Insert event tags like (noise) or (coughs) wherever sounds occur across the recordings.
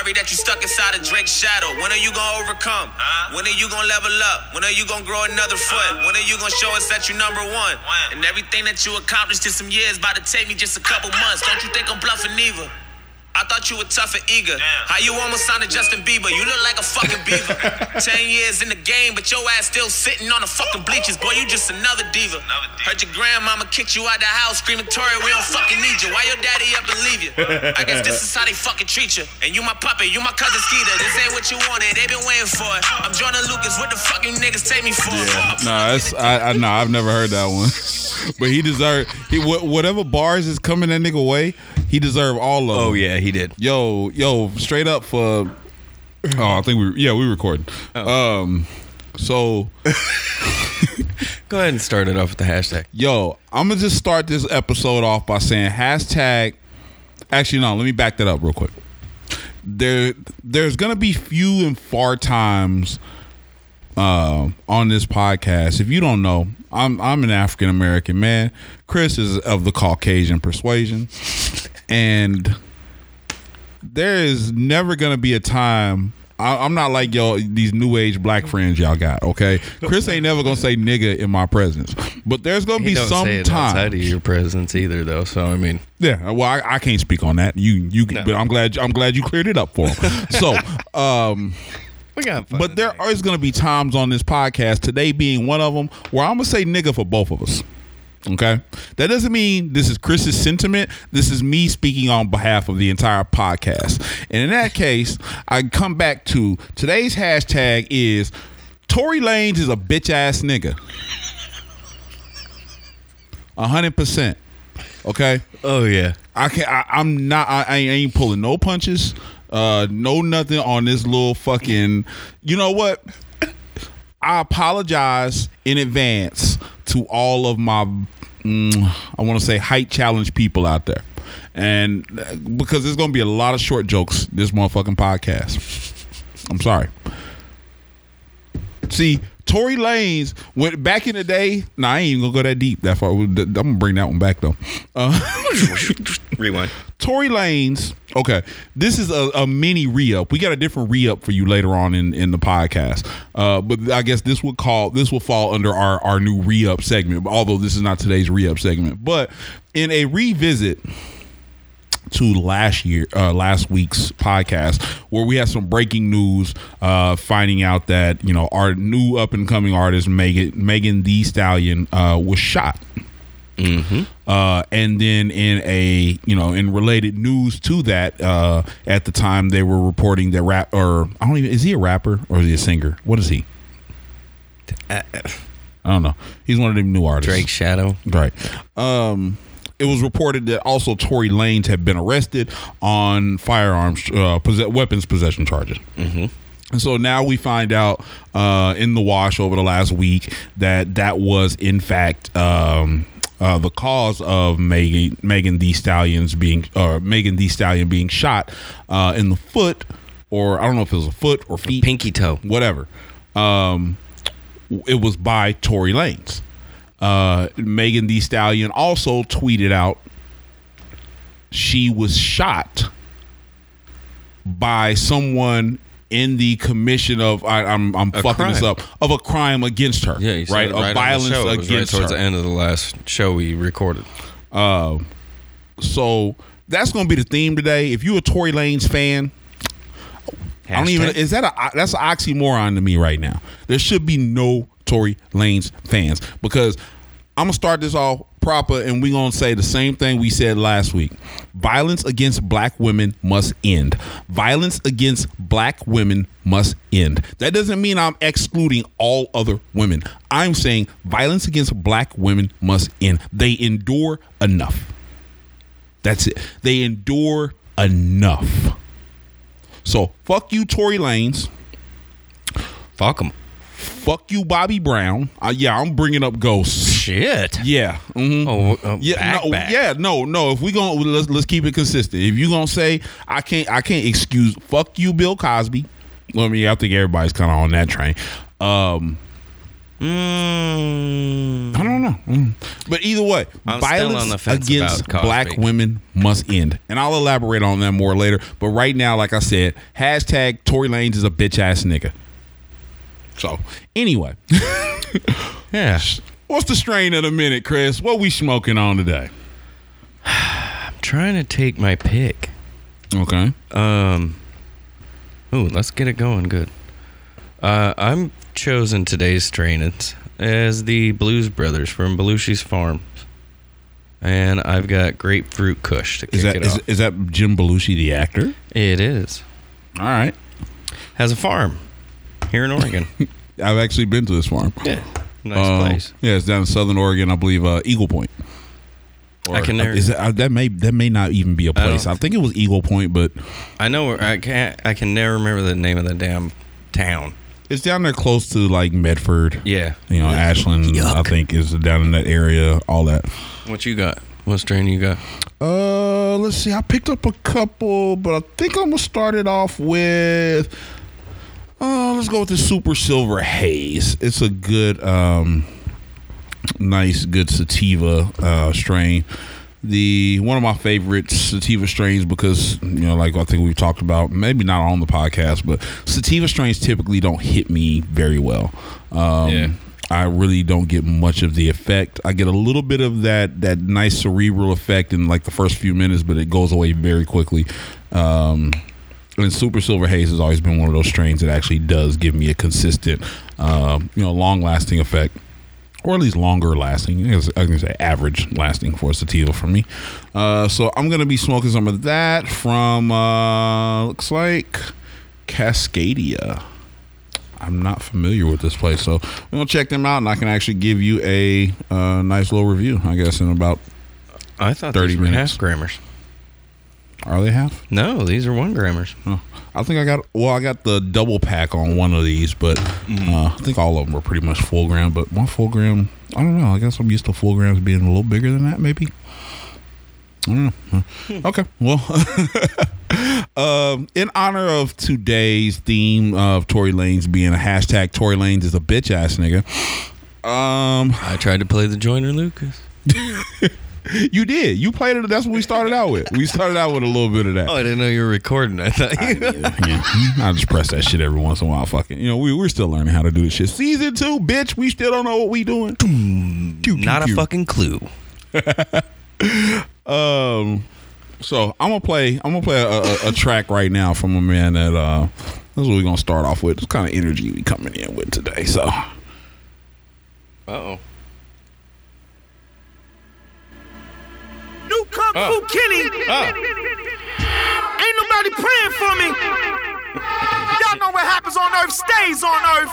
Sorry that you stuck inside of Drake's shadow. When are you gonna overcome? When are you gonna level up? When are you gonna grow another foot? When are you gonna show us that you number one? And everything that you accomplished in some years about to take me just a couple months. Don't you think I'm bluffing either? I thought you were tough and eager. How you almost sounded Justin Bieber? You look like a fucking beaver. (laughs) Ten years in the game, but your ass still sitting on the fucking bleachers. Boy, you just another diva. Heard your grandmama kicked you out the house, screaming, Tori, we don't fucking need you. Why your daddy up and leave you? I guess this is how they fucking treat you. And you my puppet, you my cousin Skeeter. This ain't what you wanted, they been waiting for it. I'm Joyner Lucas, what the fuck you niggas take me for? Nah, that's I, I nah, I've never heard that one. (laughs) but he deserved he whatever bars is coming that nigga way, he deserved all of oh, them. Oh yeah, he did. Yo, yo, straight up for Oh, I think we yeah, we recording. Oh. Um so (laughs) Go ahead and start it off with the hashtag. yo, I'm gonna just start this episode off by saying hashtag actually no, let me back that up real quick. There there's gonna be few and far times uh, on this podcast. If you don't know, I'm I'm an African American man. Chris is of the Caucasian persuasion, and there is never gonna be a time. I, I'm not like y'all these new age black friends y'all got. Okay, Chris ain't never gonna say nigga in my presence, but there's gonna He be some time. outside of your presence either, though. So I mean, Yeah, well, I, I can't speak on that. You, you, but I'm glad. I'm glad you cleared it up for him. (laughs) so, um, we got. But there is going to be times on this podcast, today being one of them, where I'm gonna say nigga for both of us. Okay, that doesn't mean this is Chris's sentiment. This is me speaking on behalf of the entire podcast. And in that case, I come back to today's hashtag is Tory Lanez is a bitch ass nigga. A hundred percent. Okay. Oh yeah. I can I, I'm not I, I ain't pulling no punches. Uh no nothing on this little fucking you know what? I apologize in advance to all of my mm, I want to say height challenge people out there. And uh, because there's going to be a lot of short jokes this motherfucking podcast. I'm sorry. See, Tory Lanez went back in the day. Nah, I ain't even gonna go that deep that far. I'm gonna bring that one back though. Uh, (laughs) Rewind. Tory Lanez. Okay, this is a, a mini re up. We got a different re up for you later on in, in the podcast. Uh, but I guess this would call this will fall under our our new re up segment. Although this is not today's re up segment, but in a revisit to last year uh last week's podcast where we had some breaking news uh finding out that you know our new up and coming artist Megan Megan Thee Stallion uh was shot uh, and then in a you know in related news to that, uh, at the time they were reporting that rap or I don't even is he a rapper or is he a singer? What is he? I don't know. He's one of them new artists. Drake Shadow. Right. Um, it was reported that also Tory Lanez had been arrested on firearms, uh, possess- weapons possession charges. Mm-hmm. And so now we find out uh, in the wash over the last week that that was in fact um, uh, the cause of Megan Megan Thee Stallions being uh, Megan Thee Stallion being shot uh, in the foot, or I don't know if it was a foot or feet, Pinky toe. whatever. Um, it was by Tory Lanez. Uh, Megan Thee Stallion also tweeted out she was shot by someone in the commission of I, I'm I'm fucking this up of a crime against her. Yeah, you right, it of on the violence show. Against right towards her. the end of the last show we recorded. Uh, so that's gonna be the theme today. If you're a Tory Lanez fan, I don't even. Is that a that's an oxymoron to me right now? There should be no Tory Lanez fans because I'm gonna start this off proper, and we're gonna say the same thing we said last week. Violence against black women must end. Violence against black women must end. That doesn't mean I'm excluding all other women. I'm saying violence against black women must end. They endure enough. That's it. They endure enough. So fuck you, Tory Lanez. Fuck him. Fuck you, Bobby Brown. Uh, yeah, I'm bringing up ghosts. Shit. Yeah. mhm. Oh, uh, Yeah, back, no, back. yeah, no, no. If we gonna let's let's keep it consistent. If you gonna say I can't, I can't excuse. Fuck you, Bill Cosby. Well, I mean, I think everybody's kind of on that train. Um, Mm, I don't know. Mm. But either way, I'm violence on the against black women must end. And I'll elaborate on that more later. But right now, like I said, hashtag Tory Lanez is a bitch ass nigga. So, anyway, (laughs) yeah. what's the strain of the minute, Chris? What we smoking on today? I'm trying to take my pick. Okay. Um. Ooh, let's get it going. Good. Uh, I'm chosen today's strain as, as the Blues Brothers from Belushi's Farm, and I've got grapefruit Kush to kick Is that it is, off. is that Jim Belushi, the actor? it is All right. has a farm here in Oregon. (laughs) I've actually been to this farm. yeah, nice Um, place. Yeah, it's down in Southern Oregon, I believe, uh, Eagle Point. I can never- Is that, uh, that may that may not even be a don't- place. I, think it was Eagle Point, but I know. Where, I can't. I can never remember the name of the damn town. it's down there close to like Medford. Yeah. You know, Ashland, I think, is down in that area. All that. What you got? What strain you got? Uh, let's see. I picked up a couple, but I think I'm gonna start it off with. Uh, let's go with the Super Silver Haze. It's a good, um, nice, good sativa uh, strain. The one of my favorite sativa strains because you know, like I think we've talked about, maybe not on the podcast, but sativa strains typically don't hit me very well. Um, Yeah. I really don't get much of the effect. I get a little bit of that that nice cerebral effect in like the first few minutes, but it goes away very quickly. Um, and Super Silver Haze has always been one of those strains that actually does give me a consistent, um, you know, long lasting effect, or at least longer lasting. I can say average lasting for a sativa for me. Uh, so I'm gonna be smoking some of that from uh, looks like Cascadia. I'm not familiar with this place, so we're gonna check them out, and I can actually give you a uh, nice little review. I guess in about I thought 30 minutes. half grammars. Are they half? No, these are one grammars. Oh, I think I got well. I got the double pack on one of these, but uh, I think all of them were pretty much full gram. But one full gram, I don't know. I guess I'm used to full grams being a little bigger than that, maybe. I don't know. Okay, well, (laughs) um, in honor of today's theme of Tory Lanez being a hashtag Tory Lanez is a bitch ass nigga. Um, I tried to play the Joyner Lucas. (laughs) (laughs) you did. You played it. That's what we started out with. We started out with a little bit of that. Oh, I didn't know you were recording. I (laughs) thought you. yeah, I just press that shit every once in a while. Fucking, you know, we we're still learning how to do this shit. Season two, bitch. We still don't know what we doing. Not a fucking clue. (laughs) Um, so I'm gonna play. I'm gonna play a, a, a track right now from a man that uh, this is what we're gonna start off with. This kind of energy we coming in with today. So oh. Kung Fu Kenny. Ain't nobody praying for me. Y'all know what happens on earth stays on earth.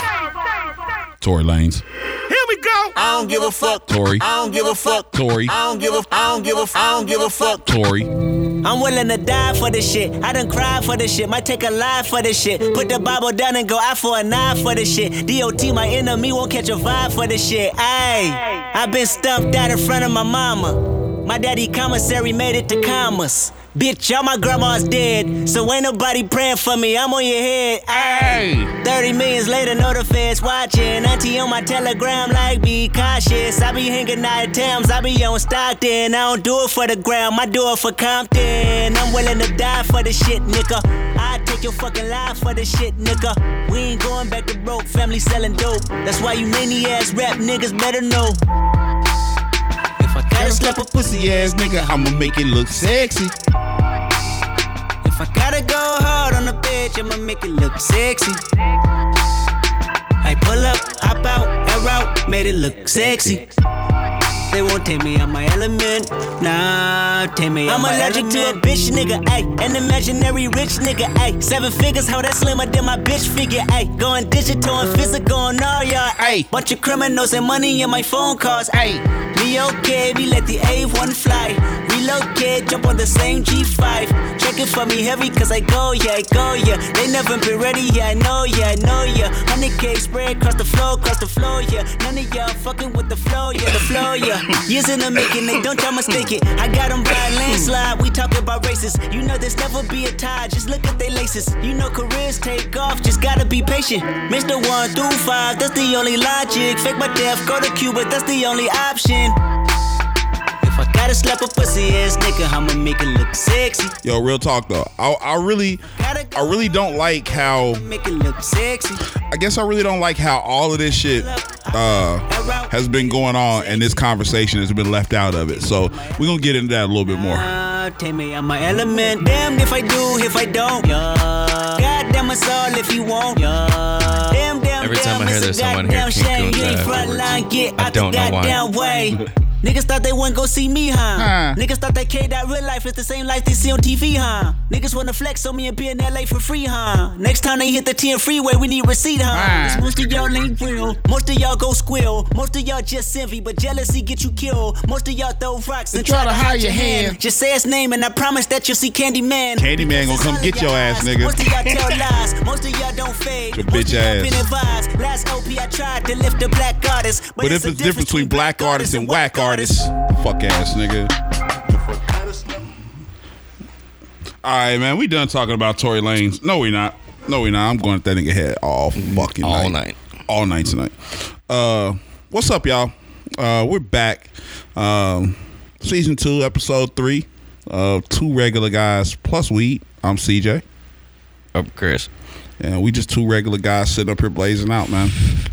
Tory Lanez. Here we go. I don't give a fuck. Tory, I don't give a fuck. Tory, I don't give a. I don't give a. I don't give a fuck. Tory. I'm willing to die for this shit. I done cried for this shit. Might take a life for this shit. Put the Bible down and go out for a knife for this shit. DOT, my enemy, won't catch a vibe for this shit. Ayy, I been stumped out in front of my mama. My daddy commissary made it to commas. Bitch, all my grandma's dead. So ain't nobody praying for me. I'm on your head. Ayy. 30 millions later, the feds watching. Auntie on my telegram, like, be cautious. I be hanging out at Thames, I be on Stockton. I don't do it for the gram, I do it for Compton. I'm willing to die for the shit, nigga. I take your fucking life for the shit, nigga. We ain't going back to broke, family selling dope. That's why you many ass rap niggas better know. If I gotta slap a pussy ass nigga, I'ma make it look sexy. If I gotta go hard on a bitch, I'ma make it look sexy. I pull up, hop out, air out, made it look sexy. They won't take me out my element, nah, take me out I'm my allergic to a bitch nigga, ayy, an imaginary rich nigga, ayy. Seven figures, how that slimmer than my bitch figure, ayy. Going digital and physical on all y'all, ayy. Bunch of criminals and money in my phone calls, ayy. Me okay, we let the A1 fly. relocate, jump on the same G5. Check it for me heavy, cause I go, yeah, I go, yeah. They never been ready, yeah, I know, yeah, I know, yeah. 100K spread across the floor, across the floor, yeah. None of y'all fucking with the flow, yeah, the flow, yeah. Years in the making, they don't try mistake it. I got them by a landslide, we talking about races. You know there's never be a tie, just look at they laces. You know careers take off, just gotta be patient. Mr. One through five, that's the only logic. Fake my death, go to Cuba, that's the only option. If I gotta slap a pussy ass nigga, I'ma make it look sexy. Yo, real talk though. I, I really, I really don't like how. make it look sexy. I guess I really don't like how all of this shit uh, has been going on, and this conversation has been left out of it. So we're gonna get into that a little bit more. Uh, take me out my element. Damn if I do, if I don't. Yeah. God damn us all if you won't. Yeah. Damn, damn, Every time damn, I hear it's this, a I wanna hear goddamn King shame. Kunta You ain't front afterwards. line, get I don't know why. (laughs) goddamn way. Niggas thought they wouldn't go see me, huh? Huh. Niggas thought that K that real life is the same life they see on TV, huh? Niggas wanna flex on me and be in LA for free, huh? Next time they hit the 10 freeway, we need receipt, huh? Huh. 'Cause most of y'all ain't real. Most of y'all go squill. Most of y'all just envy, but jealousy get you killed. Most of y'all throw rocks and try, to hide your hand. Just say his name and I promise that you'll see Candyman. Candyman Because gonna come get in your ass, eyes. nigga. Most of y'all tell lies. (laughs) Most of y'all don't fade. Your Most bitch of y'all ass. been advised. Last OP I tried to lift a black artist. But if a it's difference between black artists and whack artists, fuck ass nigga. All right, man, we done talking about Tory Lanez. No, we not. No, we not. I'm going at that nigga head all fucking All night. night. all night tonight. Uh, what's up, y'all? Uh, we're back. Um, season two, episode three. Uh, two regular guys plus weed. I'm CJ. Oh, Chris. And we just two regular guys sitting up here blazing out, man.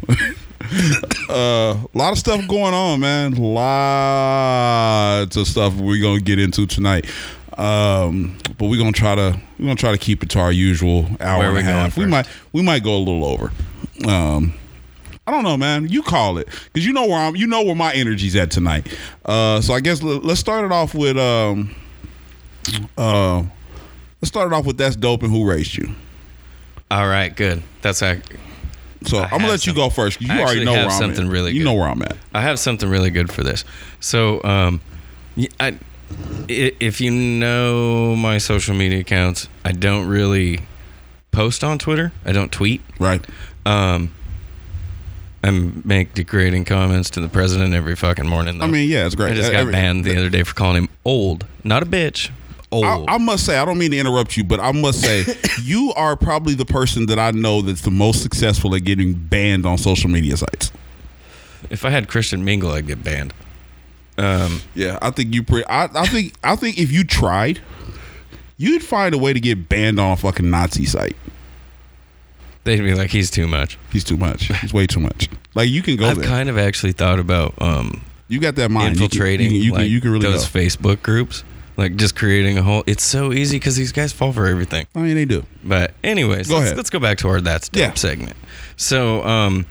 (laughs) (laughs) uh, a lot of stuff going on, man. Lots of stuff we're gonna get into tonight. Um, but we're gonna try to we're gonna try to keep it to our usual hour Where and a half. We might we might go a little over. Um, I don't know, man. You call it because you know where I'm. You know where my energy's at tonight. Uh, so I guess l- let's start it off with um, uh, let's start it off with that's dope and who raised you. All right, good. That's I. So I I'm gonna let you some- go first. You already know where I'm something at. really You good. know where I'm at. I have something really good for this. So, um, i- if you know my social media accounts, I don't really post on Twitter. I don't tweet. Right. Um, I make degrading comments to the president every fucking morning. Though. I mean, yeah, it's great. I just Uh, got every- banned the other day for calling him old, not a bitch. Old. I, I must say, I don't mean to interrupt you, but I must say, (laughs) you are probably the person that I know that's the most successful at getting banned on social media sites. if I had Christian Mingle, I'd get banned. Um, Yeah, I think you. Pre- I, I think. I think if you tried, you'd find a way to get banned on a fucking Nazi site. they'd be like, he's too much. He's too much. He's way too much. Like you can go I've there. kind of actually thought about um, you got that mind. You can- infiltrating You can, you can, like, you can really those go. Facebook groups, like just creating a whole. It's so easy because these guys fall for everything. I mean, they do. But anyways, Go let's, ahead. let's go back to our that's dope Yeah. segment. So, um,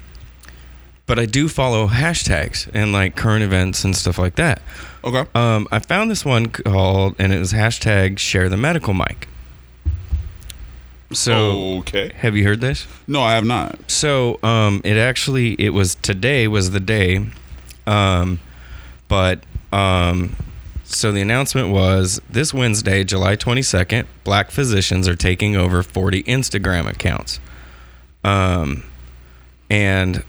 but I do follow hashtags and like current events and stuff like that. Okay. Um, I found this one called, and it was hashtag share the medical mic. So, okay. have you heard this? No, I have not. So, um, it actually it was today was the day, um, but um, so the announcement was this Wednesday, July twenty second. Black physicians are taking over forty Instagram accounts, um, and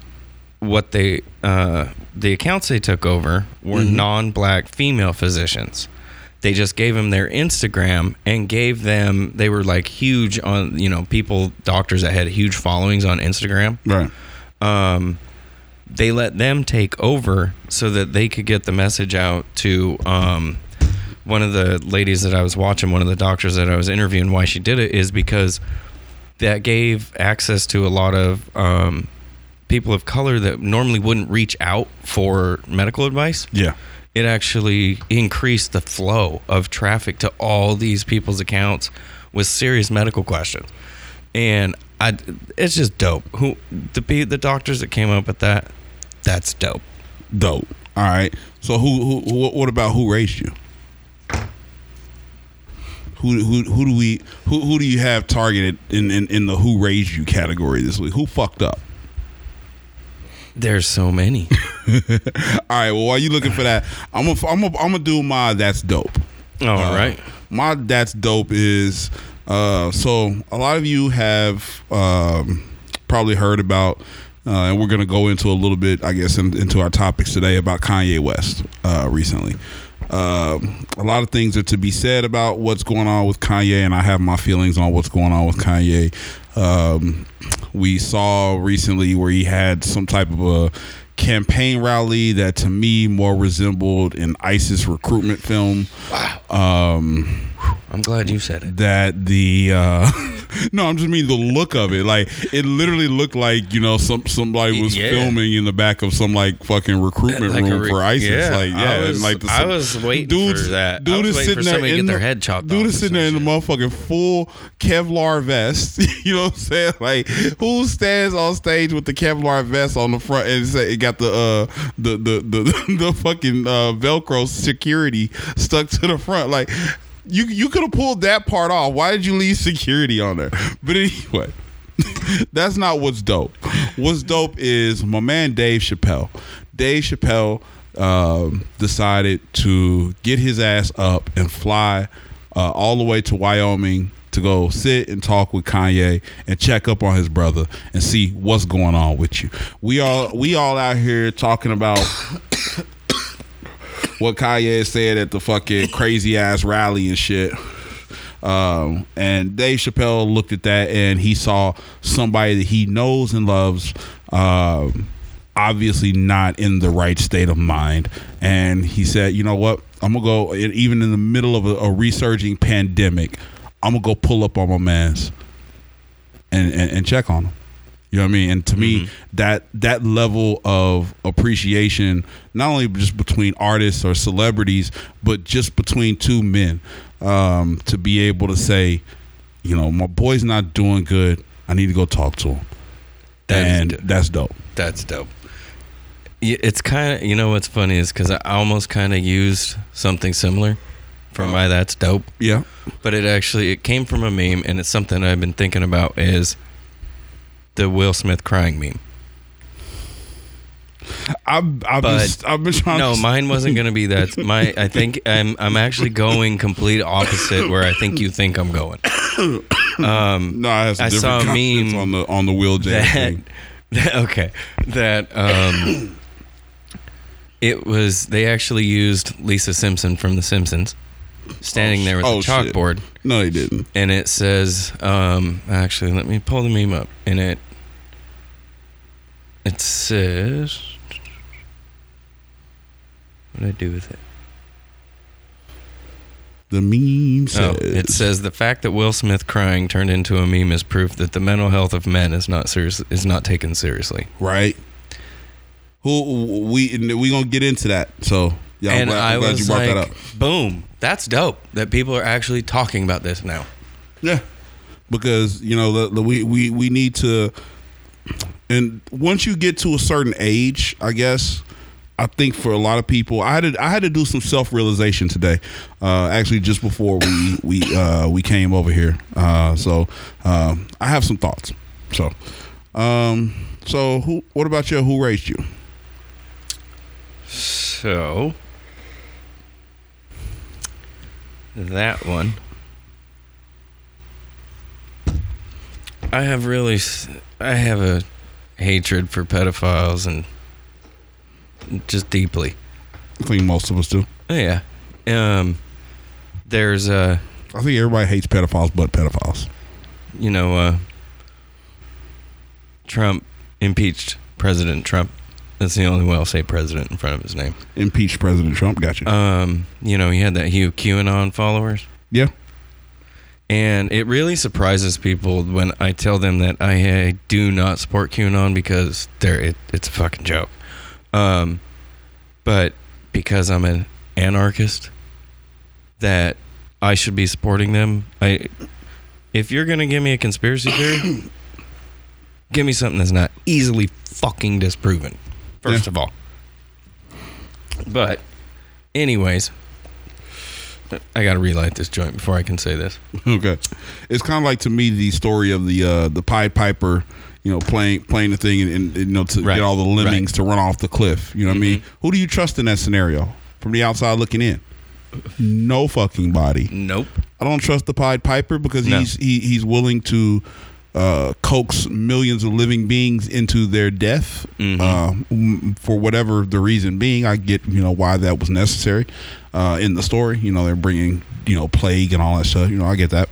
what they uh, the accounts they took over were non-black female physicians. They just gave them their Instagram and gave them they were like huge on you know people doctors that had huge followings on Instagram. Right. Um, they let them take over so that they could get the message out to um, one of the ladies that I was watching, one of the doctors that I was interviewing. Why she did it is because that gave access to a lot of um, people of color that normally wouldn't reach out for medical advice. Yeah. It actually increased the flow of traffic to all these people's accounts with serious medical questions, and I, it's just dope. Who the the doctors that came up with that? That's dope. Dope. All right. So who who who- what about who raised you? Who who who do we who who do you have targeted in in, in the who raised you category this week? Who fucked up? There's so many. (laughs) All right. Well, while you looking for that, I'm gonna I'm gonna I'm gonna do my that's dope. All Uh, right. My that's dope is uh, so a lot of you have um, probably heard about, uh, and we're gonna go into a little bit, I guess, in, into our topics today about Kanye West uh, recently. Um, a lot of things are to be said about what's going on with Kanye, and I have my feelings on what's going on with Kanye. Um, we saw recently where he had some type of a campaign rally that to me more resembled an ISIS recruitment film. Um, I'm glad you said it. that the uh (laughs) no i'm just mean the look of it like it literally looked like you know some somebody was Yeah. filming in the back of some like fucking recruitment Like room re- for isis yeah, like I yeah was- and like the, I was waiting for that. Dude is sitting there in get their head chopped dude is sitting there in the motherfucking full kevlar vest (laughs) you know what i'm saying like who stands on stage with the kevlar vest on the front and say it got the uh the the the, (laughs) the fucking uh velcro security stuck to the front like you you could have pulled that part off. Why did you leave security on there? But anyway, (laughs) that's not what's dope. What's dope is my man Dave Chappelle. Dave Chappelle um, decided to get his ass up and fly uh, all the way to Wyoming to go sit and talk with Kanye and check up on his brother and see what's going on with you. We all we all out here talking about what Kanye said at the fucking crazy ass rally and shit. Um, and Dave Chappelle looked at that and he saw somebody that he knows and loves, um, obviously not in the right state of mind. And he said, you know what? I'm going to go, even in the middle of a, a resurging pandemic, I'm going to go pull up on my mans and, and, and check on him. You know what I mean? And to me, that that level of appreciation, not only just between artists or celebrities, but just between two men, um, to be able to say, you know, my boy's not doing good. I need to go talk to him, That and dope. that's dope. That's dope. It's kind of you know what's funny is because I almost kind of used something similar for my that's dope, Yeah, but it actually it came from a meme and it's something I've been thinking about is the Will Smith crying meme. I've I've been, I've been trying. No, to, mine wasn't gonna be that. (laughs) My I think I'm I'm actually going complete opposite where I think you think I'm going. (coughs) Um, No, I, have some I saw a meme on the on the Will James that, (laughs) that okay that um (coughs) it was they actually used Lisa Simpson from The Simpsons standing there with Oh, a shit. chalkboard No, he didn't. and it says um actually let me pull the meme up and it it says what did I do with it? The meme Oh, it says the fact that Will Smith crying turned into a meme is proof that the mental health of men is not serious is not taken seriously. right. Who we we gonna get into that? So yeah, I'm and glad, I I'm glad was you brought like, that up. boom, that's dope that people are actually talking about this now. Yeah, because you know the, the, we we we need to, and once you get to a certain age, I guess. I think for a lot of people, I had to I had to do some self realization today. Uh, actually, just before we we uh, we came over here, uh, so um, I have some thoughts. So, um, so who? What about you? Who raised you? So that one, I have really, I have a hatred for pedophiles and just deeply. I think most of us do. Oh, yeah. Um, there's a. I think everybody hates pedophiles, but pedophiles. you know, uh, Trump impeached President Trump. That's the only way I'll say president in front of his name. Impeach President Trump. Got you. Um, you know, he had that Hugh QAnon followers. yeah. And it really surprises people when I tell them that I, uh, do not support QAnon because they're it, it's a fucking joke. Um, but because I'm an anarchist, that I should be supporting them. I, if you're gonna give me a conspiracy theory, (coughs) give me something that's not easily fucking disproven. First Yeah. of all. But, anyways, I gotta relight this joint before I can say this. Okay, it's kind of like to me the story of the uh, the Pied Piper, you know, playing playing the thing and, and, you know to Right. get all the lemmings Right. Mm-hmm. to run off the cliff. You know what I mean? Who do you trust in that scenario from the outside looking in? no fucking body. Nope. I don't trust the Pied Piper because No. he's he, he's willing to uh, coax millions of living beings into their death Mm-hmm. uh, for whatever the reason being. I get you know why that was necessary uh, in the story. You know they're bringing you know plague and all that stuff. You know I get that.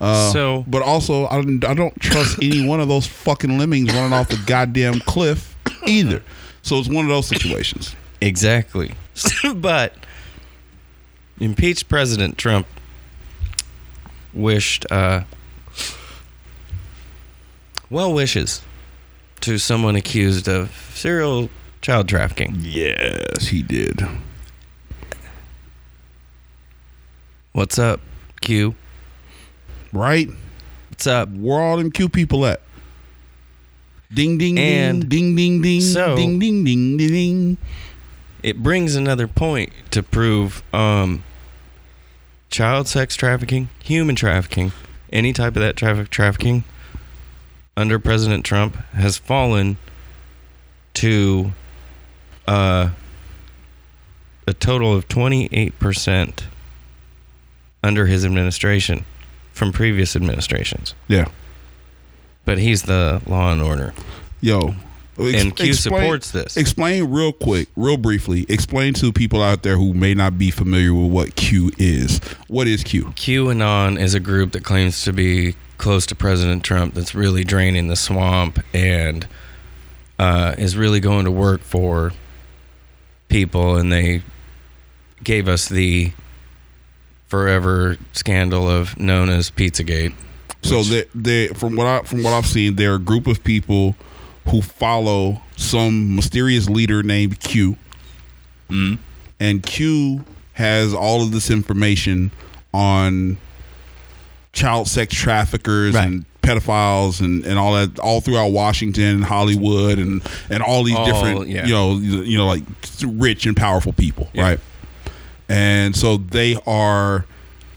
Uh, So- but also I don't, I don't trust (coughs) any one of those fucking lemmings running off the goddamn cliff either. So it's one of those situations. Exactly. (laughs) but impeached President Trump wished uh, well wishes to someone accused of serial child trafficking. Yes, he did. What's up, Q? Right. What's up? Where all them cute people at? Ding ding And ding ding ding ding so- ding ding ding ding ding. It brings another point to prove um, child sex trafficking, human trafficking, any type of that traffic trafficking under President Trump has fallen to uh, a total of 28% under his administration from previous administrations. Yeah. But he's the law and order. Yo. ex- And Q supports this. Explain real quick, real briefly. Explain to people out there who may not be familiar with what Q is. What is Q? QAnon is a group that claims to be close to President Trump that's really draining the swamp and uh, is really going to work for people. And they gave us the forever scandal of known as Pizzagate. So they they from what I from what I've seen, they're a group of people who follow some mysterious leader named Q. And Q has all of this information on child sex traffickers Right. and pedophiles and, and all that all throughout Washington and Hollywood and and all these different yeah. you know you know like rich and powerful people, Yeah. right? And so they are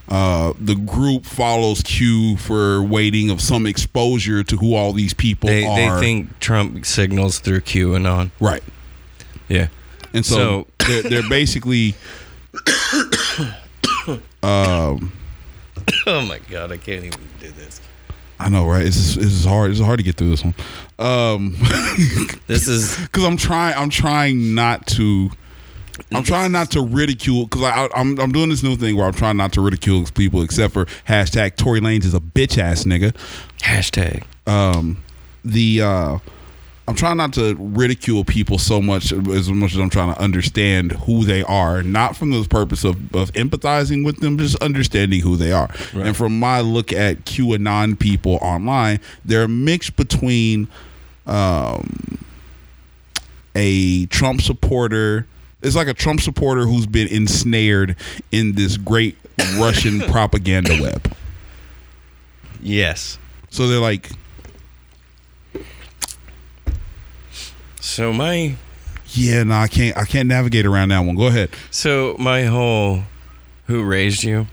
uh, the group follows Q for waiting of some exposure to who all these people They, they think Trump signals through Q and on right. Yeah. And so, So- they're, they're basically (coughs) (laughs) Oh my God, I can't even do this. I know, right? It's just, it's just hard. It's hard to get through this one. Um, (laughs) This is (laughs) because I'm trying. I'm trying not to. I'm trying not to ridicule because I, I'm I'm doing this new thing where I'm trying not to ridicule people except for hashtag Tory Lanez is a bitch ass nigga. hashtag. Um, the uh, I'm trying not to ridicule people so much as much as I'm trying to understand who they are, not from the purpose of, of empathizing with them, just understanding who they are. And from my look at QAnon people online, they're a mix between um, a Trump supporter. It's like a Trump supporter who's been ensnared in this great Russian (laughs) propaganda web. Yes. So they're like, So my yeah, no, I can't. I can't navigate around that one. Go ahead. So my whole who raised you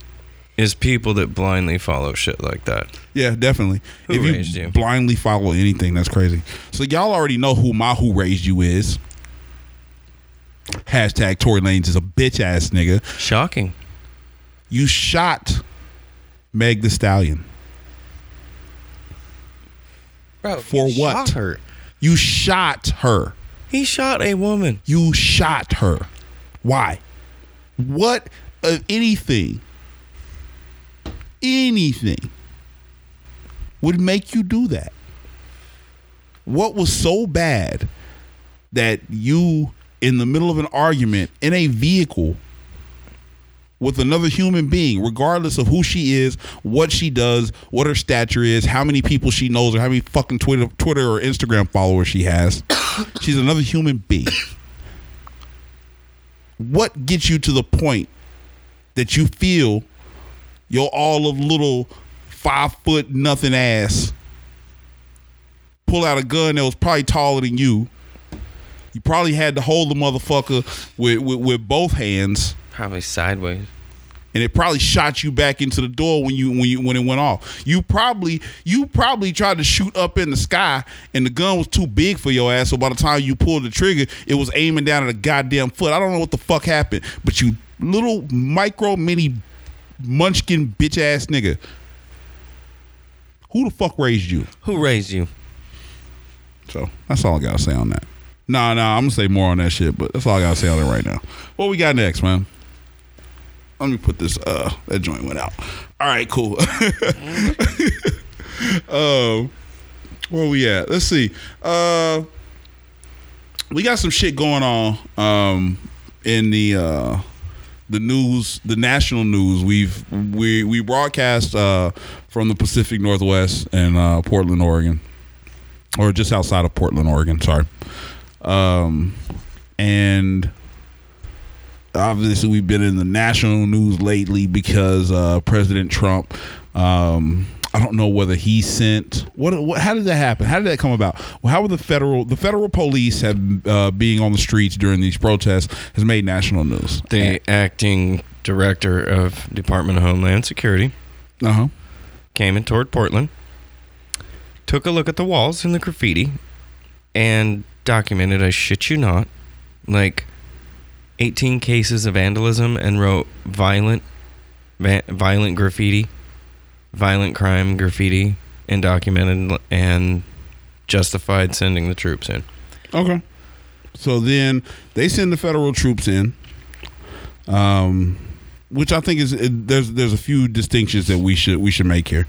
is people that blindly follow shit like that. Yeah, definitely. Who if raised you? blindly follow anything, that's crazy. So y'all already know who my who raised you is. Hashtag Tory Lanez is a bitch ass nigga. Shocking. You shot Meg Thee Stallion. Bro, For what? Shot her. You shot her. He shot a woman. You shot her. Why? What of anything? Anything would make you do that? What was so bad that you, in the middle of an argument in a vehicle with another human being, regardless of who she is, what she does, what her stature is, how many people she knows, or how many fucking Twitter, Twitter or Instagram followers she has, (coughs) she's another human being what gets you to the point that you feel your all of little five foot nothing ass pull out a gun that was probably taller than you. You probably had to hold the motherfucker with, with, with both hands, Probably sideways. And it probably shot you back into the door when you when you when it went off. You probably you probably tried to shoot up in the sky, and the gun was too big for your ass. So by the time you pulled the trigger, it was aiming down at a goddamn foot. I don't know what the fuck happened, but you little micro mini munchkin bitch ass nigga. Who the fuck raised you? Who raised you? So that's all I gotta say on that. Nah, nah, I'm gonna say more on that shit, but that's all I gotta say on it right now. What we got next, man? Let me put this. Uh, that joint went out. All right, cool. (laughs) um, where we at? Let's see. Uh, we got some shit going on. Um, in the uh the news, the national news. We've we we broadcast uh from the Pacific Northwest and uh, Portland, Oregon, or just outside of Portland, Oregon. Sorry. Um, and obviously we've been in the national news lately because uh, President Trump. Um, I don't know whether he sent what, what. How did that happen? How did that come about? Well, how were the federal the federal police have uh, being on the streets during these protests has made national news. The acting director of Department of Homeland Security Uh huh. came in toward Portland, took a look at the walls and the graffiti, and documented, I shit you not, like 18 cases of vandalism and wrote violent, va- violent graffiti, violent crime graffiti, and documented and justified sending the troops in. Okay. So then they send the federal troops in, um, which I think is it, there's there's a few distinctions that we should we should make here.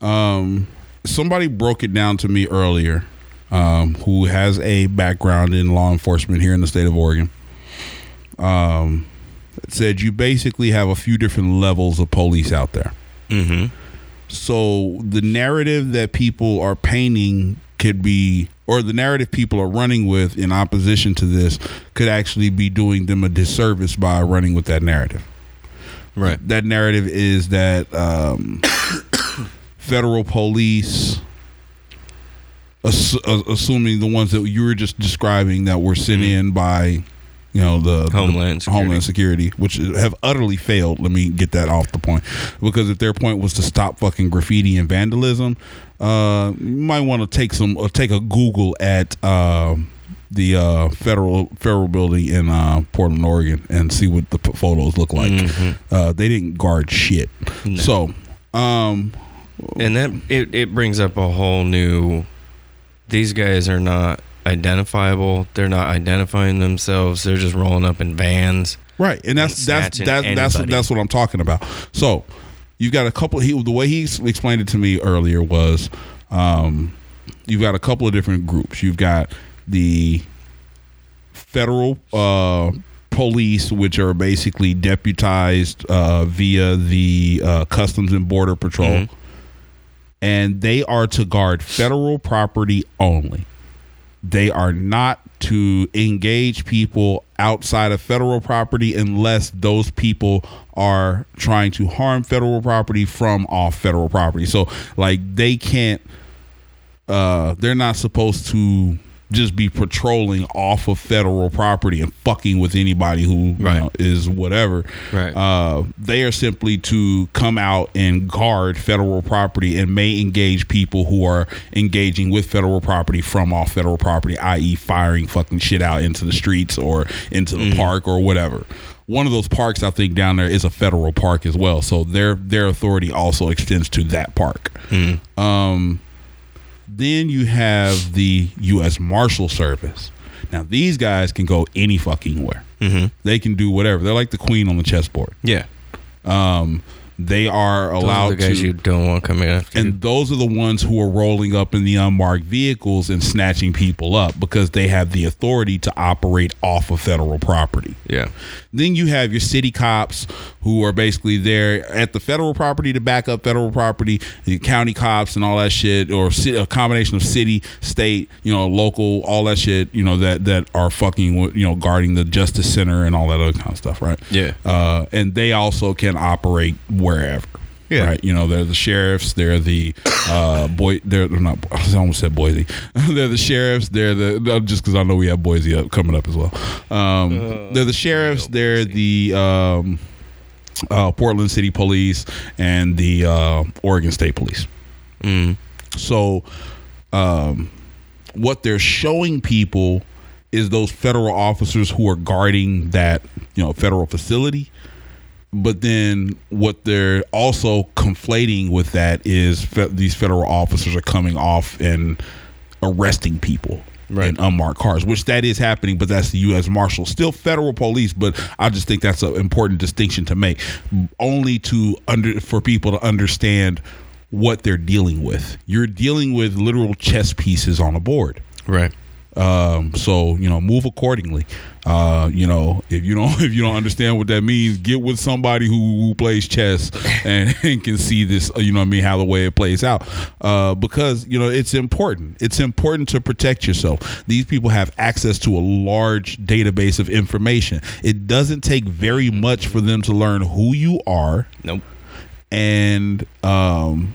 Um, somebody broke it down to me earlier, um, who has a background in law enforcement here in the state of Oregon. Um, said you basically have a few different levels of police out there. Mm-hmm. So the narrative that people are painting could be, or the narrative people are running with in opposition to this, could actually be doing them a disservice by running with that narrative. Right. That narrative is that um, (coughs) federal police, ass- assuming the ones that you were just describing that were sent in by, you know, the the Homeland Security. Homeland Security, which have utterly failed. Let me get that off the point, because if their point was to stop fucking graffiti and vandalism, uh, you might want to take some uh, take a Google at. Uh, the uh, federal federal building in uh, Portland, Oregon, and see what the p- photos look like. Uh, they didn't guard shit. So, um, And that it, it brings up a whole new these guys are not identifiable. They're not identifying themselves. They're just rolling up in vans. Right, and that's and that's that's that's anybody. that's what I'm talking about. So you've got a couple. He the way he explained it to me earlier was, um, you've got a couple of different groups. You've got the federal uh, police, which are basically deputized uh, via the uh, Customs and Border Patrol, and they are to guard federal property only they are not to engage people outside of federal property unless those people are trying to harm federal property from off federal property. So like they can't uh they're not supposed to just be patrolling off of federal property and fucking with anybody who you know, is whatever. Right. Uh, they are simply to come out and guard federal property and may engage people who are engaging with federal property from off federal property, i.e., firing fucking shit out into the streets or into the park or whatever. One of those parks, I think, down there is a federal park as well, so their their authority also extends to that park. Um, then you have the U.S. Marshal Service. Now these guys can go any fucking where. Mm-hmm. They can do whatever. They're like the queen on the chessboard. Yeah. Um, they are Those allowed are the guys to. you don't want coming after. you. and those are the ones who are rolling up in the unmarked vehicles and snatching people up because they have the authority to operate off of federal property. yeah. Then you have your city cops who are basically there at the federal property to back up federal property, the county cops and all that shit, or a combination of city, state, you know, local, all that shit, you know, that that are fucking, you know, guarding the justice center and all that other kind of stuff, right? Yeah. Uh, and they also can operate wherever. Yeah. Right. You know, they're the sheriffs. They're the uh, boy. They're, they're not. I almost said Boise. (laughs) they're the sheriffs. They're the just because I know we have Boise up coming up as well. Um, they're the sheriffs. They're the um, uh, Portland City Police and the uh, Oregon State Police. Mm. So, um, what they're showing people is those federal officers who are guarding that you know federal facility but then what they're also conflating with that is fe- these federal officers are coming off and arresting people Right. in unmarked cars, which that is happening, but that's the U.S. Marshal, still federal police. But I just think that's an important distinction to make, only to under for people to understand what they're dealing with. You're dealing with literal chess pieces on a board. Right. Um, so you know, move accordingly. Uh, you know, if you don't (laughs) if you don't understand what that means, get with somebody who, who plays chess and, (laughs) and can see this. You know, what I mean, how the way it plays out. Uh, because you know, it's important. It's important to protect yourself. These people have access to a large database of information. It doesn't take very much for them to learn who you are Nope. and um,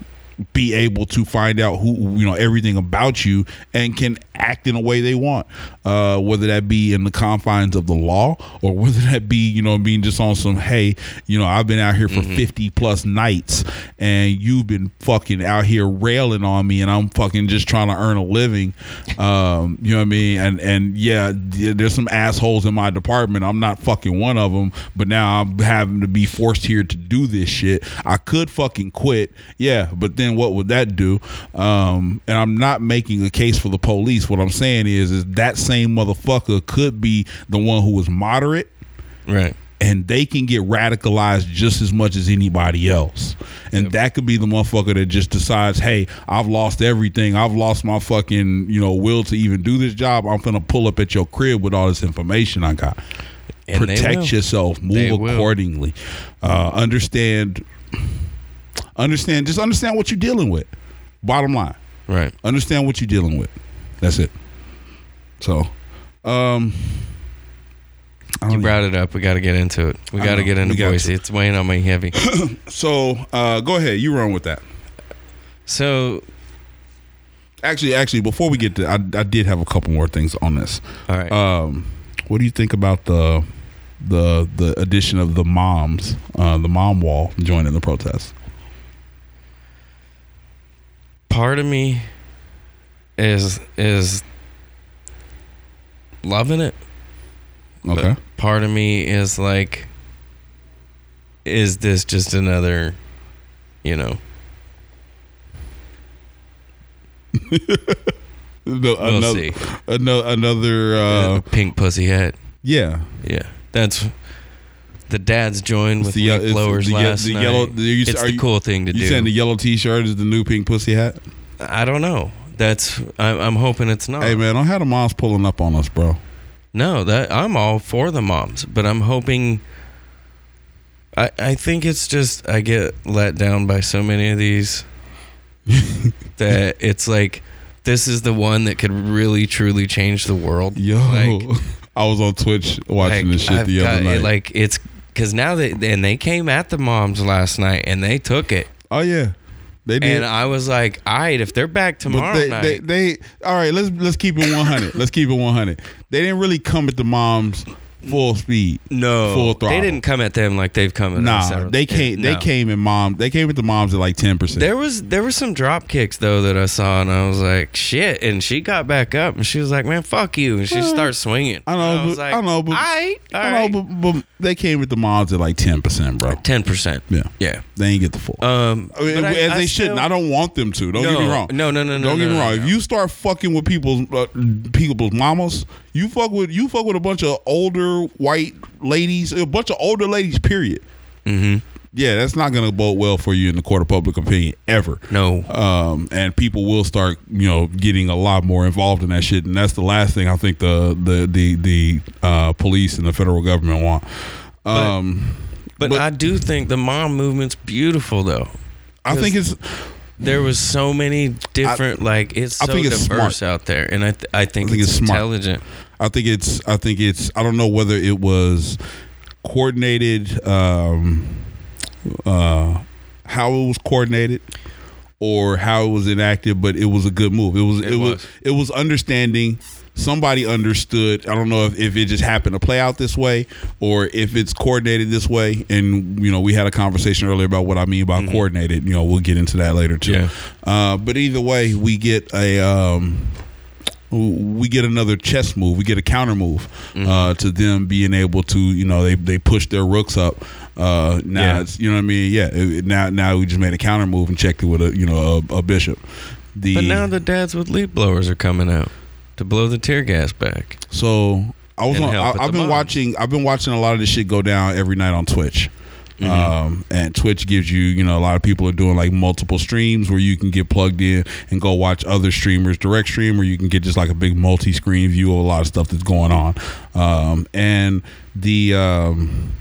be able to find out who you know everything about you and can act in a way they want, uh, whether that be in the confines of the law or whether that be you know being just on some hey you know I've been out here for fifty plus nights and you've been fucking out here railing on me and I'm fucking just trying to earn a living, um, you know what I mean? And and yeah there's some assholes in my department. I'm not fucking one of them but now I'm having to be forced here to do this shit. I could fucking quit yeah but then what would that do? Um, and I'm not making a case for the police. What I'm saying is is that same motherfucker could be the one who was moderate Right. and they can get radicalized just as much as anybody else. And that could be the motherfucker that just decides, hey, I've lost everything. I've lost my fucking, you know, will to even do this job. I'm gonna pull up at your crib with all this information I got. And. Protect yourself. Move will. accordingly. Uh, understand. Understand. Just understand what you're dealing with. Bottom line Right. understand what you're dealing with. That's it. So, um, I You brought it up. We got to get into it. We got to get into Boise. It's weighing on me heavy. (clears throat) so uh, go ahead, you run with that. so, Actually, actually, before we get to, I, I did have a couple more things on this. all right. Um, what do you think about the the the addition of the moms, uh, the mom wall joining the protest? part of me is is loving it. but Okay, part of me is like, is this just another, you know? (laughs) No, We'll another, see. ano- another, uh, pink pussy hat. yeah. Yeah, that's the dads joined with the it's blowers the last the night. yellow- it's are the you- cool thing to You do. You saying the yellow T-shirt is the new pink pussy hat? I don't know. That's I'm, I'm hoping it's not. Hey man, don't have the moms pulling up on us, bro. No, that I'm all for the moms, but I'm hoping. I I think it's just I get let down by so many of these (laughs) that it's like this is the one that could really truly change the world. Yo, Like, (laughs) I was on Twitch watching like, this shit I've the other got- night. Like it's because now that and they came at the moms last night and they took it, oh yeah, they did. and I was like, all right, if they're back tomorrow they, night, they, they, all right. Let's let's keep it one hundred. let's keep it one hundred. They didn't really come at the moms full speed. no, full throttle. they didn't come at them like they've come at us. Nah, they came. They No. came in mom. They came at the moms at like ten percent. There was there were some drop kicks though that I saw and I was like shit and she got back up and she was like man fuck you and she starts swinging. I know, I but- like, I know, but- I alright. know, but, but they came at the moms at like ten percent, bro. ten percent. Yeah, Yeah. They ain't get the full. Um, I mean, as I they shouldn't. I don't want them to. Don't get me wrong. no, no, no, no, Don't get me no, wrong. no. If you start fucking with people's uh, people's mamas, you fuck with you fuck with a bunch of older white ladies, a bunch of older ladies. Period. Mhm. Yeah, that's not going to bode well for you in the court of public opinion ever. No. Um, and people will start, you know, getting a lot more involved in that shit, and that's the last thing I think the the the the uh, police and the federal government want. Um, But, but- I do think the mom movement's beautiful though. I think it's There was so many different like it's I so it's diverse smart. out there and I th- I think, I think it's, it's smart. I think it's I think it's I don't know whether it was coordinated um uh how it was coordinated or how it was enacted but it was a good move. It was it, It was. was. it was understanding somebody understood. I don't know if, if it just happened to play out this way or if it's coordinated this way and you know we had a conversation earlier about what I mean by coordinated. You know, we'll get into that later too. Yeah. Uh but either way we get a um we get another chess move. We get a counter move Mm-hmm. uh, to them being able to, you know, they they push their rooks up. Uh, now Yeah. it's you know what I mean. Yeah. it- now now we just made a counter move and checked it with a you know a, a bishop. The But now the dads with leaf blowers are coming out to blow the tear gas back. So I was on. I, I've been moms. watching. I've been watching a lot of this shit go down every night on Twitch. Mm-hmm. Um, and Twitch gives you, you know, a lot of people are doing like multiple streams where you can get plugged in and go watch other streamers direct stream, or you can get just like a big multi-screen view of a lot of stuff that's going on. Um, and the um,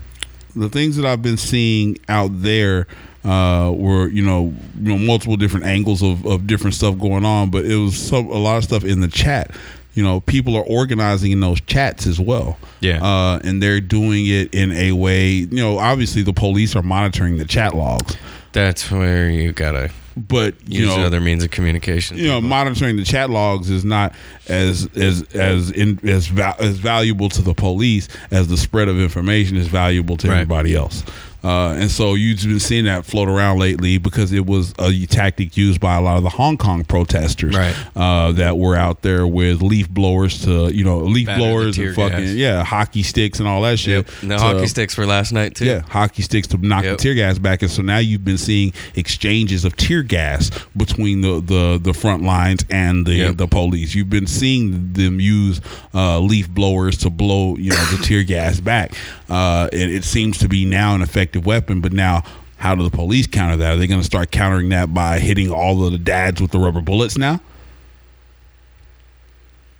the things that I've been seeing out there uh, were you know you know multiple different angles of, of different stuff going on, but it was a lot of stuff in the chat. You know, people are organizing in those chats as well. Yeah. uh, and they're doing it in a way. You know, obviously the police are monitoring the chat logs, That's where you gotta but you use know other means of communication. you know monitoring the chat logs is not as as as in, as val- as valuable to the police as the spread of information is valuable to Right. everybody else. Uh, and so you've been seeing that float around lately because it was a tactic used by a lot of the Hong Kong protesters Right. uh, that were out there with leaf blowers to you know leaf Batter blowers and fucking gas. yeah hockey sticks and all that shit. Yep. And the to- hockey sticks for last night too. yeah, hockey sticks to knock Yep. the tear gas back, and so now you've been seeing exchanges of tear gas between the the, the front lines and the Yep. the police. You've been seeing them use uh, leaf blowers to blow you know the tear gas back. Uh, it, it seems to be now an effective weapon, but now. How do the police counter that? Are they going to start countering that by hitting all of the dads with the rubber bullets now?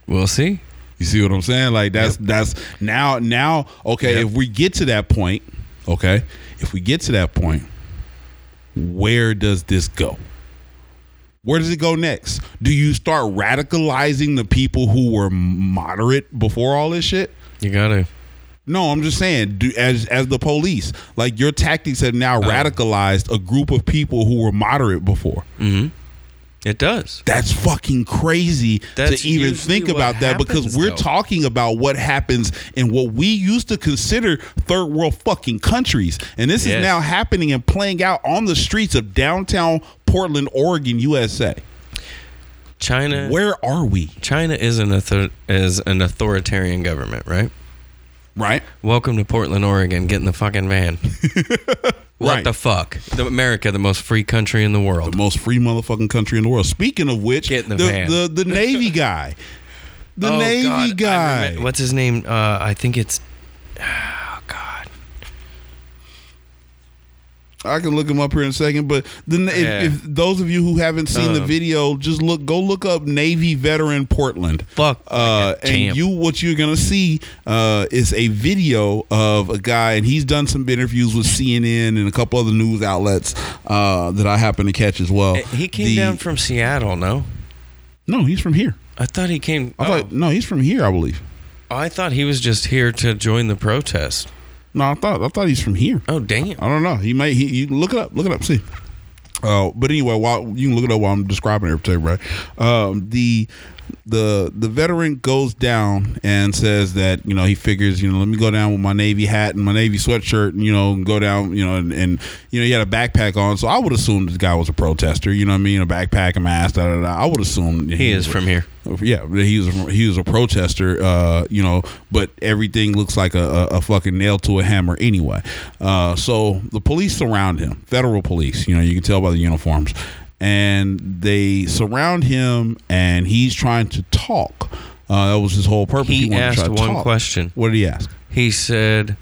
We'll see. You see what I'm saying? Like that's that's now now okay, Yep. if we get to that point, okay? If we get to that point, where does this go? Where does it go next? Do you start radicalizing the people who were moderate before all this shit? You gotta. No, I'm just saying, do, as as the police, like your tactics have now uh-huh. radicalized a group of people who were moderate before. Mm-hmm. It does. That's fucking crazy That's to even think about that because we're though. talking about what happens in what we used to consider third world fucking countries. And this is now happening and playing out on the streets of downtown Portland, Oregon, USA. China. Where are we? China is an author- is an authoritarian government, right? Right? Welcome to Portland, Oregon. Get in the fucking van. (laughs) what Right. the fuck? The America, the most free country in the world. The most free motherfucking country in the world. Speaking of which, Get in the the, van. the, the Navy guy. The (laughs) Oh, Navy God. Guy. remember- what's his name? Uh, I think it's. Oh God. I can look him up here in a second, but then if, Yeah. if those of you who haven't seen the Um, video, just look go look up Navy veteran Portland. Fuck. Uh, and you what you're gonna see uh, is a video of a guy, and he's done some interviews with CNN and a couple other news outlets uh, that I happen to catch as well. Uh, He came The- down from Seattle. No, No, he's from here. I thought he came. I oh, thought no, he's from here. I believe. I thought he was just here to join the protest. No, I thought I thought he's from here. Oh damn. I don't know. He may. He you look it up. Look it up. See. Uh, but anyway, while you can look it up while I'm describing it to everybody, um, the the the veteran goes down and says that you know he figures you know let me go down with my navy hat and my navy sweatshirt and you know go down you know and, and you know he had a backpack on so I would assume this guy was a protester you know what I mean a backpack a mask da, da, da. I would assume He is from here. yeah, he was he was a protester, uh, you know, but everything looks like a, a, a fucking nail to a hammer anyway. Uh, so the police surround him, federal police. You know, you can tell by the uniforms, and they surround him, and he's trying to talk. Uh, that was his whole purpose. He to asked one talk. question. What did he ask? He said,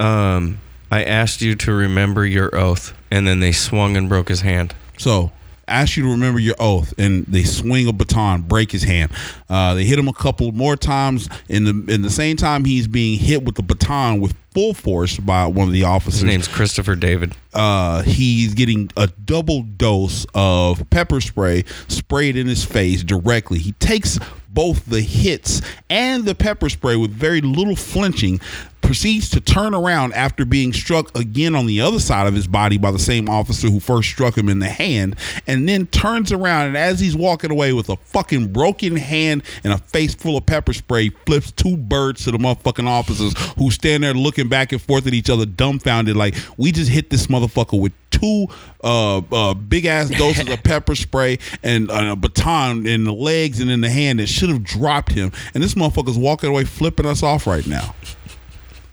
"Um, I asked you to remember your oath," and then they swung and broke his hand. So ask you to remember your oath, and they swing a baton, break his hand. Uh, they hit him a couple more times. In the in the same time, he's being hit with the baton with full force by one of the officers. His name's Christopher David. uh, he's getting a double dose of pepper spray sprayed in his face directly. He takes both the hits and the pepper spray with very little flinching, proceeds to turn around after being struck again on the other side of his body by the same officer who first struck him in the hand, and then turns around and as he's walking away with a fucking broken hand and a face full of pepper spray, flips two birds to the motherfucking officers who stand there looking back and forth at each other, dumbfounded, like we just hit this motherfucker with two uh, uh, big ass doses of pepper spray and uh, a baton in the legs and in the hand that should have dropped him. And this motherfucker's walking away, flipping us off right now.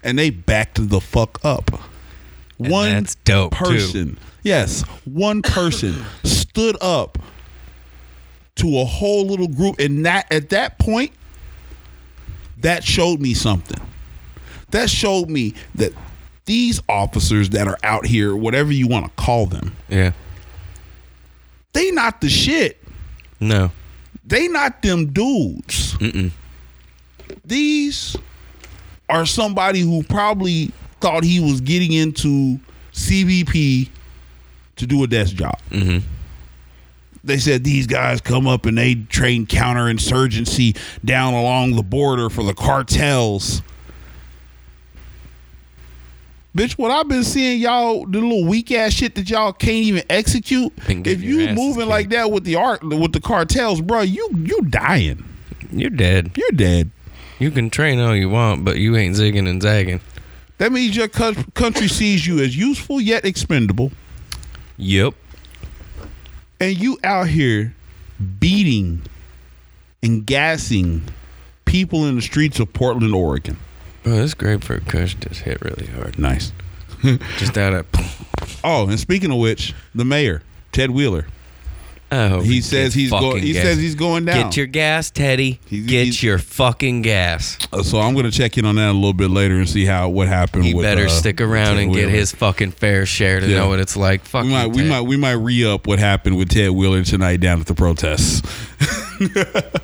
And they backed the fuck up. one that's dope, too. person, yes, one person (coughs) stood up to a whole little group, and that at that point, that showed me something. That showed me that these officers that are out here, whatever you want to call them, Yeah. they not the shit. No. They not them dudes. These are somebody who probably thought he was getting into CBP to do a desk job. They said these guys come up and they train counterinsurgency down along the border for the cartels. Bitch, what I've been seeing y'all the little weak ass shit that y'all can't even execute. If you moving like that with the art with the cartels, bro, you you dying. You're dead. You're dead. You can train all you want, but you ain't zigging and zagging. That means your country sees you as useful yet expendable, Yep. and you out here beating and gassing people in the streets of Portland, Oregon. Bro, this grapefruit kush just hit really hard. Nice. Just out of. (laughs) Oh, and speaking of which, the mayor, Ted Wheeler, Oh, he says he's going. He gas. says he's going down. Get your gas, Teddy. He's- Get he's- your fucking gas. Uh, so I'm going to check in on that a little bit later and see how what happened. He with, better uh, stick around Ted and get his fucking fair share to Yeah. know what it's like. Fuck We might, we might, we might re up what happened with Ted Wheeler tonight down at the protests. (laughs)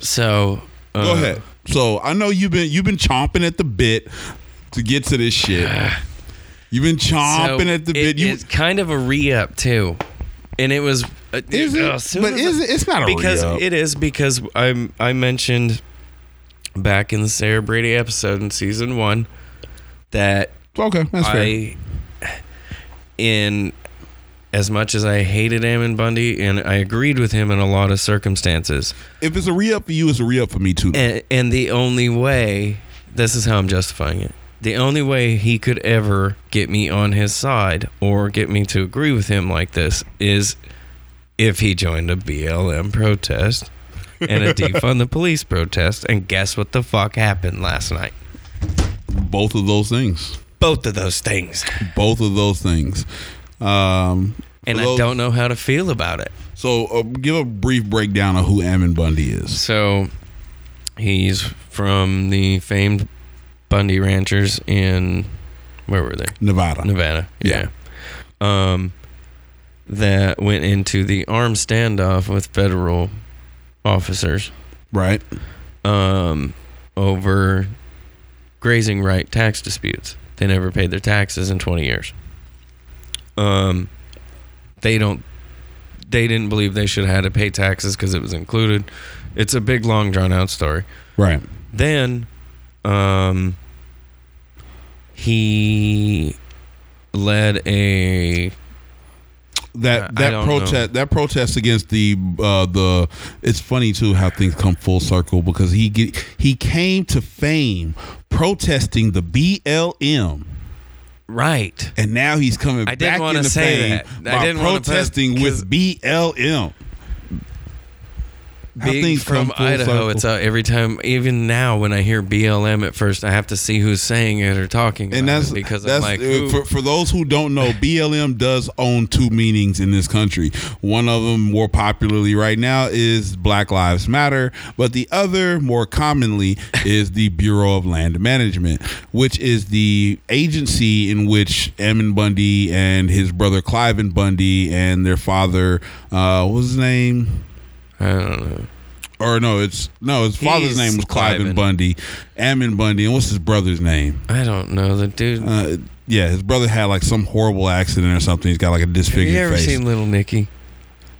So uh, Go ahead. So I know you've been you've been chomping at the bit to get to this shit. (sighs) You've been So chomping at the it- bit. You, it's kind of a re-up too, and it was. Uh, Is it? uh, But is it? It's not a because re-up. it is because I I mentioned back in the Sarah Brady episode in season one that okay, that's fair. I in as much as I hated Ammon Bundy and I agreed with him in a lot of circumstances. If it's a re up for you, it's a re up for me too. And, and the only way, this is how I'm justifying it. The only way he could ever get me on his side or get me to agree with him like this is if he joined a BLM protest and a (laughs) defund the police protest. And guess what the fuck happened last night? Both of those things. Both of those things. Both of those things. Um, And for I don't know how to feel about it. So uh, give a brief breakdown of who Ammon Bundy is. So he's from the famed Bundy Ranchers in where were they? Nevada. Nevada. Yeah. Yeah. Um, that went into the armed standoff with federal officers Right. um, over grazing right tax disputes. They never paid their taxes in 20 years. Um, they don't. They didn't believe they should have had to pay taxes because it was included. It's a big, long, drawn out story. Right. Then, um, he led a that that protest know. that protest against the uh the it's funny too how things come full circle because he get, he came to fame protesting the BLM right. and now he's coming I didn't back into say fame that. I by didn't wanna put- with BLM. How Being things from Idaho, it's uh, every time. Even now, when I hear BLM at first, I have to see who's saying it or talking. and about that's it because that's I'm like, uh, for, for those who don't know, BLM does own two meanings in this country. One of them, more popularly right now, is Black Lives Matter, but the other, more commonly, is the Bureau of Land Management, which is the agency in which Ammon Bundy and his brother Cliven Bundy and their father, uh, what was his name? I don't know. Or no, it's no, his father's He's name was Cliven Cliven. Bundy, Ammon Bundy, and what's his brother's name? I don't know. The dude. Uh, yeah, his brother had like some horrible accident or something. He's got like a have disfigured you ever face. seen Little Nicky?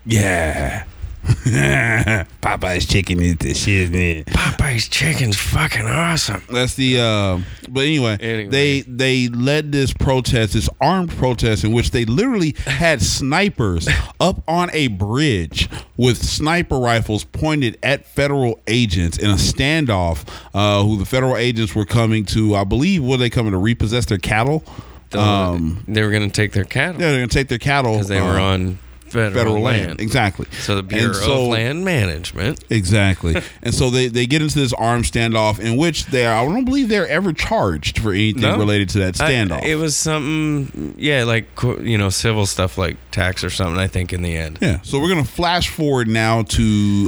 yeah, (laughs) Popeye's chicken is the shit, man. Popeye's chicken's fucking awesome. That's the. Uh, but anyway, Anyway. they they led this protest, this armed protest, in which they literally had (laughs) snipers up on a bridge with sniper rifles pointed at federal agents in a standoff. Uh, who the federal agents were coming to? I believe were they coming to repossess their cattle? Um, they were going to take their cattle yeah, they're gonna take their cattle because they were uh, on federal, federal land. land. Exactly. So the Bureau so- of Land Management. Exactly. (laughs) and so they, they get into this armed standoff in which they are, I don't believe they're ever charged for anything No. related to that I- standoff. it was something, yeah, like you know, civil stuff like tax or something. I think in the end. yeah. So we're gonna flash forward now to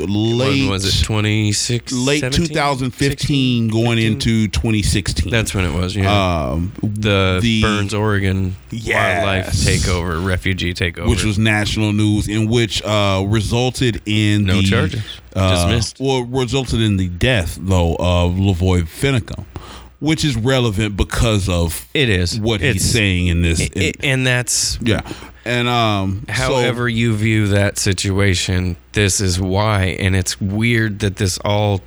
late When was it? Twenty six. late 2015 going into 2016. That's when it was. Yeah. um, the, the- Burns, Oregon wildlife takeover, refugee takeover. which was national news, in which uh, resulted in No the, charges. uh, Dismissed. Well, resulted in the death though of Lavoy Finicum, which is relevant because of it is what It's- he's saying in this. in- I- and that's yeah, and um, so- however you view that situation. This is why, and it's weird that this all.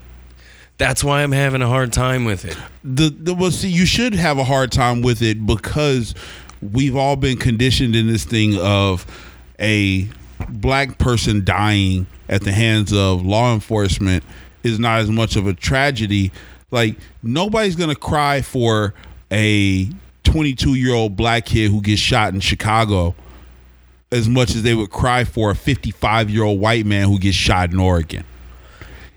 That's why I'm having a hard time with it. the the well, see, you should have a hard time with it because we've all been conditioned in this thing of a black person dying at the hands of law enforcement is not as much of a tragedy. Like nobody's gonna cry for a 22 year old black kid who gets shot in Chicago as much as they would cry for a 55 year old white man who gets shot in Oregon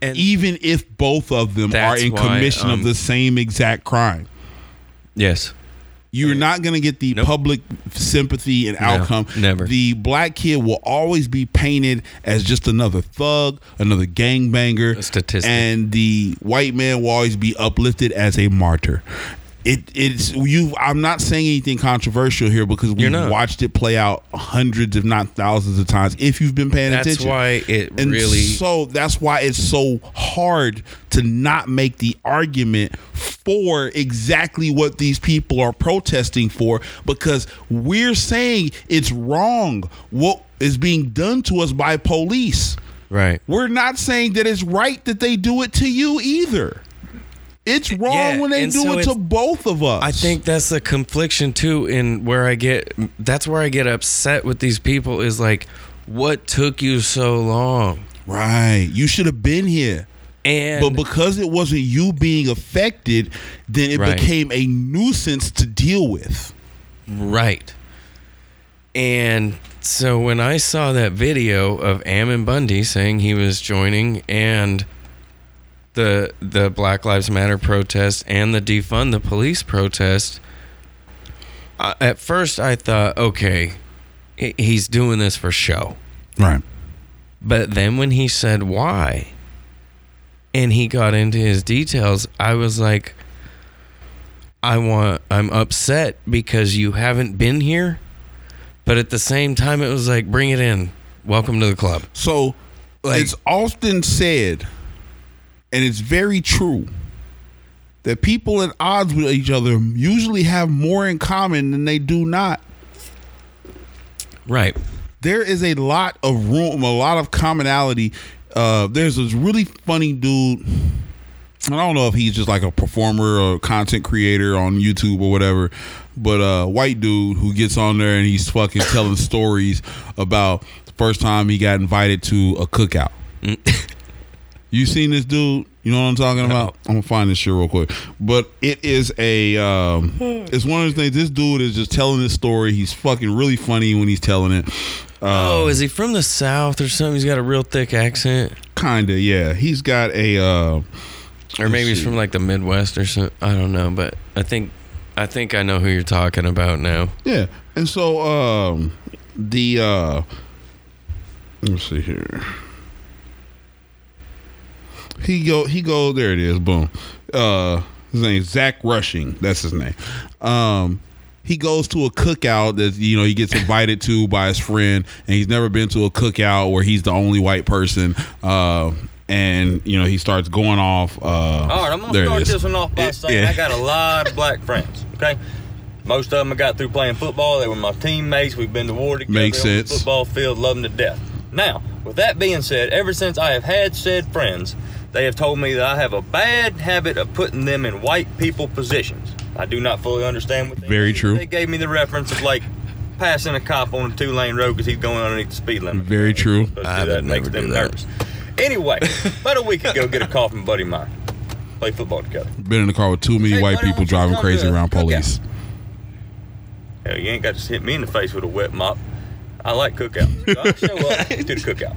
And even if both of them are in why, commission of um, the same exact crime. yes, You're not going to get the Nope. public sympathy and outcome. never. The black kid will always be painted as just another thug, another gangbanger, A statistic. and the white man will always be uplifted as a martyr. It, it's you. I'm not saying anything controversial here because we've watched it play out hundreds, if not thousands, of times. If you've been paying that's attention, why it and really. so that's why it's so hard to not make the argument for exactly what these people are protesting for because we're saying it's wrong what is being done to us by police. right. We're not saying that it's right that they do it to you either. It's wrong Yeah, when they and do so it to both of us. I think that's the confliction too, in where I get. That's where I get upset with these people. Is like, what took you so long? right. You should have been here. And But because it wasn't you being affected, then it Right. became a nuisance to deal with. Right. And so when I saw that video of Ammon Bundy saying he was joining and the the Black Lives Matter protest and the defund the police protest, I, at first I thought, okay, he's doing this for show. Right. But then when he said why and he got into his details, I was like I want I'm upset because you haven't been here. But at the same time it was like bring it in. Welcome to the club. So Like- it's often said, and it's very true, that people at odds with each other usually have more in common than they do not. Right. There is a lot of room, a lot of commonality. Uh, there's this really funny dude. I don't know if he's just like a performer or content creator on YouTube or whatever, but a uh, white dude who gets on there and he's fucking telling stories about the first time he got invited to a cookout. (laughs) you seen this dude? You know what I'm talking about? I'm gonna find this shit real quick. But it is a, um, it's one of those things. This dude is just telling this story. He's fucking really funny when he's telling it. oh, is he from the south or something? He's got a real thick accent. Kinda, yeah. He's got a. Uh, Or maybe he's from like the Midwest or something. I don't know, but I think I think I know who you're talking about now. Yeah, and so um, the uh, let's see here. He go he go there it is boom. Uh, his name's Zach Rushing. That's his name. Um, he goes to a cookout that you know he gets invited to by his friend, and he's never been to a cookout where he's the only white person. Uh, and you know he starts going off. Uh, All right, I'm gonna start this one off by saying yeah. I got a lot of black friends. Okay, most of them I got through playing football. They were my teammates. We've been to war together Makes on the sense. football field, love them to death. Now, with that being said, ever since I have had said friends, they have told me that I have a bad habit of putting them in white people positions. I do not fully understand what they Very mean. true. They gave me the reference of like passing a cop on a two lane road because he's going underneath the speed limit. Very true. I that makes them that. nervous. Anyway, (laughs) about a week ago, get a call from a buddy of mine. Play football together. Been in the car with too many Hey, white buddy, people want you to driving crazy around police. Hell, you ain't got to hit me in the face with a wet mop. I like cookouts. So I (laughs) show up to the cookout.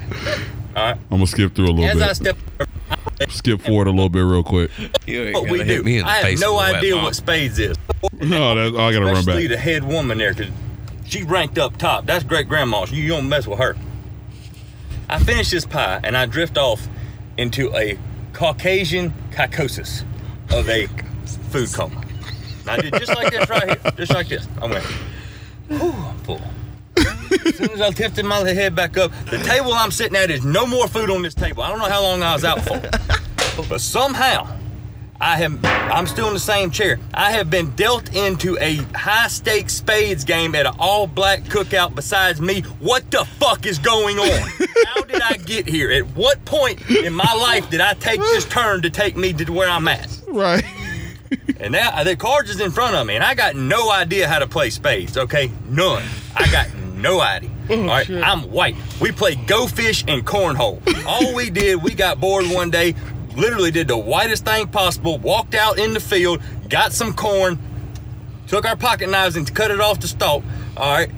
All right. I'm gonna skip through a little As I bit. step, skip forward a little bit real quick. You ain't oh, what we gonna do. hit me in the I have face no with a wet idea what spades is. No, that, I gotta run Especially back. the head woman there, because she ranked up top. That's great grandma. You don't mess with her. I finish this pie and I drift off into a Caucasian psychosis of a food coma. And I did just like this right here, just like this. I went, whew, I'm full. As soon as I lifted my head back up, the table I'm sitting at is no more food on this table. I don't know how long I was out for, (laughs) but somehow I have. I'm still in the same chair. I have been dealt into a high stakes spades game at an all black cookout. Besides me, what the fuck is going on? (laughs) How did I get here? At what point in my life did I take this turn to take me to where I'm at? Right. And now the cards is in front of me, and I got no idea how to play spades. Okay, none. I got no idea. Mm-hmm. All right, I'm white. We played go fish and cornhole. All we did, we got bored one day, literally did the whitest thing possible. Walked out in the field, got some corn, took our pocket knives and cut it off the stalk. All right.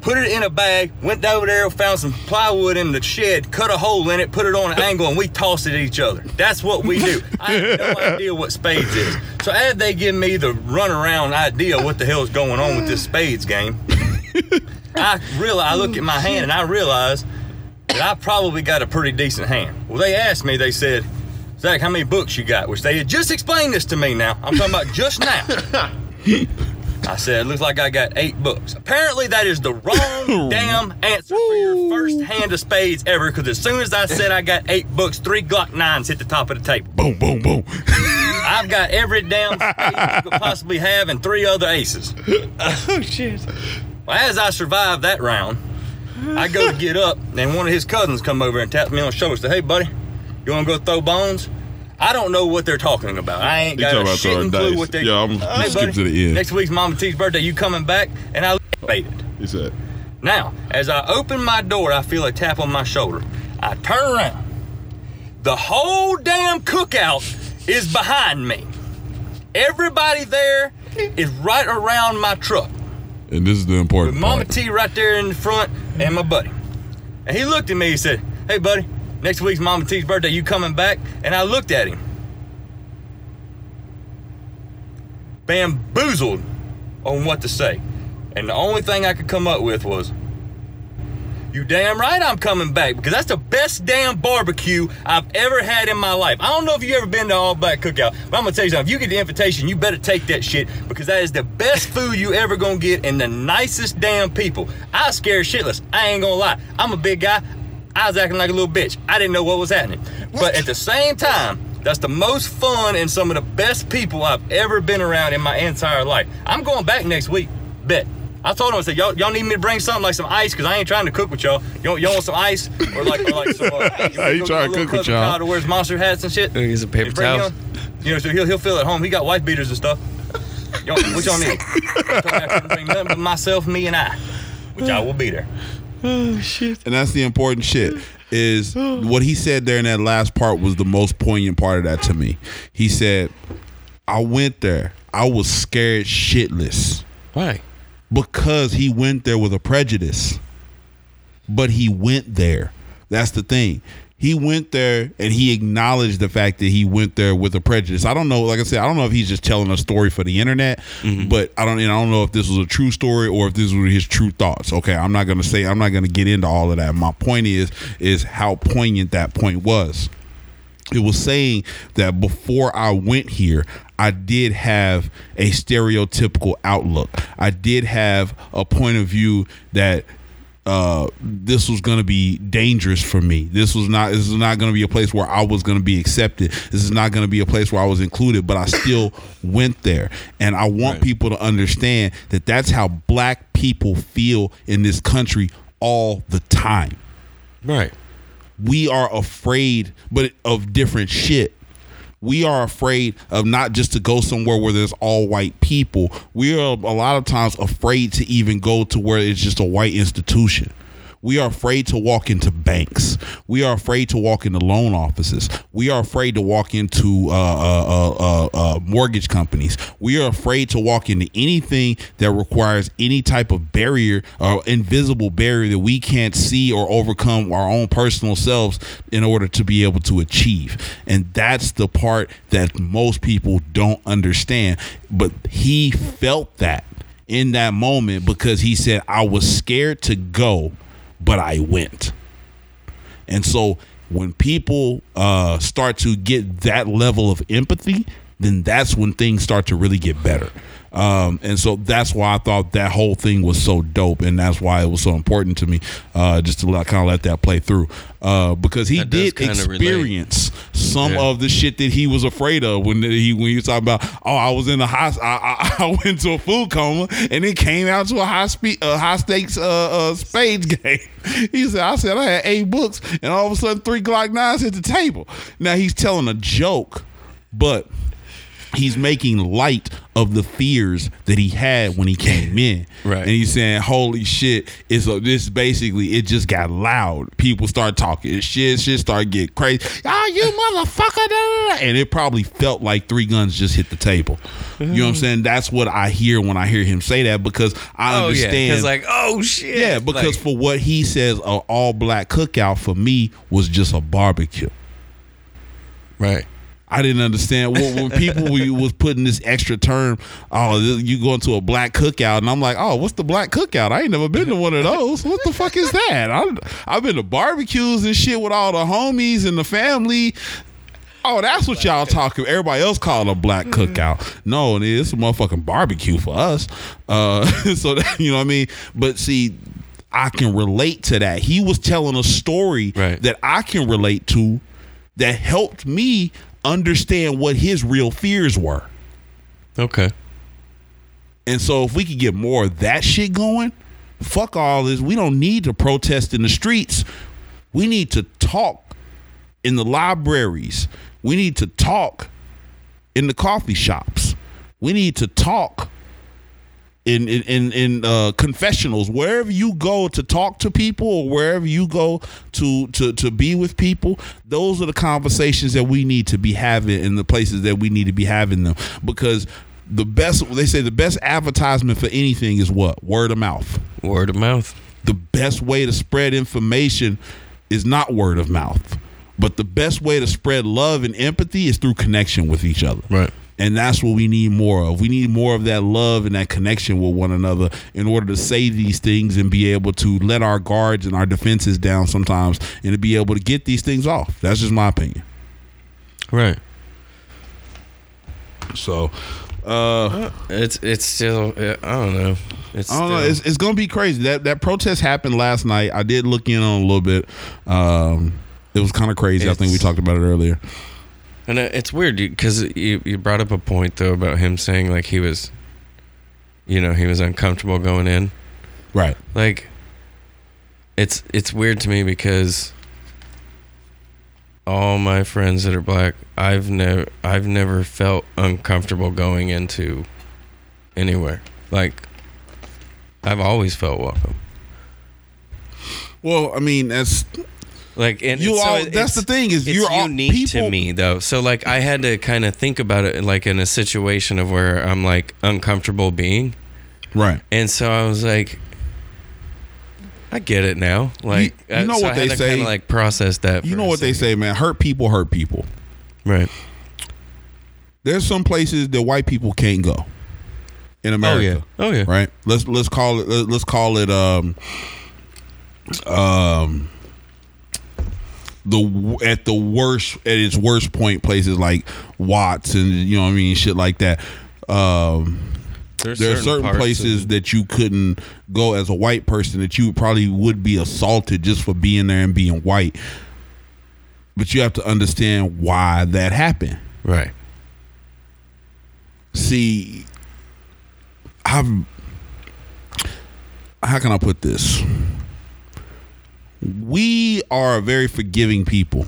Put it in a bag, went over there, found some plywood in the shed, cut a hole in it, put it on an angle, and we tossed it at each other. That's what we do. I have no (laughs) idea what spades is. So as they give me the runaround idea what the hell is going on with this spades game, I realize I look at my hand and I realize that I probably got a pretty decent hand. Well, they asked me, they said, Zach, how many books you got? Which they had just explained this to me now. I'm talking about just now. (laughs) I said, looks like I got eight books. Apparently, that is the wrong (laughs) damn answer for your first hand of spades ever, because as soon as I said I got eight books, three Glock 9s hit the top of the table. Boom, boom, boom. (laughs) I've got every damn spade you could possibly have and three other aces. Oh shit. Well, as I survived that round, I go to (laughs) get up, and one of his cousins come over and taps me on the shoulder and said, Hey, buddy, you want to go throw bones? I don't know what they're talking about. I ain't got a about throwing shitting clue dice. what they. Yeah, I'm gonna skip to the end. Next week's Mama T's birthday. You coming back? And I baited. He said, Now, as I open my door, I feel a tap on my shoulder. I turn around. The whole damn cookout is behind me. Everybody there is right around my truck. And this is the important With Mama part. T right there in the front and my buddy. And he looked at me, he said, Hey buddy, next week's Mama T's birthday, you coming back? And I looked at him. Bamboozled on what to say. And the only thing I could come up with was, You damn right I'm coming back because that's the best damn barbecue I've ever had in my life. I don't know if you ever been to All Black Cookout, but I'm gonna tell you something. If you get the invitation, you better take that shit because that is the best food you ever gonna get and the nicest damn people. I scared shitless. I ain't gonna lie. I'm a big guy. I was acting like a little bitch. I didn't know what was happening. But at the same time, that's the most fun and some of the best people I've ever been around in my entire life. I'm going back next week. Bet. I told him, I said, y'all, y'all need me to bring something like some ice because I ain't trying to cook with y'all. Y'all, y'all want some ice? Or like, or like some. Uh, (laughs) you I trying to cook with y'all. Kyle that wears monster hats and shit. He's a paper And towel. You know, so he'll, he'll feel at home. He got wife beaters and stuff. Y'all, what y'all need? I told him I couldn't bring nothing but myself, me, and I. Which I will be there. (sighs) Shit. And that's the important shit is (sighs) what he said there in that last part was the most poignant part of that to me he said i went there i was scared shitless Why? Because he went there with a prejudice but he went there that's the thing he went there and he acknowledged the fact that he went there with a prejudice. I don't know, like I said, I don't know if he's just telling a story for the internet, mm-hmm. but I don't, and I don't know if this was a true story or if this were his true thoughts. Okay, I'm not gonna say, I'm not gonna get into all of that. My point is, is how poignant that point was it was saying that before I went here, I did have a stereotypical outlook. I did have a point of view that uh, this was going to be dangerous for me. This was not. This is not going to be a place where I was going to be accepted. This is not going to be a place where I was included. But I still went there, and I want people to understand that that's how Black people feel in this country all the time. Right. We are afraid, but of different shit. We are afraid of not just to go somewhere where there's all white people. We are a lot of times afraid to even go to where it's just a white institution. We are afraid to walk into banks. We are afraid to walk into loan offices. We are afraid to walk into uh, uh, uh, uh, uh, mortgage companies. We are afraid to walk into anything that requires any type of barrier or invisible barrier that we can't see or overcome our own personal selves in order to be able to achieve. And that's the part that most people don't understand. But he felt that in that moment because he said, I was scared to go but I went. And so when people uh, start to get that level of empathy, then that's when things start to really get better. Um, and so that's why I thought that whole thing was so dope, and that's why it was so important to me, uh, just to let, kind of let that play through, uh, because he That did kinda relate. experience some Yeah. of the shit that he was afraid of when he when he was talking about, oh, I was in a high, I, I, (laughs) I went to a food coma, and it came out to a high speed, a high stakes uh, uh, spades (laughs) game. He said, I said I had eight books, and all of a sudden three Glock nines hit the table. Now he's telling a joke, but he's making light of the fears that he had when he came (laughs) in. Right. And he's saying, "Holy shit!" It's a, this basically it just got loud. People start talking shit. Shit started getting crazy. Oh, you motherfucker! da, da, da." And it probably felt like three guns just hit the table. You know what I'm saying? That's what I hear when I hear him say that because I Oh yeah, understand. because like oh shit. yeah, because Like, for what he says, an all black cookout for me was just a barbecue. right. I didn't understand when, when people we was putting this extra term. Oh, you going to a black cookout, and I'm like, oh, what's the black cookout? I ain't never been to one of those. What the fuck is that? I, I've been to barbecues and shit with all the homies and the family. Oh, that's what y'all talking. About. Everybody else call it a black cookout. No, it is a motherfucking barbecue for us. Uh, (laughs) so that, you know what I mean. But see, I can relate to that. He was telling a story Right. that I can relate to that helped me understand what his real fears were. Okay. And so if we could get more of that shit going, fuck all this. We don't need to protest in the streets. We need to talk in the libraries. We need to talk in the coffee shops. We need to talk in in in, in uh, confessionals wherever you go to talk to people or wherever you go to to to be with people those are the conversations that we need to be having in the places that we need to be having them because the best they say the best advertisement for anything is what word of mouth Word of mouth. the best way to spread information is not word of mouth but the best way to spread love and empathy is through connection with each other Right. And that's what we need more of. We need more of that love and that connection with one another in order to say these things and be able to let our guards and our defenses down sometimes and to be able to get these things off. That's just my opinion. Right. So, uh, It's it's still uh, I don't know. It's I don't know. It's, it's going to be crazy. That that protest happened last night. I did look in on a little bit. Um, it was kind of crazy. I think we talked about it earlier. And it's weird because you you brought up a point though about him saying like he was, you know, he was uncomfortable going in. Right. Like, it's it's weird to me because all my friends that are black, I've never I've never felt uncomfortable going into anywhere. Like, I've always felt welcome. Well, I mean, that's Like and You so all- that's the thing is you're unique people- to me though. So like I had to kind of think about it like in a situation of where I'm like uncomfortable being, right. and so I was like, I get it now. Like You- you know uh, so what they say- Kinda like process that. You know what they say, man. Hurt people hurt people. right? There's some places that white people can't go in America. Oh yeah. right? Let's let's call it let- let's call it um um the at the worst at its worst point places like Watts and you know what I mean shit like that. Um There's, there are certain parts places of- that you couldn't go as a white person that you probably would be assaulted just for being there and being white. But you have to understand why that happened right. see i've how can i put this we are a very forgiving people,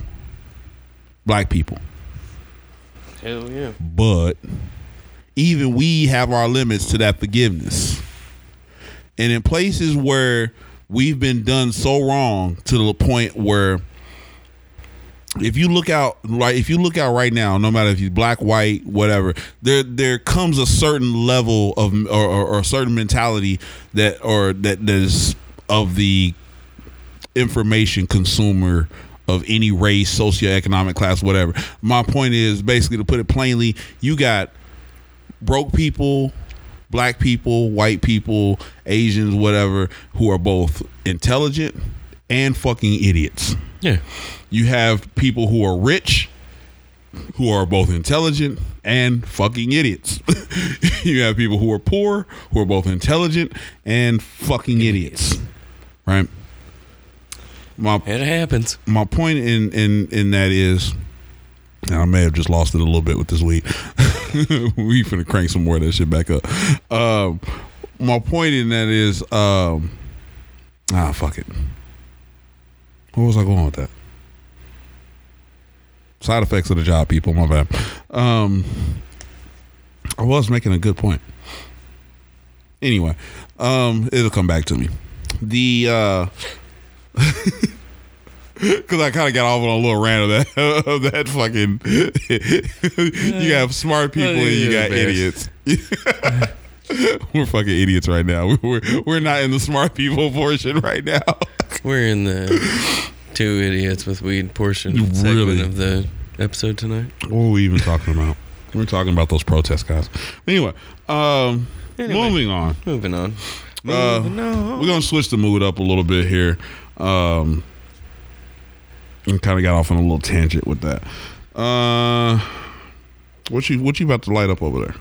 black people. Hell yeah. but even we have our limits to that forgiveness. And in places where we've been done so wrong to the point where if you look out like if you look out right now, no matter if you're black, white, whatever, there there comes a certain level of or, or, or a certain mentality that or that that is of the information consumer of any race, socioeconomic class, whatever. My point is basically to put it plainly, you got broke people, black people, white people, Asians, whatever, who are both intelligent and fucking idiots. Yeah. You have people who are rich who are both intelligent and fucking idiots. (laughs) you have people who are poor who are both intelligent and fucking idiots. Right? My It happens. my point in in in that is and I may have just lost it a little bit with this week. (laughs) we finna crank some more of that shit back up. Um, my point in that is, um, ah, fuck it. Where was I going with that? Side effects of the job, people. My bad. Um, I was making a good point. Anyway, um, it'll come back to me. The uh, (laughs) because I kind of got off on a little rant of that (laughs) of that fucking. (laughs) you have smart people and you got idiots. we're fucking idiots right now. We're we're not in the smart people portion right now. We're in the two idiots with weed portion segment Really? of the episode tonight. What are we even talking about? We're talking about those protest guys. Anyway, um, Anyway. moving on. Moving on. Uh, Moving on. We're gonna switch the mood up a little bit here. Um, and kind of got off on a little tangent with that. Uh, what you what you about to light up over there?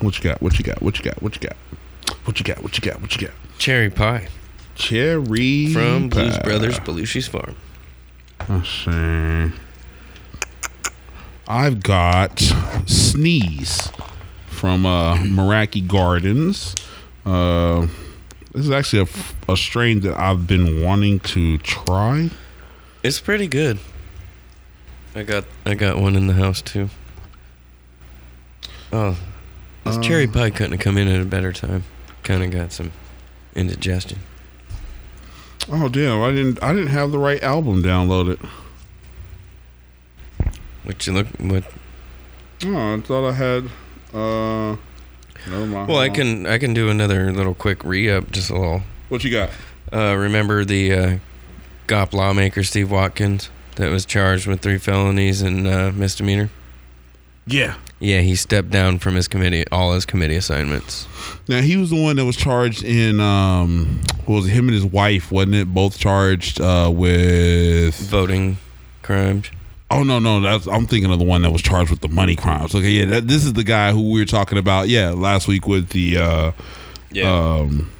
What you got? What you got? What you got? What you got? What you got? What you got? What you got? Cherry pie Cherry from Blues. Brothers Belushi's Farm. Let's see. I've got Sneeze from uh, Meraki Gardens. Uh, this is actually a strain that I've been wanting to try. It's pretty good. I got I got one in the house too. Oh, this cherry pie couldn't have come in at a better time. Kind of got some indigestion. Oh damn! I didn't. I didn't have the right album downloaded. What you look what? Oh, I thought I had. Uh, never mind. Well, I can I can do another little quick re up, just a little. What you got? Uh, remember the uh, GOP lawmaker Steve Watkins that was charged with three felonies and uh, misdemeanor? Yeah. Yeah, he stepped down from his committee, all his committee assignments. Now he was the one that was charged in. Um, what was it? Him and his wife, wasn't it? Both charged uh, with Voting crimes. Oh no, no, that's I'm thinking of the one that was charged with the money crimes. Okay, yeah, that, this is the guy who we were talking about. Yeah, last week with the uh, um,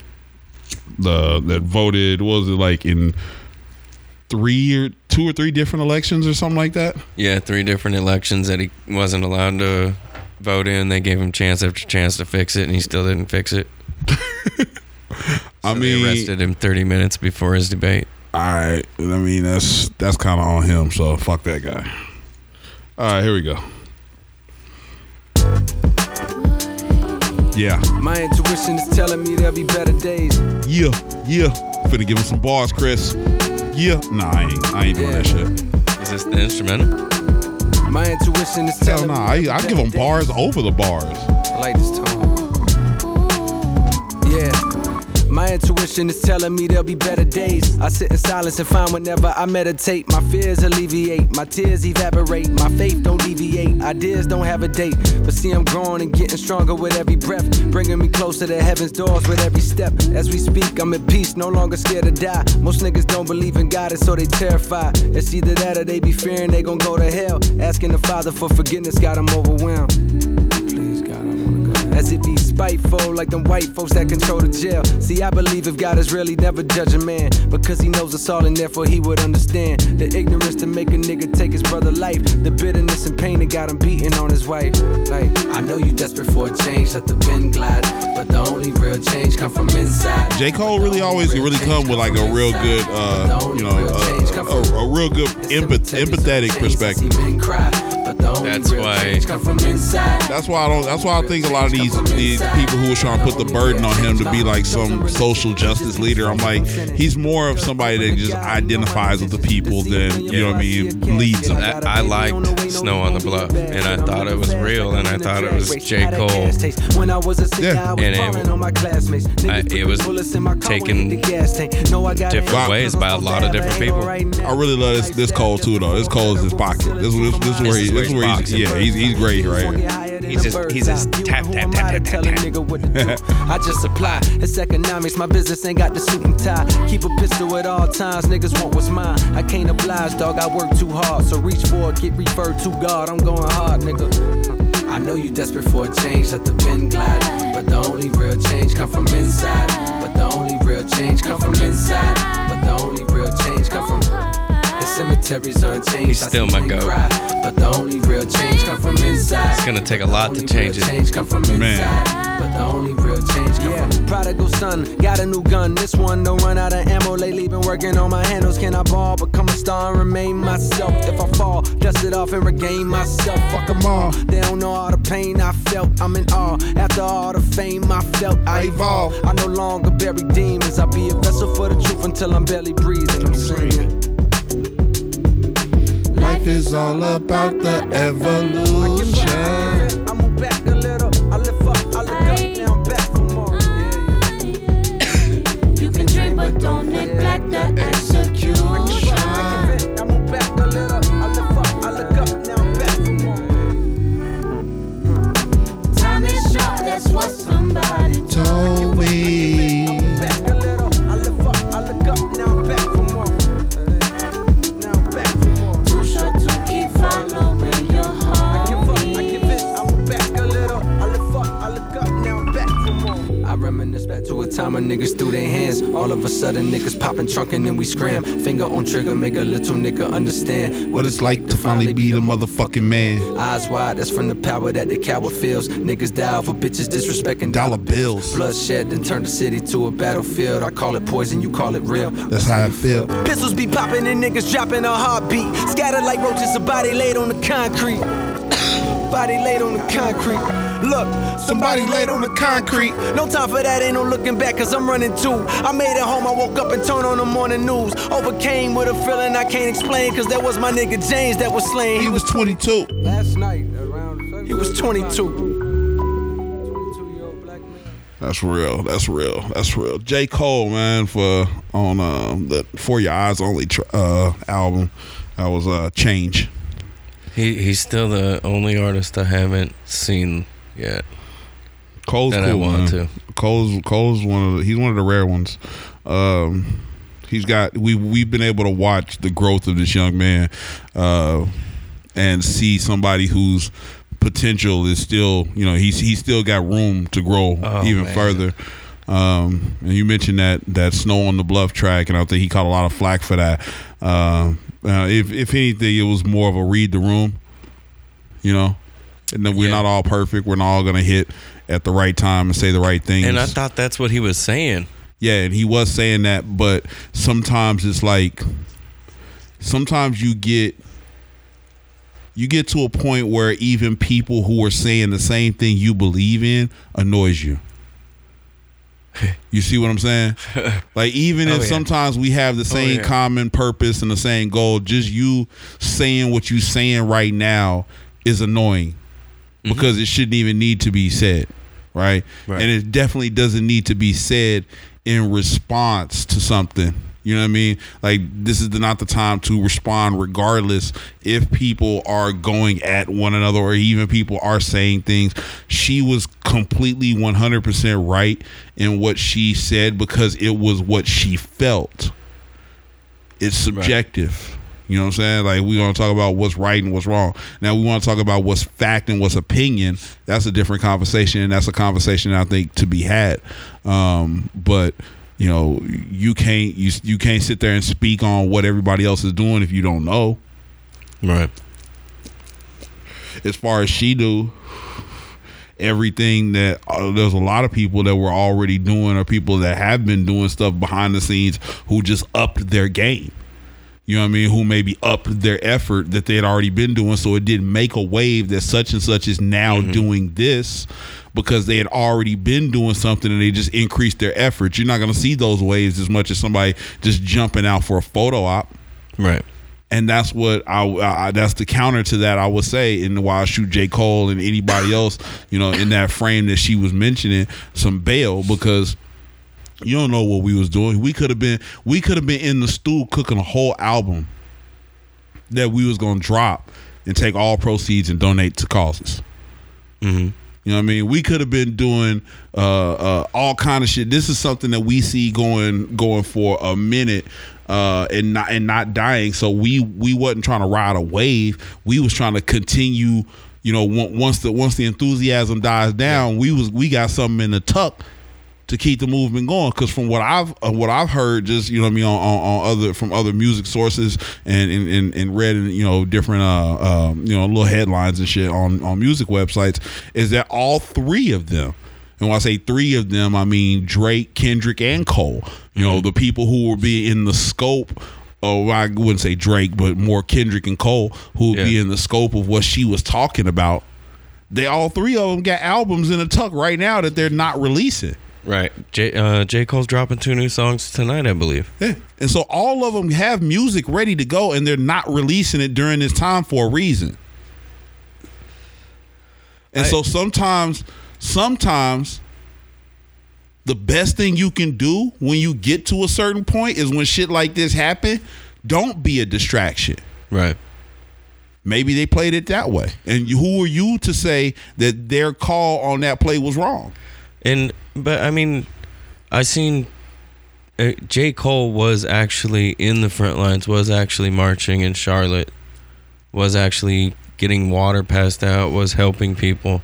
the that voted. What was it like in three or two or three different elections or something like that? Yeah, three different elections that he wasn't allowed to vote in. They gave him chance after chance to fix it, and he still didn't fix it. (laughs) I mean, they arrested him 30 minutes before his debate. I I mean that's that's kind of on him. So fuck that guy. All right, here we go. Yeah, My intuition is telling me there'll be better days. yeah, yeah. Finna give him some bars, Chris. Yeah, nah, I ain't. I ain't doing that shit. Is this the instrumental? My intuition is Hell telling nah, me. I, I give them bars over the bars. I like this My intuition is telling me there'll be better days. I sit in silence and find whenever I meditate, my fears alleviate, my tears evaporate, my faith don't deviate, ideas don't have a date. But see, I'm growing and getting stronger with every breath, bringing me closer to heaven's doors with every step. As we speak, I'm at peace, no longer scared to die. Most niggas don't believe in God, and so they terrified. It's either that or they be fearing they gon' go to hell. Asking the Father for forgiveness got them overwhelmed. As if he's spiteful, like them white folks that control the jail. See, I believe if God is real, he never judge a man, because he knows us all, and therefore he would understand the ignorance to make a nigga take his brother life, the bitterness and pain that got him beating on his wife. Like, I know you desperate for a change, let the wind glide, but the only real change come from inside. J. Cole really always really come with like a real good, uh, you know, uh, a, a real good empath- empathetic perspective. That's why- That's why I don't. That's why I think a lot of these these people who are trying to put the burden on him to be like some social justice leader. I'm like, he's more of somebody that just identifies with the people than you know what I mean leads them. I, I liked Snow on the Bluff, and I thought it was real, and I thought it was J. Cole. When I was a sick Yeah. guy, I was And it- balling on my classmates. I- it was taken different ways by a lot of different people. I really love this this Cole too though. This Cole is his pocket. This this, this is where he this is where he's yeah he's he's great right here. He's just- he's just tap, tap, tap, tap, tap, tap. I just supply. It's economics. My business ain't got the suit and tie. Keep a pistol at all times. Niggas want what's mine. I can't oblige, dog. I work too hard. So reach for it, get referred to God. I'm going hard, nigga. I know you desperate for a change, let the pen glide. But the only real change come from inside. But the only real change come from inside. But the only real change come from the cemeteries unchanged. He's still my men goat. But the only real change come from inside. It's gonna take a lot to change it. Change come from Man. inside. But the only real change come from Prodigal son, got a new gun. This one don't run out of ammo. Lately been working on my handles. Can I ball, become a star and remain myself? If I fall, dust it off and regain myself. Fuck 'em all. They don't know all the pain I felt. I'm in awe. After all the fame I felt, I evolve. I no longer bury demons. I'll be a vessel for the truth until I'm barely breathing. I'm singing. Is all about the evolution. I move back a little. To a time niggas threw their hands. All of a sudden, niggas popping trunk and then we scram. Finger on trigger, make a little nigga understand What it's like to finally be the motherfucking man. Eyes wide, that's from the power that the coward feels. Niggas die for bitches disrespecting Dollar bills. Bloodshed then turn the city to a battlefield. I call it poison, you call it real. That's how I feel. Pistols be popping and niggas dropping a heartbeat. Scattered like roaches, a body laid on the concrete. (coughs) body laid on the concrete. Look, somebody laid on the concrete. No time for that, ain't no looking back, cause I'm running too. I made it home, I woke up and turned on the morning news. Overcame with a feeling I can't explain, cause that was my nigga James that was slain. He was 22. last night around. He was 22. That's real. That's real. That's real. J. Cole, man, for on um, the For Your Eyes Only tr- uh, album. That was uh, Change. He he's still the only artist I haven't seen yet. Cole's That I cool, want man. to. Cole's Cole's one of the, he's one of the rare ones. Um, he's got we we've been able to watch the growth of this young man, uh, and see somebody whose potential is still you know he's he's still got room to grow Oh, even man. further. Um, and you mentioned that that snow on the bluff track, and I think he caught a lot of flack for that. Uh, uh, if if anything, it was more of a read the room, you know. And then we're Yeah. not all perfect. We're not all gonna hit at the right time and say the right things. And I thought that's what he was saying. yeah, and he was saying that, but sometimes it's like sometimes you get you get to a point where even people who are saying the same thing you believe in annoys you. (laughs) You see what I'm saying? (laughs) Like even Oh, if yeah. sometimes we have the oh, same yeah. common purpose and the same goal, just you saying what you're saying right now is annoying Mm-hmm. because it shouldn't even need to be said, right? Right. And it definitely doesn't need to be said in response to something. You know what I mean? Like this is not the time to respond, regardless if people are going at one another or even people are saying things. She was completely one hundred percent right in what she said because it was what she felt. It's subjective. You know what I'm saying? Like we want to talk about what's right and what's wrong. Now we want to talk about what's fact and what's opinion. That's a different conversation, and that's a conversation I think to be had. Um, but you know, you can't you you can't sit there and speak on what everybody else is doing if you don't know. Right. As far as she do, everything that uh, there's a lot of people that were already doing or people that have been doing stuff behind the scenes who just upped their game. You know what I mean? Who maybe upped their effort that they had already been doing, so it didn't make a wave that such and such is now mm-hmm. doing this because they had already been doing something and they just increased their efforts. You're not going to see those waves as much as somebody just jumping out for a photo op Right. and that's what I, I that's the counter to that I would say in the I Shoot J Cole and anybody else you know in that frame that she was mentioning some bail because you don't know what we was doing we could have been we could have been in the stool cooking a whole album that we was gonna drop and take all proceeds and donate to causes you know what I mean? We could have been doing uh, uh, all kind of shit. This is something that we see going going for a minute uh, and not and not dying. So we we wasn't trying to ride a wave. We was trying to continue. You know, once the once the enthusiasm dies down, we was we got something in the tuck to keep the movement going. Because from what I've uh, what I've heard, just you know I mean on, on, on other from other music sources and and, and, and read in, you know different uh um, you know little headlines and shit on on music websites is that all three of them. And when I say three of them, I mean Drake, Kendrick, and Cole. You know, the people who will be in the scope oh, I wouldn't say Drake, but more Kendrick and Cole, who would be in the scope of what she was talking about. They all three of them got albums in the tuck right now that they're not releasing. Right. J uh, J Cole's dropping two new songs tonight, I believe. Yeah. And so all of them have music ready to go and they're not releasing it during this time for a reason. And I- so sometimes sometimes the best thing you can do when you get to a certain point is when shit like this happen, don't be a distraction. Right. Maybe they played it that way. And who are you to say that their call on that play was wrong? And but I mean, I seen uh, J Cole was actually in the front lines, was actually marching in Charlotte, was actually getting water passed out, was helping people,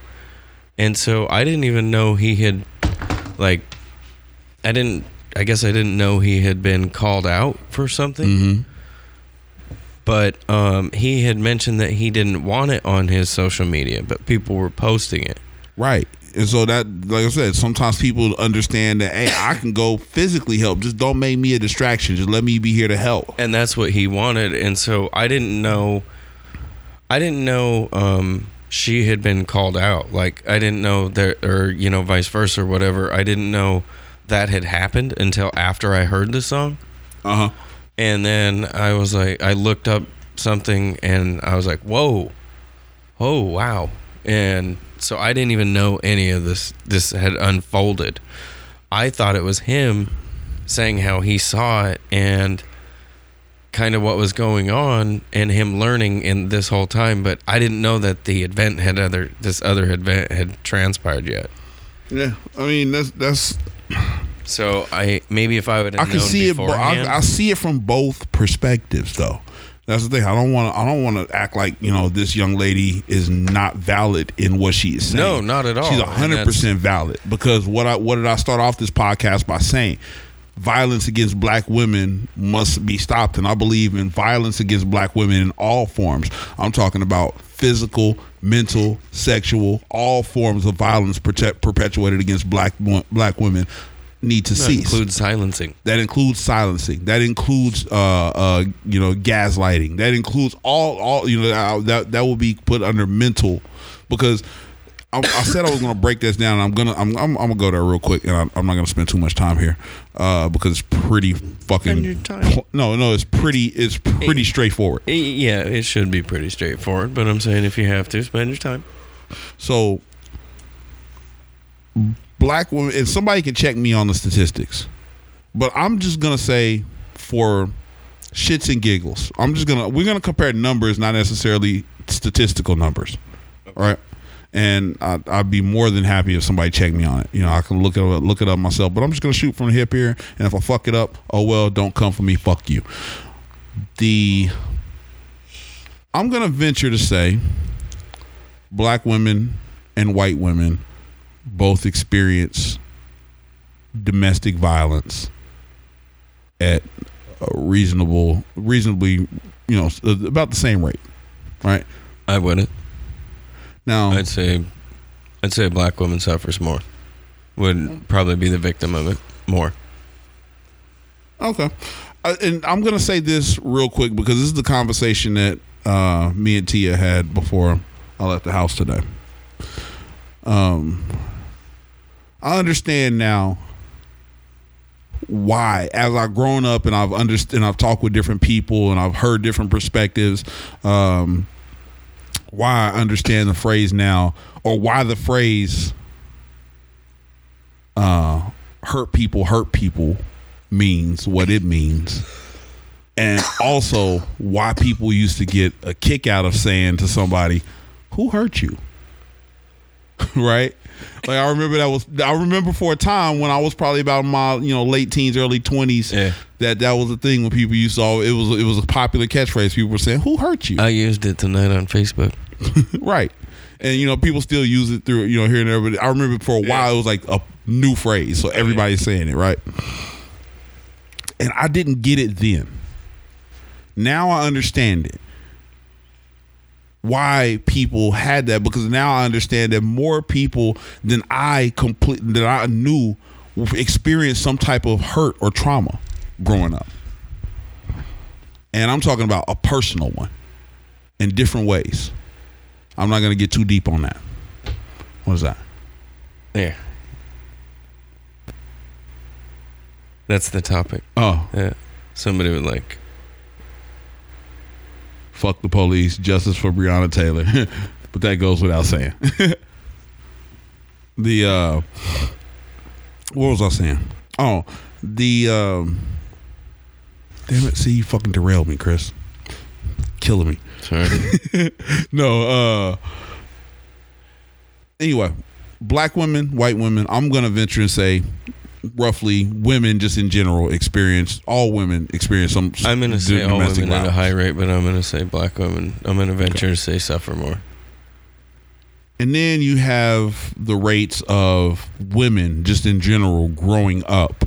and so I didn't even know he had, like, I didn't. I guess I didn't know he had been called out for something. But um, he had mentioned that he didn't want it on his social media, but people were posting it. Right. And so that, like I said, sometimes people understand that, hey, I can go physically help. Just don't make me a distraction. Just let me be here to help. and that's what he wanted and so i didn't know i didn't know um she had been called out like i didn't know that or you know vice versa or whatever i didn't know that had happened until after i heard the song Uh huh. and then i was like i looked up something and i was like whoa oh wow and so i didn't even know any of this this had unfolded i thought it was him saying how he saw it and kind of what was going on and him learning in this whole time but i didn't know that the event had other this other event had transpired yet Yeah. I mean, that's that's. (clears throat) so i maybe if i would have I can known see it. I, I see it from both perspectives, though. That's the thing. I don't want. to. I don't want to act like you know this young lady is not valid in what she is saying. No, not at all. She's hundred percent valid because what I what did I start off this podcast by saying? Violence against black women must be stopped, and I believe in violence against black women in all forms. I'm talking about physical, mental, sexual, all forms of violence protect, perpetuated against black black women need to cease. that cease. includes silencing That includes silencing. That includes, uh, uh, you know, gaslighting. That includes all, all, you know, uh, that that will be put under mental, because I, I said I was going to break this down. I'm gonna, I'm, I'm, I'm gonna go there real quick, and I'm, I'm not going to spend too much time here, uh, because it's pretty fucking. Your time. No, no, it's pretty, it's pretty straightforward. Y- yeah it should be pretty straightforward but i'm saying if you have to spend your time So, black women, and somebody can check me on the statistics, but I'm just gonna say for shits and giggles, I'm just gonna we're gonna compare numbers, not necessarily statistical numbers, all right? And I, I'd be more than happy if somebody checked me on it. You know, I can look it up, look it up myself. But I'm just gonna shoot from the hip here, and if I fuck it up, oh well, don't come for me. Fuck you. The I'm gonna venture to say black women and white women both experience domestic violence at a reasonable reasonably you know about the same rate right I wouldn't. now I'd say, I'd say a black woman suffers more. Would probably be the victim of it more. Okay. Uh, and I'm going to say this real quick because this is the conversation that uh, me and Tia had before I left the house today. Um, I understand now why, as I've grown up and I've understood, and I've talked with different people and I've heard different perspectives. Um, why I understand the phrase now, or why the phrase uh, "hurt people hurt people" means what it means, and also why people used to get a kick out of saying to somebody, "Who hurt you?" (laughs) right? Like I remember that was I remember for a time when I was probably about my you know late teens, early twenties. Yeah. That that was a thing when people used to all it was it was a popular catchphrase. People were saying, "Who hurt you?" I used it tonight on Facebook. (laughs) right. And you know, people still use it through you know here and there. But I remember for a while it was like a new phrase, so everybody's saying it, right? And I didn't get it then. Now I understand it. Why people had that because now I understand that more people than I complete that I knew experienced some type of hurt or trauma growing up. And I'm talking about a personal one in different ways. I'm not going to get too deep on that. What is that? There. That's the topic. Oh, Yeah. Somebody would like. Fuck the police, justice for Breonna Taylor. (laughs) but that goes without saying. (laughs) the uh what was I saying? Oh, the um Damn it, see you fucking derailed me, Chris. Killing me. Sorry. (laughs) no, uh anyway, black women, white women, I'm gonna venture and say roughly women just in general experience all women experience some I'm gonna say all women at a high rate, but I'm gonna say black women. I'm gonna venture to say suffer more. And then you have the rates of women just in general growing up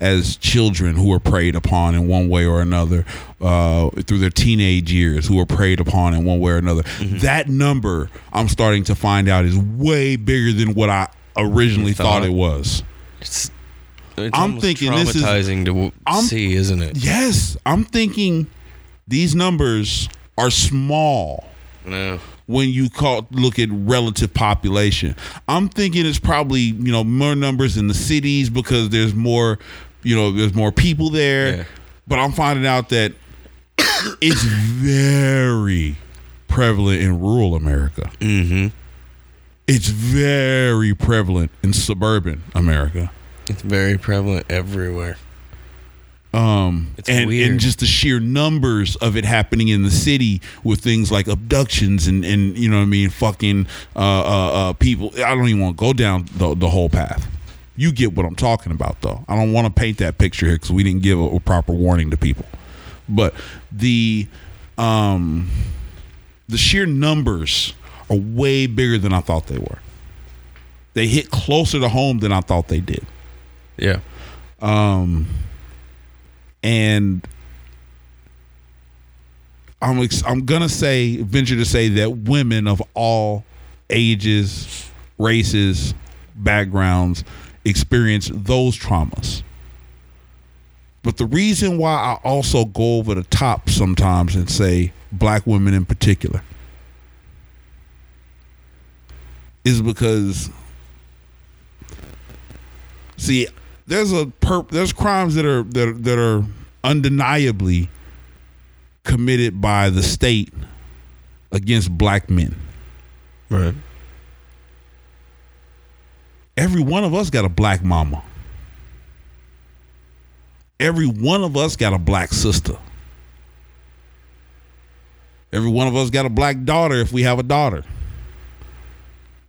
as children who are preyed upon in one way or another uh, through their teenage years, who are preyed upon in one way or another. Mm-hmm. That number, I'm starting to find out, is way bigger than what I originally thought thought? it was. It's, it's I'm thinking this is- traumatizing to I'm- see, isn't it? Yes, I'm thinking these numbers are small. No. when you call look at relative population. I'm thinking it's probably you know more numbers in the cities because there's more you know there's more people there. Yeah. But I'm finding out that (coughs) it's very prevalent in rural America. Mm-hmm. It's very prevalent in suburban America. It's very prevalent everywhere. Um, It's and, weird. and just the sheer numbers of it happening in the city with things like abductions and, and you know what I mean, fucking uh, uh, uh, people. I don't even want to go down the, the whole path. You get what I'm talking about, though. I don't want to paint that picture here because we didn't give a, a proper warning to people. But the um, the sheer numbers are way bigger than I thought they were. They hit closer to home than I thought they did. Yeah. Um, and I'm ex- I'm gonna say venture to say that women of all ages, races, backgrounds experience those traumas. But the reason why I also go over the top sometimes and say black women in particular is because see there's a perp there's crimes that are that are, that are undeniably committed by the state against black men. Right. Every one of us got a black mama. Every one of us got a black sister. Every one of us got a black daughter if we have a daughter.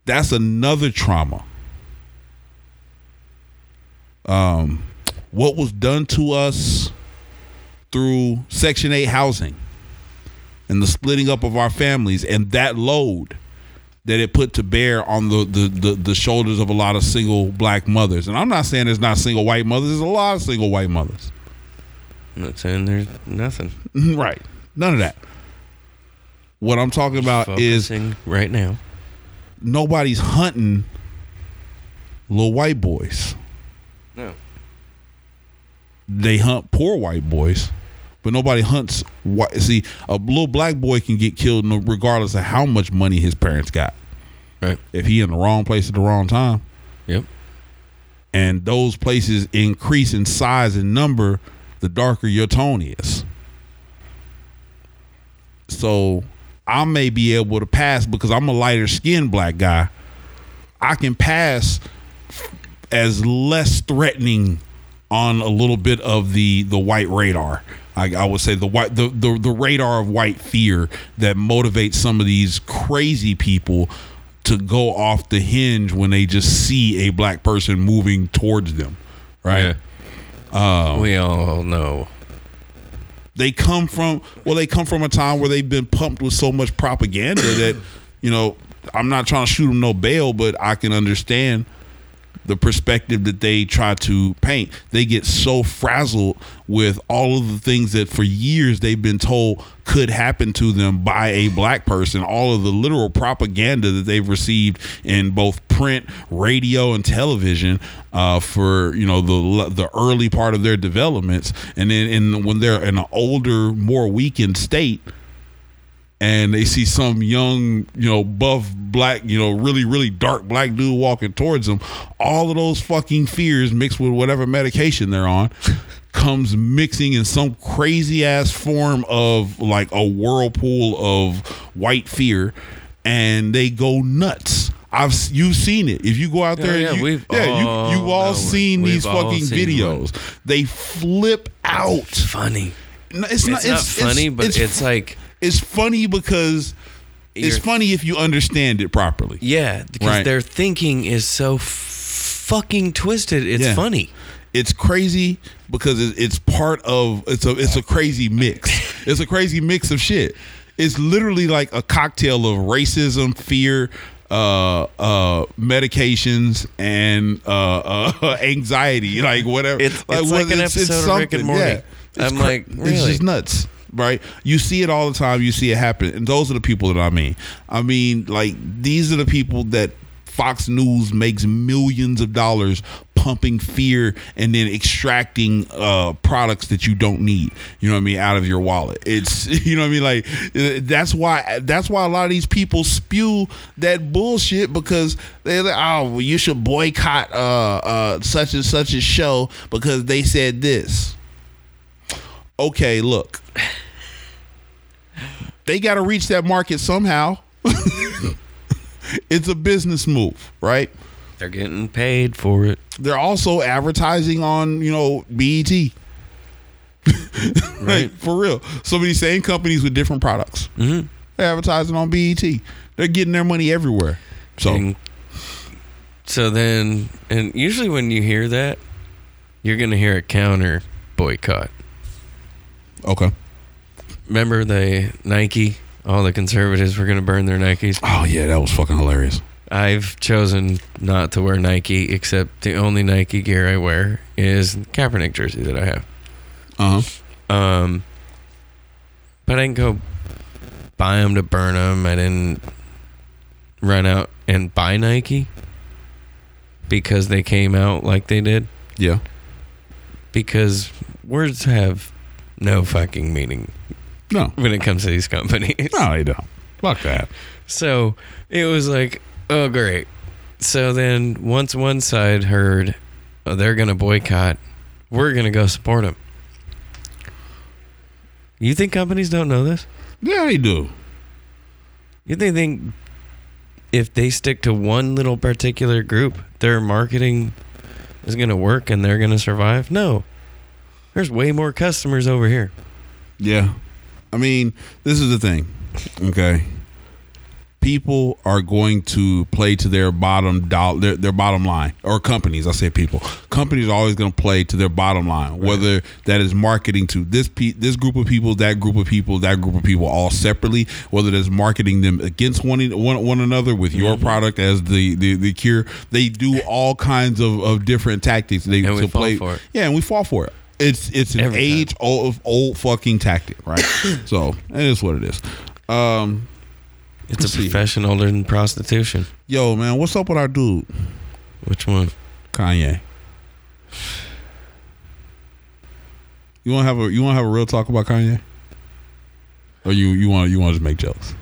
That's another trauma. Um, what was done to us through Section 8 housing and the splitting up of our families and that load that it put to bear on the, the the the shoulders of a lot of single black mothers. And I'm not saying there's not single white mothers. There's a lot of single white mothers. I'm not saying there's nothing. (laughs) right. None of that. What I'm talking about is right now. nobody's hunting little white boys. They hunt poor white boys, but nobody hunts white. See, a little black boy can get killed regardless of how much money his parents got. Right. If he in the wrong place at the wrong time, Yep. and those places increase in size and number, the darker your tone is. So I may be able to pass because I'm a lighter skinned black guy. I can pass as less threatening on a little bit of the the white radar. I, I would say the white the, the the radar of white fear that motivates some of these crazy people to go off the hinge when they just see a black person moving towards them. Right? Um, we all know. they come from well they come from a time where they've been pumped with so much propaganda that you know i'm not trying to shoot them no bail but i can understand the perspective that they try to paint. They get so frazzled with all of the things that for years they've been told could happen to them by a black person. All of the literal propaganda that they've received in both print radio and television uh, for you know the the early part of their developments. And then when they're in an older more weakened state and they see some young, you know, buff black, you know, really, really dark black dude walking towards them, all of those fucking fears mixed with whatever medication they're on (laughs) comes mixing in some crazy ass form of like a whirlpool of white fear and they go nuts. I've you've seen it. If you go out there, yeah, and you, we've yeah, all you you've all it. seen these fucking seen videos. They flip out. Funny. No, It's, not, It's not funny, but it's like- it's funny because it's You're- funny if you understand it properly. Yeah, because Right. their thinking is so fucking twisted. It's Yeah. funny. It's crazy because it's part of it's a it's a crazy mix. (laughs) It's a crazy mix of shit. It's literally like a cocktail of racism, fear, uh, uh, medications, and uh, uh, (laughs) anxiety. Like whatever. It's- it's like an episode of Rick and. Morty. Yeah. It's I'm cra- like, it's just nuts. Right, you see it all the time. You see it happen, and those are the people that I mean. I mean, like these are the people that Fox News makes millions of dollars pumping fear and then extracting uh, products that you don't need. You know what I mean out of your wallet. It's (laughs) you know what I mean. Like that's why that's why a lot of these people spew that bullshit because they're like, oh, well, you should boycott uh, uh, such and such a show because they said this. Okay, look, they got to reach that market somehow. (laughs) it's a business move, right? They're getting paid for it. They're also advertising on, you know, BET. (laughs) right. For real. Some of these same companies with different products. Mm-hmm. They're advertising on BET. They're getting their money everywhere. So, And so then, and usually when you hear that, you're gonna hear a counter boycott. Okay. Remember the Nike? All the conservatives were gonna burn their Nikes. Oh, yeah, that was fucking hilarious. I've chosen not to wear Nike, except the only Nike gear I wear is Kaepernick jersey that I have. Uh huh. Um, but I didn't go buy them to burn them. I didn't run out and buy Nike because they came out like they did. Yeah. Because words have no fucking meaning No. when it comes to these companies. No, they don't. Fuck that. So it was like, oh, great. So then once one side heard oh, they're going to boycott, we're going to go support them. You think companies don't know this? Yeah, they do. You think, think if they stick to one little particular group, their marketing is going to work and they're going to survive? No. There's way more customers over here. Yeah. I mean, this is the thing. Okay. people are going to play to their bottom dollar, their, their bottom line, or companies. I say people. Companies are always going to play to their bottom line, whether that is marketing to this pe- this group of people, that group of people, that group of people, all separately. Whether that's marketing them against one one, one another with your Mm-hmm. product as the, the the cure. They do all kinds of, of different tactics. They And we to fall play. for it. Yeah, and we fall for it. It's it's an Every time. age old old fucking tactic, right? (coughs) so it is what it is. Um, It's a see. profession older than prostitution. yo, man, what's up with our dude Which one? Kanye? You want to have a you want to have a real talk about Kanye, or you you want you want to just make jokes?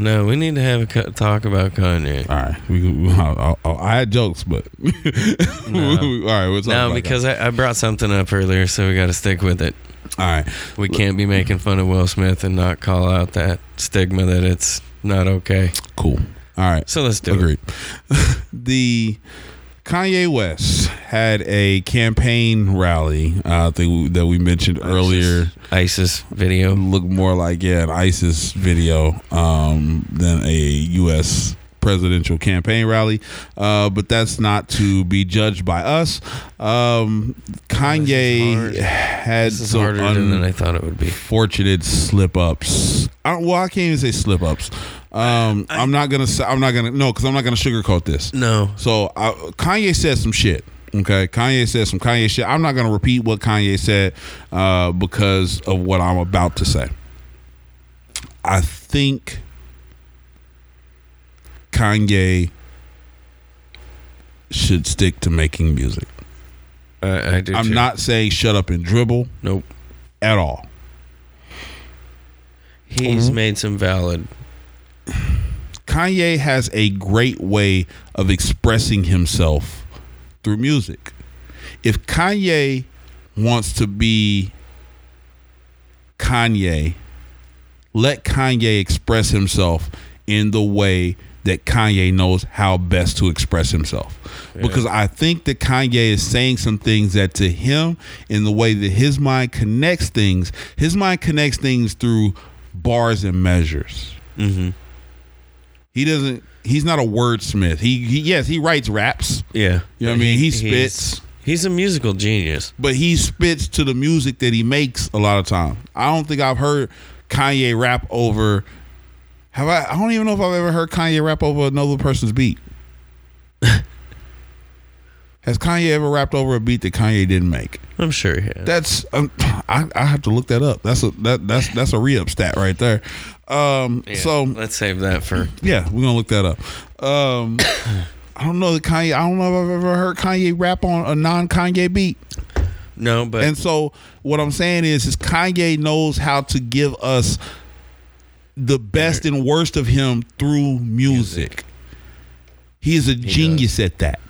No, we need to have a co- talk about Kanye. All right, we, we I, I, I had jokes, but (laughs) all right, we'll talk No, because I, I brought something up earlier, so we got to stick with it. All right, We can't be making fun of Will Smith and not call out that stigma that it's not okay. cool. All right, So let's do it. Agreed. (laughs) the Kanye West had a campaign rally. Uh, I think that we mentioned earlier. ISIS video. Look more like yeah, an ISIS video um, than a U.S. presidential campaign rally. Uh, but that's not to be judged by us. Um, Kanye had This is some harder un- than I thought it would be. fortunate slip ups. I, well, I can't even say slip ups. Um, I, am not gonna say. I'm not gonna no, because I'm not gonna sugarcoat this. No. So uh, Kanye said some shit. Okay, Kanye said some Kanye shit. I'm not gonna repeat what Kanye said uh, because of what I'm about to say. I think Kanye should stick to making music. I, I do. I'm too. not saying shut up and dribble Nope. at all. He's Mm-hmm. made some valid. Kanye has a great way of expressing himself through music. If Kanye wants to be Kanye, let Kanye express himself in the way that Kanye knows how best to express himself. Because I think that Kanye is saying some things that to him, in the way that his mind connects things, his mind connects things through bars and measures. Mm-hmm. He doesn't. He's not a wordsmith. He, he yes, he writes raps, Yeah. You know what I mean? He spits. He's a musical genius. but he spits to the music that he makes a lot of time. I don't think I've heard Kanye rap over. Have I? I don't even know if I've ever heard Kanye rap over another person's beat. (laughs) Has Kanye ever rapped over a beat that Kanye didn't make? I'm sure he has. That's um, I, I have to look that up. That's a that that's that's a re up stat right there. Um, Yeah, so let's save that for. Yeah, we're gonna look that up. Um, (coughs) I don't know that Kanye. I don't know if I've ever heard Kanye rap on a non Kanye beat. No, but And so what I'm saying is, is Kanye knows how to give us the best and worst of him through music. He is a genius at that.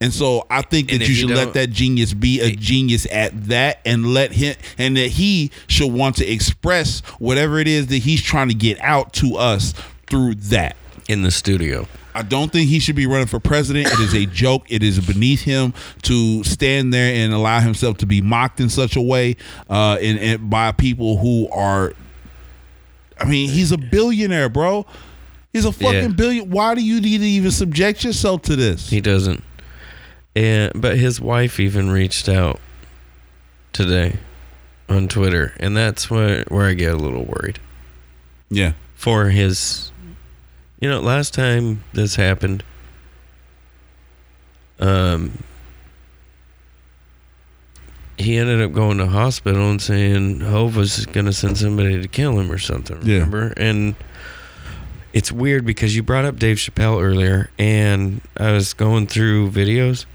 And so I think And that you should let that genius be a genius at that and let him and that he should want to express whatever it is that he's trying to get out to us through that. in the studio. I don't think he should be running for president. It is a (laughs) joke. It is beneath him to stand there and allow himself to be mocked in such a way, uh, and, and by people who are. I mean, he's a billionaire, bro. He's a fucking Yeah. billion. Why do you need to even subject yourself to this? He doesn't. And but his wife even reached out today on Twitter, and that's where where I get a little worried yeah, for his. You know, last time this happened, um, he ended up going to hospital and saying Hova's gonna send somebody to kill him or something. Yeah. Remember? And it's weird because you brought up Dave Chappelle earlier, and I was going through videos,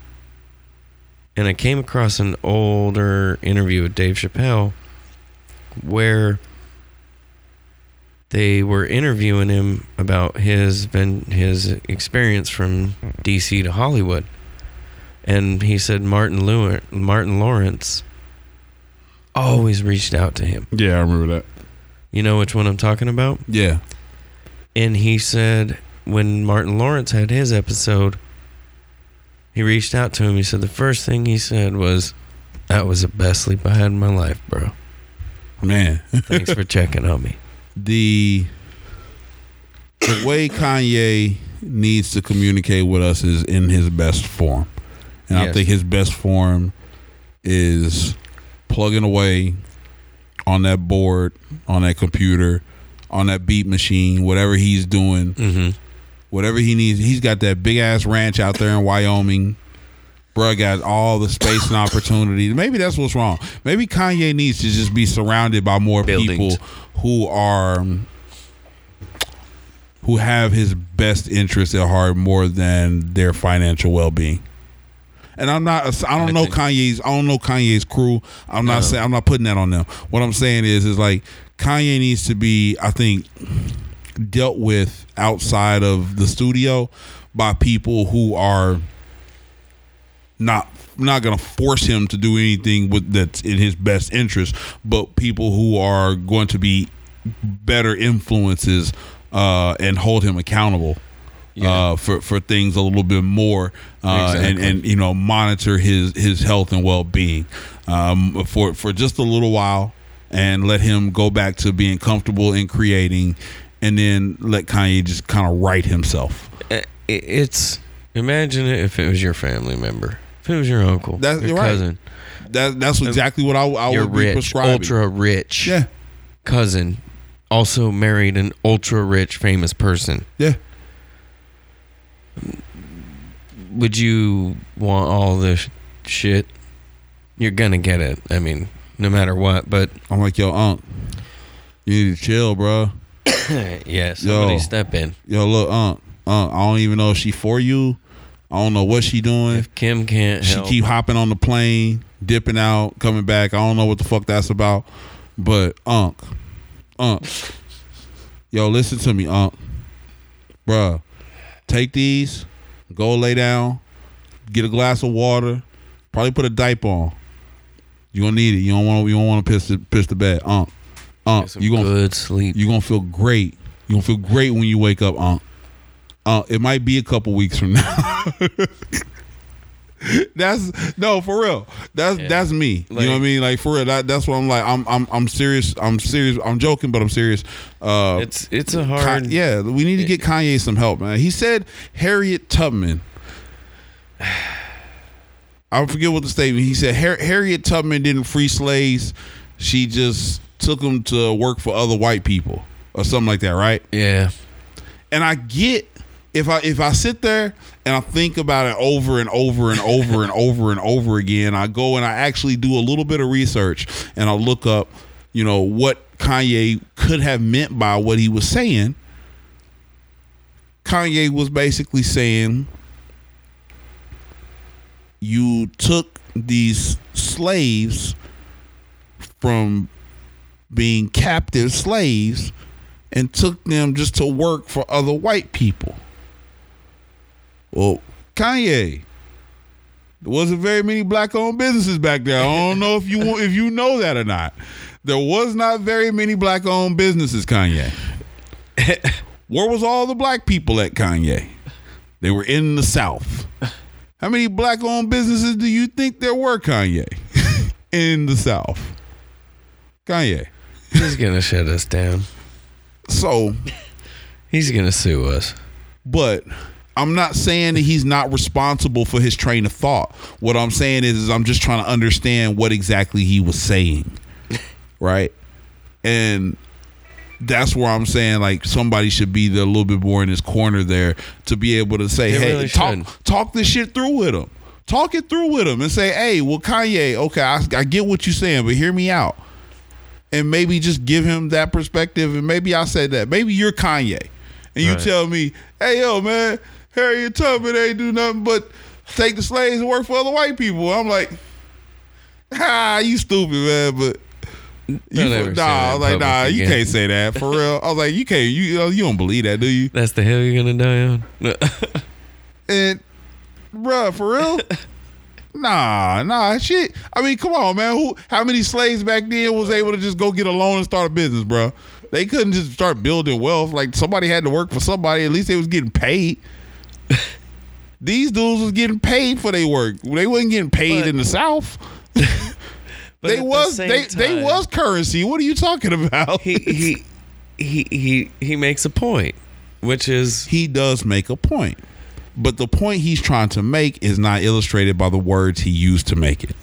and I came across an older interview with Dave Chappelle where they were interviewing him about his his experience from DC to Hollywood, and he said Martin Lew- Martin Lawrence always reached out to him. yeah, I remember that. You know which one I'm talking about? Yeah, And he said when Martin Lawrence had his episode, he reached out to him. He said the first thing he said was, "That was the best sleep I had in my life, bro. man. (laughs) Thanks for checking on me." the the way Kanye needs to communicate with us is in his best form. And I think his best form is plugging away on that board, on that computer, on that beat machine, whatever he's doing, Mm-hmm. Whatever he needs. He's got that big ass ranch out there in Wyoming. Bruh got all the space and opportunity. Maybe that's what's wrong. Maybe Kanye needs to just be surrounded by more Buildings. people who are who have his best interest at heart more than their financial well being. And I'm not. I don't I know Kanye's. I don't know Kanye's crew. I'm not uh-huh. saying. I'm not putting that on them. What I'm saying is, is like Kanye needs to be. I think dealt with outside of the studio by people who are not not going to force him to do anything with that's in his best interest, but people who are going to be better influences uh, and hold him accountable uh, for for things a little bit more, uh, and and you know monitor his his health and well being um, for for just a little while, and let him go back to being comfortable in creating, and then let Kanye just kind of right himself. It's imagine it if it was your family member, if it was your uncle, That's- your right. cousin, That that's exactly what I, I would be prescribing. ultra rich Yeah, cousin, also married an ultra rich famous person. yeah. Would you want all this shit? You're gonna get it. I mean, no matter what. But I'm like, yo, Unc, you need to chill, bro. (coughs) yeah, somebody Yo. step in. Yo, look, Unc, Unc, I don't even know if she for you. I don't know what she doing. If Kim can't she help, keep hopping on the plane, dipping out, coming back. I don't know what the fuck that's about. But Unc, Unc, yo, listen to me, Unc, bruh. Take these, go lay down, get a glass of water, probably put a diaper on. You gonna need it. You don't want. You don't want to piss the piss the bed, Unc. Some you gonna good sleep. you gonna feel great. You gonna feel great when you wake up, Unc. Uh, it might be a couple weeks from now. (laughs) that's no for real. That's that's me. you know what I Like- mean? Like for real. That, that's what I'm like. I'm I'm I'm serious. I'm serious. I'm joking, but I'm serious. Uh, it's it's a hard. yeah, we need to get Kanye some help, man. He said Harriet Tubman. (sighs) I forget what the statement. He said Har- Harriet Tubman didn't free slaves. She just took them to work for other white people or something like that, right? yeah. And I get if I if I sit there and I think about it over and over and over and over and over again, I go and I actually do a little bit of research and I look up, you know, what Kanye could have meant by what he was saying. Kanye was basically saying you took these slaves from being captive slaves and took them just to work for other white people. Well, Kanye, there wasn't very many black-owned businesses back there. I don't know if you want, if you know that or not. There was not very many black-owned businesses, Kanye. (laughs) Where was all the black people at Kanye? They were in the South. How many black-owned businesses do you think there were, Kanye, (laughs) in the South? Kanye. He's gonna shut us down. So He's gonna sue us. but I'm not saying that he's not responsible for his train of thought. What I'm saying is, is I'm just trying to understand what exactly he was saying, right? And that's where I'm saying like somebody should be there a little bit more in his corner there to be able to say, They hey, really talk should. talk this shit through with him. Talk it through with him and say, hey, well, Kanye, okay, I, I get what you're saying, but hear me out. And maybe just give him that perspective. And maybe I said that. Maybe you're Kanye. And you Right. tell me, hey, yo, man, Harriet Tubman ain't do nothing but take the slaves and work for other white people. I'm like, ah, you stupid, man. But you, nah, I was like, nah, you can't say that for real. I was like, you can't, you, you don't believe that, do you? That's the hell you're gonna die on. And bruh, for real? (laughs) nah, nah, shit. I mean, come on, man. Who? How many slaves back then was able to just go get a loan and start a business, bruh? They couldn't just start building wealth. Like somebody had to work for somebody. At least they was getting paid. (laughs) These dudes was getting paid for their work. They wasn't getting paid But- in the South. (laughs) They the was same they they was currency. What are you talking about? He he he he he makes a point. which is he does make a point. But the point he's trying to make is not illustrated by the words he used to make it.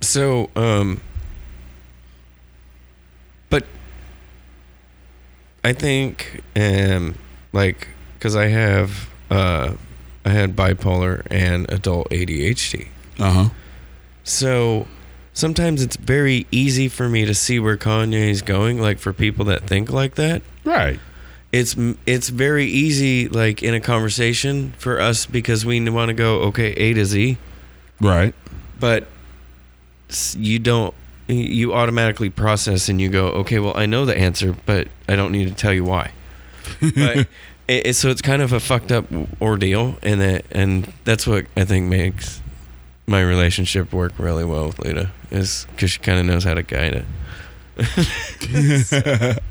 So, um, but I think, um, like, because I have, uh, I had bipolar and adult ADHD. Uh huh. So sometimes it's very easy for me to see where Kanye is going. Like for people that think like that, Right. It's it's very easy, like in a conversation for us because we want to go okay A to Z. Right. but you don't you automatically process and you go okay well i know the answer but i don't need to tell you why but (laughs) it, it- so it's kind of a fucked up ordeal and that and that's what i think makes my relationship work really well with lita is because she kind of knows how to guide it (laughs) (laughs)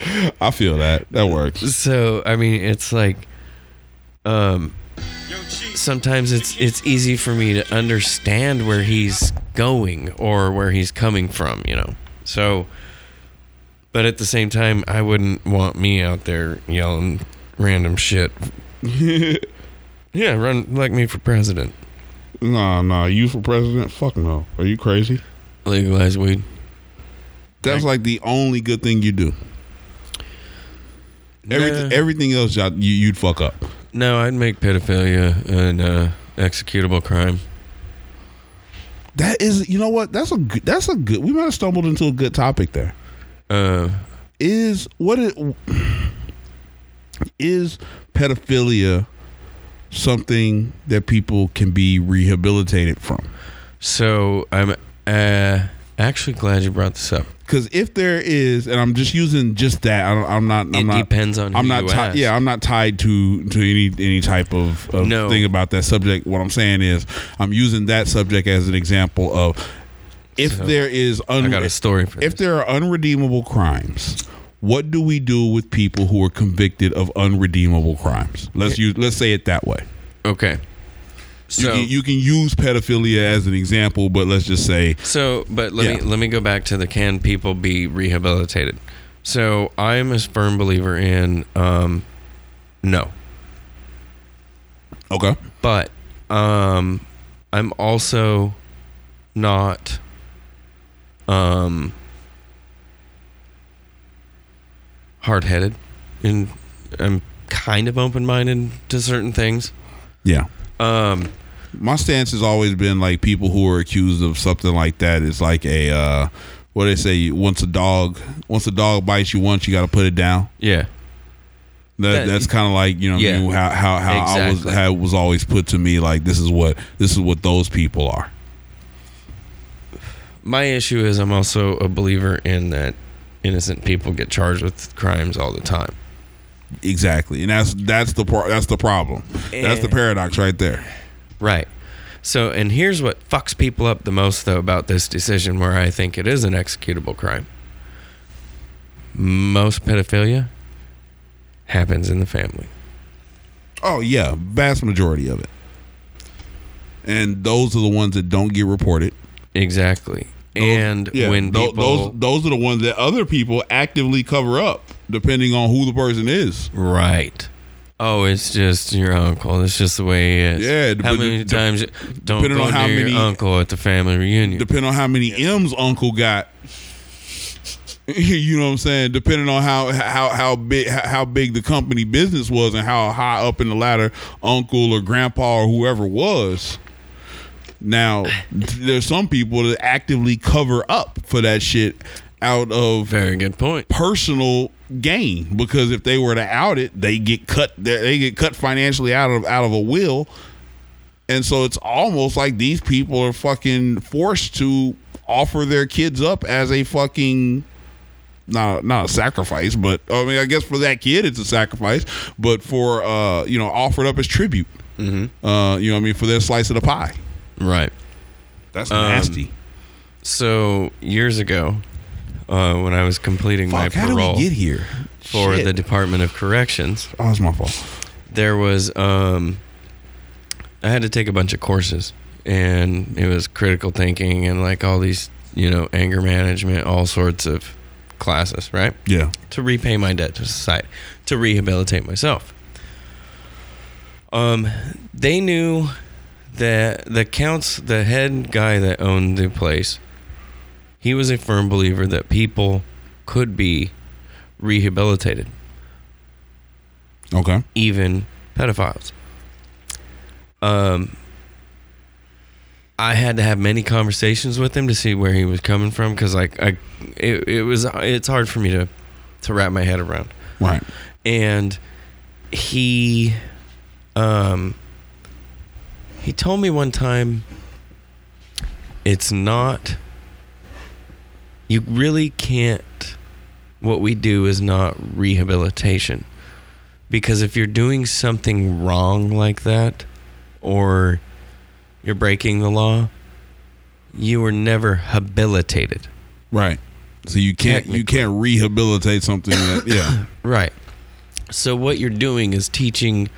(laughs) I feel that. That works. so i mean it's like um sometimes it's it's easy for me to understand where he's going or where he's coming from you know so but at the same time i wouldn't want me out there yelling random shit (laughs) yeah run like me for president Nah, nah. You for president? Fuck no. Are you crazy? legalize weed That's like the only good thing you do. Everything, everything else, y'all- you, you'd fuck up. no i'd make pedophilia an uh, executable crime That is, you know what? That's a good. That's a good. We might have stumbled into a good topic there. uh Is what it is pedophilia something that people can be rehabilitated from? so i'm uh actually glad you brought this up Because if there is, and I'm just using just that, I don't, I'm not. I'm It not, depends on I'm not. ti- yeah, I'm not tied to to any any type of, of No. thing about that subject. What I'm saying is, I'm using that subject as an example of if So, there is un- i got a story for if this. there are unredeemable crimes. What do we do with people who are convicted of unredeemable crimes? Let's use let's say it that way. okay You, so can, you can use pedophilia as an example, but let's just say So, but let Yeah. me let me go back to the can people be rehabilitated? So, I'm a firm believer in um, no, okay, but um, I'm also not um hard headed, and I'm kind of open minded to certain things. yeah. Um, my stance has always been like people who are accused of something like that is like a uh what they say? Once a dog once a dog bites you once you got to put it down. Yeah, that, That- that's kind of like you know Yeah. you know, how how, how I was how it was always put to me like this is what this is what those people are. My issue is I'm also a believer in that innocent people get charged with crimes all the time. exactly. And that's that's the part that's the problem. That's the paradox right there Right. So, and here's what fucks people up the most, though, about this decision where I think it is an executable crime. Most pedophilia happens in the family. oh yeah vast majority of it and those are the ones that don't get reported Exactly. Those- and yeah, when people. those those are the ones that other people actively cover up depending on who the person is right. Oh, it's just your uncle. It's just the way he is. Yeah, How many dep- times don't depending go on how near many- your uncle at the family reunion? depending on how many M's uncle got. (laughs) you know what I'm saying? Depending on how how how big how big the company business was and how high up in the ladder uncle or grandpa or whoever was. Now, (sighs) there's some people that actively cover up for that shit out of Very good point. personal gain because if they were to out it, they get cut. They they get cut financially out of out of a will, and so it's almost like these people are fucking forced to offer their kids up as a fucking not not a sacrifice, but I mean I guess for that kid it's a sacrifice, but for uh you know offered up as tribute. Mm-hmm. Uh, you know what I mean for their slice of the pie. Right. That's Um, nasty. So, years ago, uh, when I was completing Fuck, my how did parole we get here? for Shit. the Department of Corrections, oh, it's my fault. there was um I had to take a bunch of courses and it was critical thinking and like all these, you know, anger management, all sorts of classes, right? Yeah. To repay my debt to society, to rehabilitate myself. Um, they knew that the counts, the head guy that owned the place, he was a firm believer that people could be rehabilitated, Okay. even pedophiles. Um, I had to have many conversations with him to see where he was coming from because, like, I, it, it was it's hard for me to to wrap my head around. Right. And he, um, he told me one time, it's not. You really can't. What we do is not rehabilitation, because if you're doing something wrong like that, or you're breaking the law, you were never habilitated. Right. So you can't you can't rehabilitate something that (coughs) yeah. Right. So what you're doing is teaching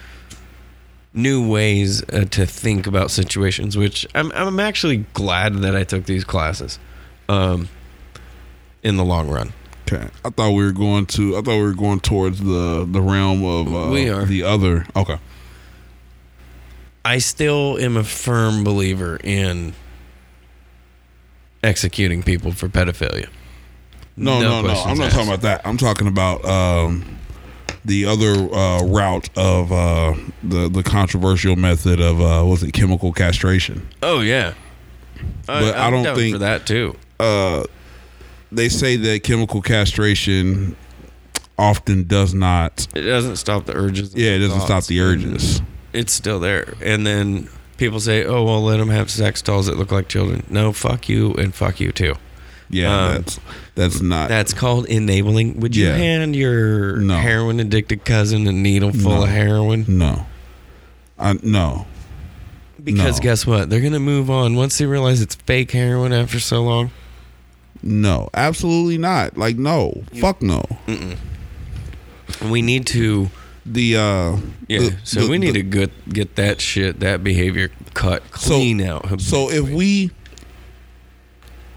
new ways uh, to think about situations, which I'm I'm actually glad that I took these classes. Um, in the long run. Okay. I thought we were going to I thought we were going towards the the realm of uh, We are. the other. Okay. I still am a firm believer in executing people for pedophilia. No, no, no. questions I'm not asked. talking about that. I'm talking about um, the other uh, route of uh, the the controversial method of uh, was it chemical castration? Oh yeah. But I I'm don't think- for that too. Uh, they say that chemical castration often does not. It doesn't stop the urges. Yeah, it doesn't stop the urges. It's still there, and then people say, "Oh, well, let them have sex dolls that look like children." No, fuck you, and fuck you too. Yeah, Um, that's that's not. That's called enabling. Would you Yeah. hand your No. heroin addicted cousin a needle full No. of heroin? no. I no. Because No. guess what? They're gonna move on once they realize it's fake heroin after so long. No, absolutely not. Like no, fuck no. We need to. The uh, Yeah. the- so the- we need the- to get get that shit, that behavior cut clean out. So if we,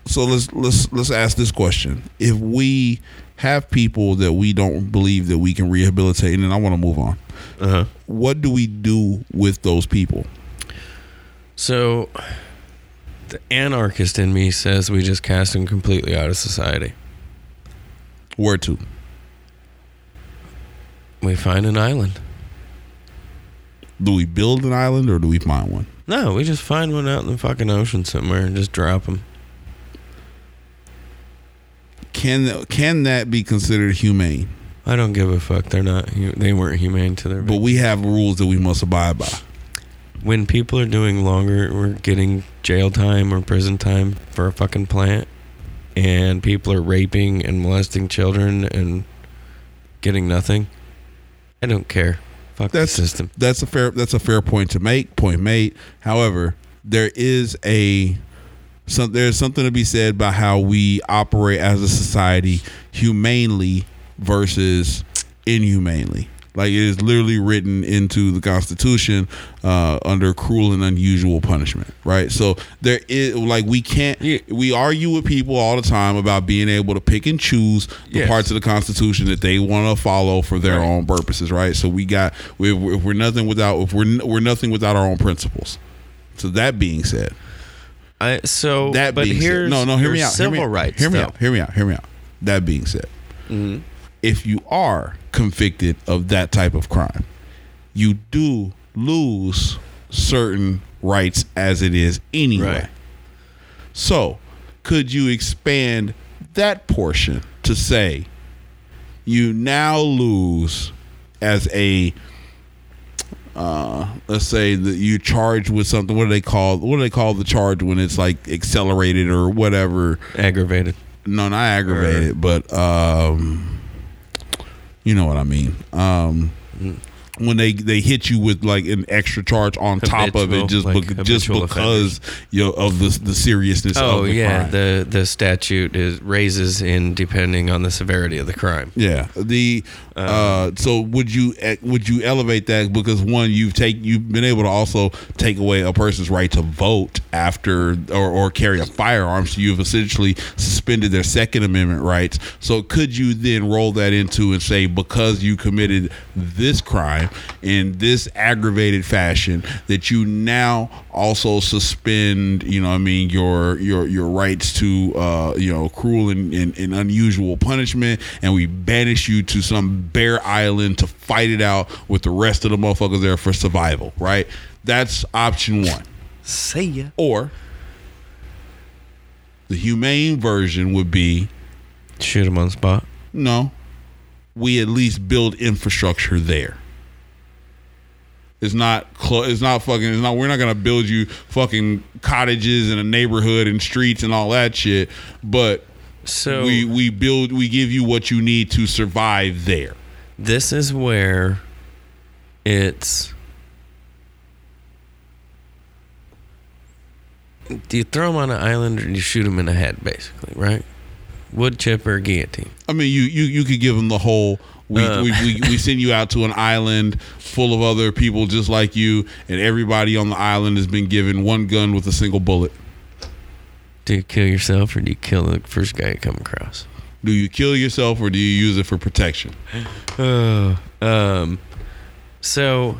so let's let's let's ask this question: If we have people that we don't believe that we can rehabilitate, and then I want to move on, uh-huh. what do we do with those people? So, the anarchist in me says we just cast them completely out of society. Where to? We find an island. Do we build an island or do we find one? No, we just find one out in the fucking ocean somewhere and just drop them. Can can that be considered humane? I don't give a fuck. They're not. They weren't humane to their. But we have rules that we must abide by. when people are doing longer, we're getting jail time or prison time for a fucking plant, and people are raping and molesting children and getting nothing. I don't care. Fuck That's the system. That's a fair. That's a fair point to make. Point made. However, there is a some. There's something to be said about how we operate as a society humanely versus inhumanely. Like it is literally written into the Constitution uh, under cruel and unusual punishment, right? So there is like we can't. We argue with people all the time about being able to pick and choose the Yes. parts of the Constitution that they want to follow for their Right. own purposes, right? So we got we if we're nothing without if we're we're nothing without our own principles. So that being said, I so that but being here's said, no, no, hear me out. hear me out, rights. Hear me though. out. Hear me out. Hear me out. That being said, Mhm. If you are convicted of that type of crime, you do lose certain rights as it is anyway. Right. So, could you expand that portion to say you now lose as a uh let's say that you charged with something what do they call what do they call the charge when it's like accelerated or whatever Aggravated. no not aggravated but um you know what i mean. Um when they they hit you with like an extra charge on top of it just like bec- just habitual because you know, of the the seriousness Oh of the yeah, crime. the the statute is raises in depending on the severity of the crime. Yeah. The uh, so would you eh, would you elevate that because one you've take you've been able to also take away a person's right to vote after or, or carry a firearm so you've essentially suspended their second amendment rights so could you then roll that into and say because you committed this crime in this aggravated fashion that you now also suspend you know I mean your your your rights to uh you know cruel and, and, and unusual punishment and we banish you to some bare island to fight it out with the rest of the motherfuckers there for survival right that's option one See ya. or the humane version would be Shoot him on the spot. no we at least build infrastructure there it's not clo- it's not fucking it's not we're not gonna build you fucking cottages and a neighborhood and streets and all that shit but So we we build we give you what you need to survive there this is where it's do you throw him on an island or do you shoot him in the head basically right wood chip or guillotine I mean, you you you could give them the whole. We, Uh. we, we, we send you out to an island full of other people just like you, and everybody on the island has been given one gun with a single bullet. do you kill yourself or do you kill the first guy you come across Do you kill yourself or do you use it for protection? Oh, um, so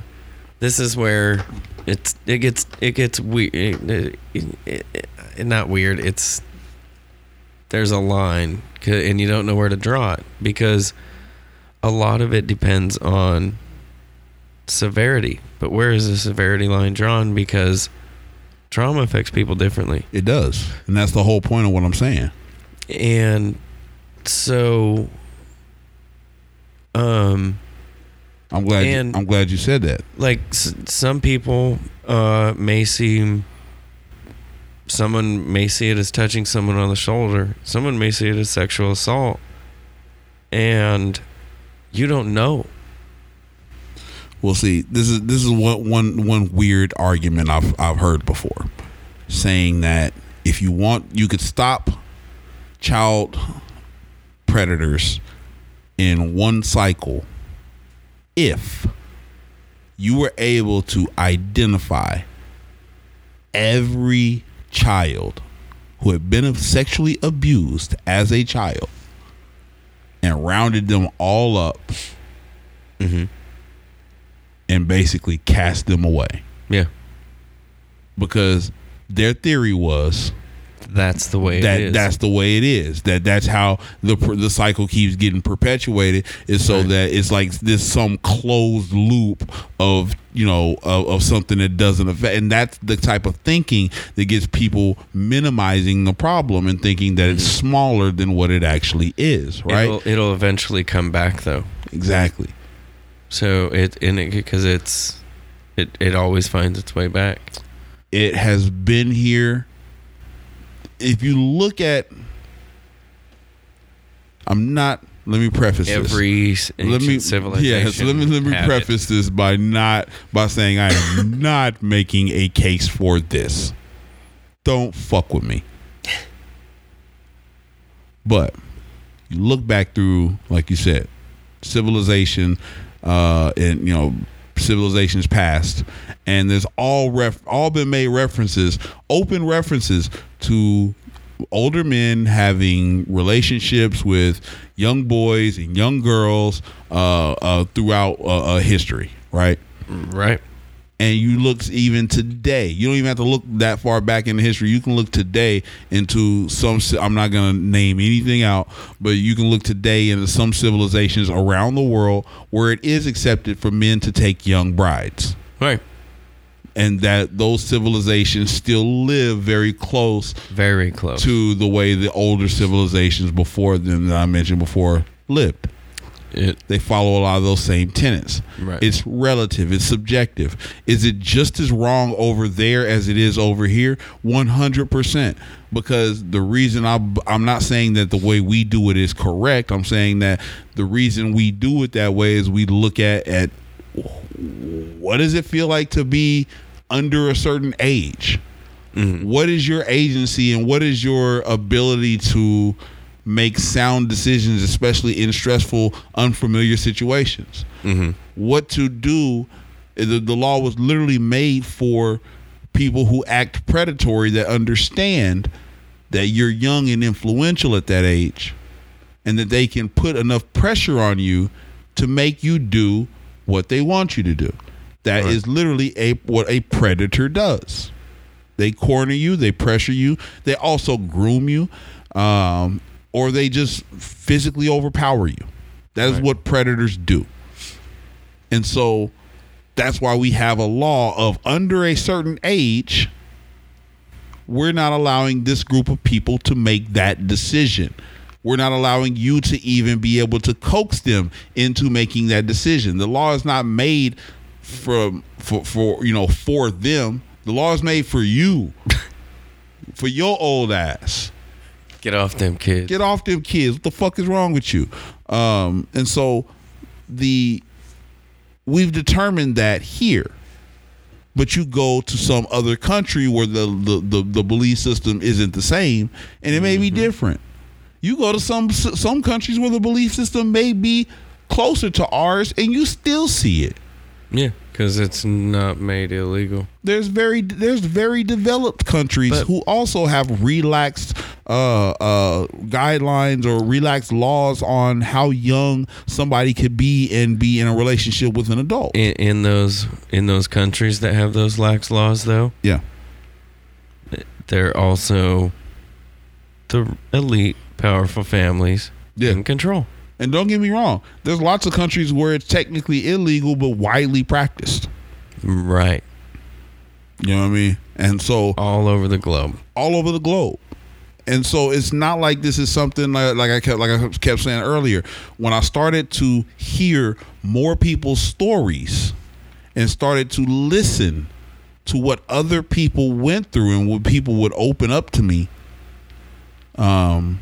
this is where it's it gets it gets weird. It, it, it- not weird. It's there's a line, and you don't know where to draw it because a lot of it depends on severity. But where is the severity line drawn? Because trauma affects people differently. It does, and that's the whole point of what I'm saying. and so um I'm glad. And- you, I'm glad you said that. like s- some people uh may see someone may see it as touching someone on the shoulder someone may see it as sexual assault and you don't know. Well, see, this is this is what one one weird argument I've I've heard before, saying that if you want, you could stop child predators in one cycle if you were able to identify every child who had been sexually abused as a child and rounded them all up. Mm-hmm. And basically cast them away. Yeah. Because their theory was that's the way that it is. that's the way it is. That that's how the the cycle keeps getting perpetuated is so Right. that it's like this some closed loop of you know of, of something that doesn't affect and that's the type of thinking that gets people minimizing the problem and thinking that it's smaller than what it actually is right? It'll, it'll eventually come back though. Exactly. So it in it because it's it, it always finds its way back. It has been here. If you look at, I'm not. Let me preface this. every s- Let me civilization yes. Let me let me had it. preface this by not by saying I am (laughs) not making a case for this. Don't fuck with me. But you look back through, like you said, civilization, uh, and you know civilizations past, and there's all ref all been made references, open references to older men having relationships with young boys and young girls uh, uh, throughout uh, uh, history, right? right and you look even today. You don't even have to look that far back in history. You can look today into some i'm not going to name anything out but you can look today into some civilizations around the world where it is accepted for men to take young brides. Right. And that those civilizations still live very close very close. to the way the older civilizations before them that i mentioned before lived it they follow a lot of those same tenets. Right. It's relative, it's subjective. Is it just as wrong over there as it is over here? 100%. Because the reason I, I'm not saying that the way we do it is correct. I'm saying that the reason we do it that way is we look at, at what does it feel like to be under a certain age? Mm-hmm. What is your agency and what is your ability to make sound decisions, especially in stressful, unfamiliar situations? What to do? The, the law was literally made for people who act predatory that understand that you're young and influential at that age and that they can put enough pressure on you to make you do what they want you to do. That is literally a what a predator does. They corner you, they pressure you, they also groom you, um, or they just physically overpower you. That is what predators do. And so that's why we have a law of under a certain age, we're not allowing this group of people to make that decision. We're not allowing you to even be able to coax them into making that decision. The law is not made from for for you know for them. The law is made for you, (laughs) for your old ass. Get off them kids. Get off them kids. What the fuck is wrong with you? Um, and so the we've determined that here. But you go to some other country where the the, the, the belief system isn't the same, and it may be different. You go to some some countries where the belief system may be closer to ours, and you still see it. yeah, because it's not made illegal. There's very there's very developed countries But- who also have relaxed uh, uh, guidelines or relaxed laws on how young somebody could be and be in a relationship with an adult. In, in those in those countries that have those lax laws, though, yeah, they're also the elite, powerful families Yeah. in control. And don't get me wrong. There's lots of countries where it's technically illegal but widely practiced. Right, You know what I mean? And so all over the globe. all over the globe. And so it's not like this is something like, like I kept like I kept saying earlier. When I started to hear more people's stories and started to listen to what other people went through and what people would open up to me, um,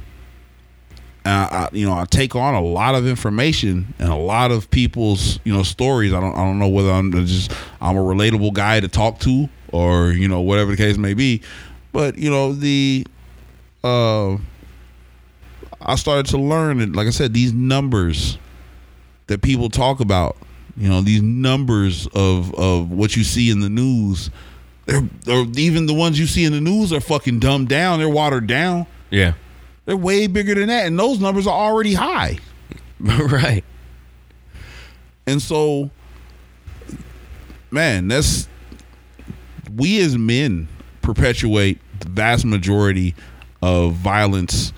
I, you know, I take on a lot of information and a lot of people's, you know, stories. I don't, I don't know whether I'm just, I'm a relatable guy to talk to or, you know, whatever the case may be. But, you know, the, uh, I started to learn that, like I said, these numbers that people talk about, you know, these numbers of, of what you see in the news, they're, or even the ones you see in the news are fucking dumbed down. They're watered down. Yeah, They're way bigger than that, and those numbers are already high. (laughs) right. And so, man, that's we as men perpetuate the vast majority of violence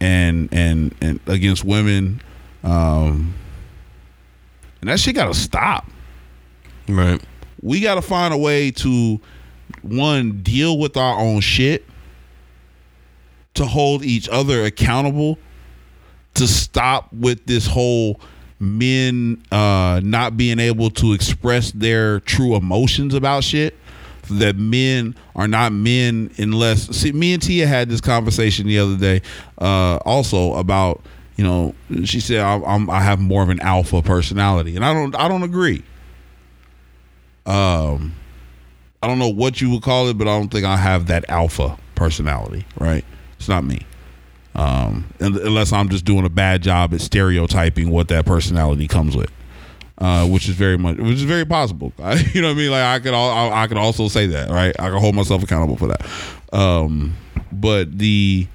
and and and against women, um, and that shit got to stop. Right. we got to find a way to one deal with our own shit to hold each other accountable to stop with this whole men uh not being able to express their true emotions about shit. That men are not men unless see me and Tia had this conversation the other day uh also about you know she said I, I'm I have more of an alpha personality. And I don't I don't agree. Um I don't know what you would call it, but I don't think I have that alpha personality, right? It's not me. Um unless I'm just doing a bad job at stereotyping what that personality comes with. Uh, which is very much, which is very possible. (laughs) you know what I mean? Like I could, all, I, I could also say that, right? I can hold myself accountable for that. Um, but the,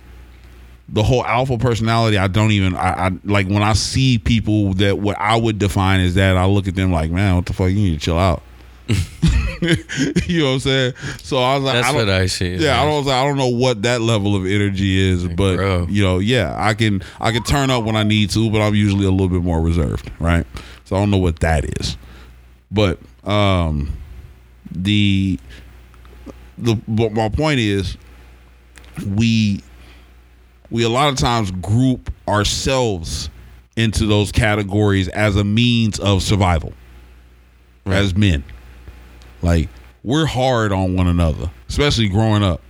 the whole alpha personality, I don't even, I, I like when I see people that what I would define as that, I look at them like, man, what the fuck? You need to chill out. (laughs) you know what I'm saying? So I was like, That's I don't, what I see. yeah, I don't. I don't know what that level of energy is, but bro. you know, yeah, I can. I can turn up when I need to, but I'm usually a little bit more reserved, right? So I don't know what that is, but um, the the but my point is, we we a lot of times group ourselves into those categories as a means of survival as men. Like we're hard on one another, especially growing up.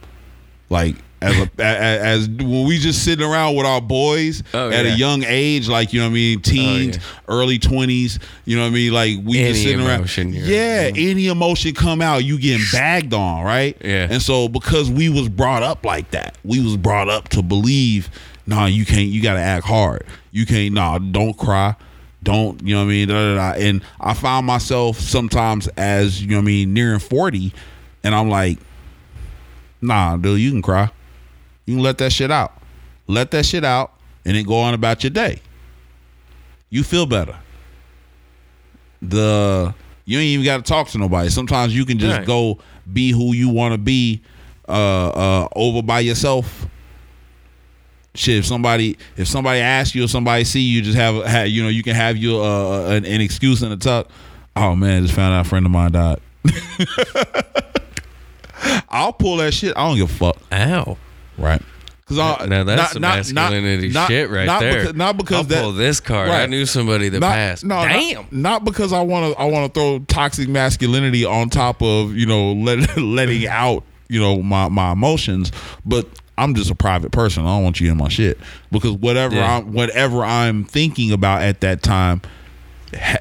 Like as a, a- as when we just sitting around with our boys Oh, at yeah. Oh, a young age, like you know what I mean, oh, teens, yeah. early twenties, you know what I mean, like we Any just sitting emotion around. you're- Yeah, mm-hmm. any emotion come out, you getting bagged on, right? Yeah. And so because we was brought up like that, we was brought up to believe, nah, you can't, you got to act hard. You can't, nah, don't cry. Don't, you know what I mean? Da, da, da. And I found myself sometimes as, you know what I mean, nearing 40, and I'm like, nah, dude, you can cry. You can let that shit out. Let that shit out and then go on about your day. You feel better. The you ain't even got to talk to nobody. Sometimes you can just Right. go be who you want to be uh uh over by yourself. Shit, if somebody if somebody asks you or somebody see you, just have, have you know you can have your uh an, an excuse in a tuck. Oh man, just found out a friend of mine died. (laughs) I'll pull that shit. I don't give a fuck. Ow. Right. Cause I, Now that's some masculinity shit right not there. Because, not because I'll that pull this card. I knew somebody that not, passed. No, not- Damn. Not, because I want to. I want to throw toxic masculinity on top of you know let, (laughs) letting out you know my my emotions, but I'm just a private person. I don't want you in my shit because whatever Yeah. I'm whatever I'm thinking about at that time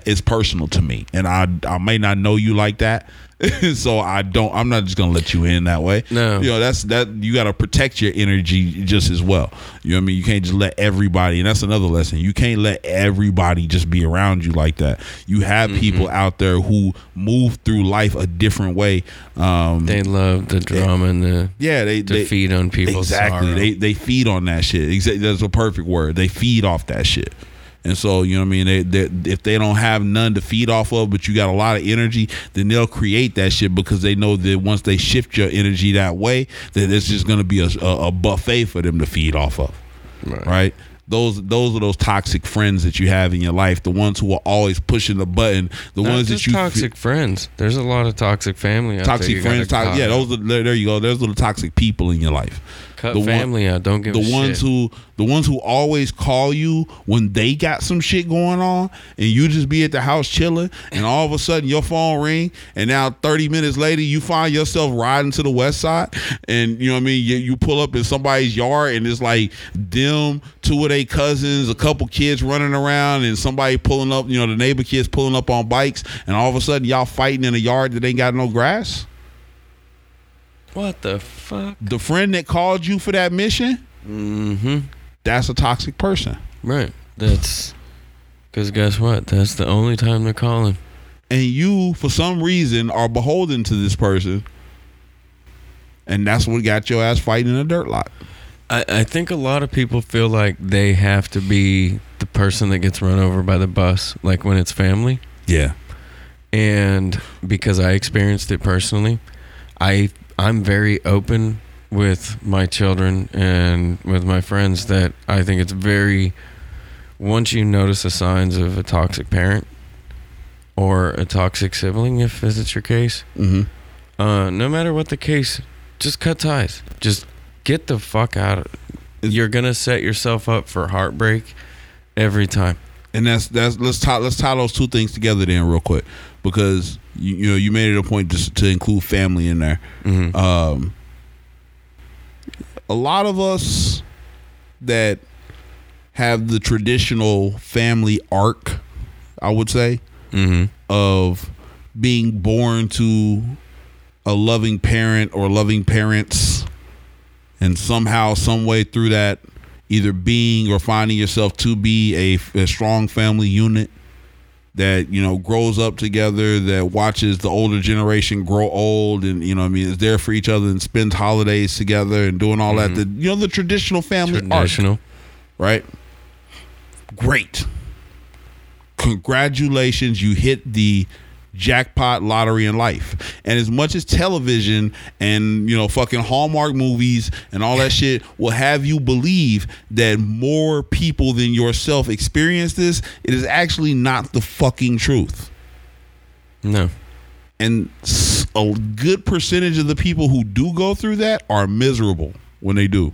is personal to me, and I I may not know you like that. (laughs) so I don't. I'm not just gonna let you in that way. No. you know that's that. You got to protect your energy just as well. You know what I mean? You can't just let everybody. And that's another lesson. You can't let everybody just be around you like that. You have Mm-hmm. people out there who move through life a different way. Um, They love the drama and the yeah, they they feed on people exactly. sorrow. They they feed on that shit. Exactly, that's a perfect word. They feed off that shit. And so you know what I mean. They, they if they don't have none to feed off of, but you got a lot of energy, then they'll create that shit because they know that once they shift your energy that way, that it's just going to be a, a, a buffet for them to feed off of. Right. Those those are those toxic friends that you have in your life. The ones who are always pushing the button. The Not ones that you toxic friends. There's a lot of toxic family out there. toxic friends. To- yeah, those are there, there you go. There's little toxic people in your life. Cut the one- family out. Don't give the ones shit. who the ones who always call you when they got some shit going on and you just be at the house chilling and all of a sudden your phone ring and now 30 minutes later you find yourself riding to the west side and you know what I mean you, you pull up in somebody's yard and it's like them two of their cousins a couple kids running around and somebody pulling up you know the neighbor kids pulling up on bikes and all of a sudden y'all fighting in a yard that ain't got no grass What the fuck? the friend that called you for that mission Mm-hmm. that's a toxic person Right. That's because guess what? That's the only time they're calling. and you for some reason are beholden to this person and that's what got your ass fighting in a dirt lot I, I think a lot of people feel like they have to be the person that gets run over by the bus, like when it's family. yeah and because I experienced it personally, I I'm very open with my children and with my friends that I think it's very once you notice the signs of a toxic parent or a toxic sibling if is your case, mm-hmm. uh, no matter what the case, just cut ties. Just get the fuck out of You're gonna set yourself up for heartbreak every time. and that's that's let's tie let's tie those two things together then real quick because you, you know you made it a point just to include family in there Mhm. um a lot of us that have the traditional family arc i would say Mm-hmm. of being born to a loving parent or loving parents and somehow some way through that either being or finding yourself to be a, a strong family unit that you know grows up together that watches the older generation grow old and you know i mean is there for each other and spends holidays together and doing all that mm-hmm. the you know the traditional family arc Traditional. right? Great. Congratulations, you hit the jackpot lottery in life. And as much as television and, you know, fucking Hallmark movies and all that shit will have you believe that more people than yourself experience this, it is actually not the fucking truth No. and a good percentage of the people who do go through that are miserable when they do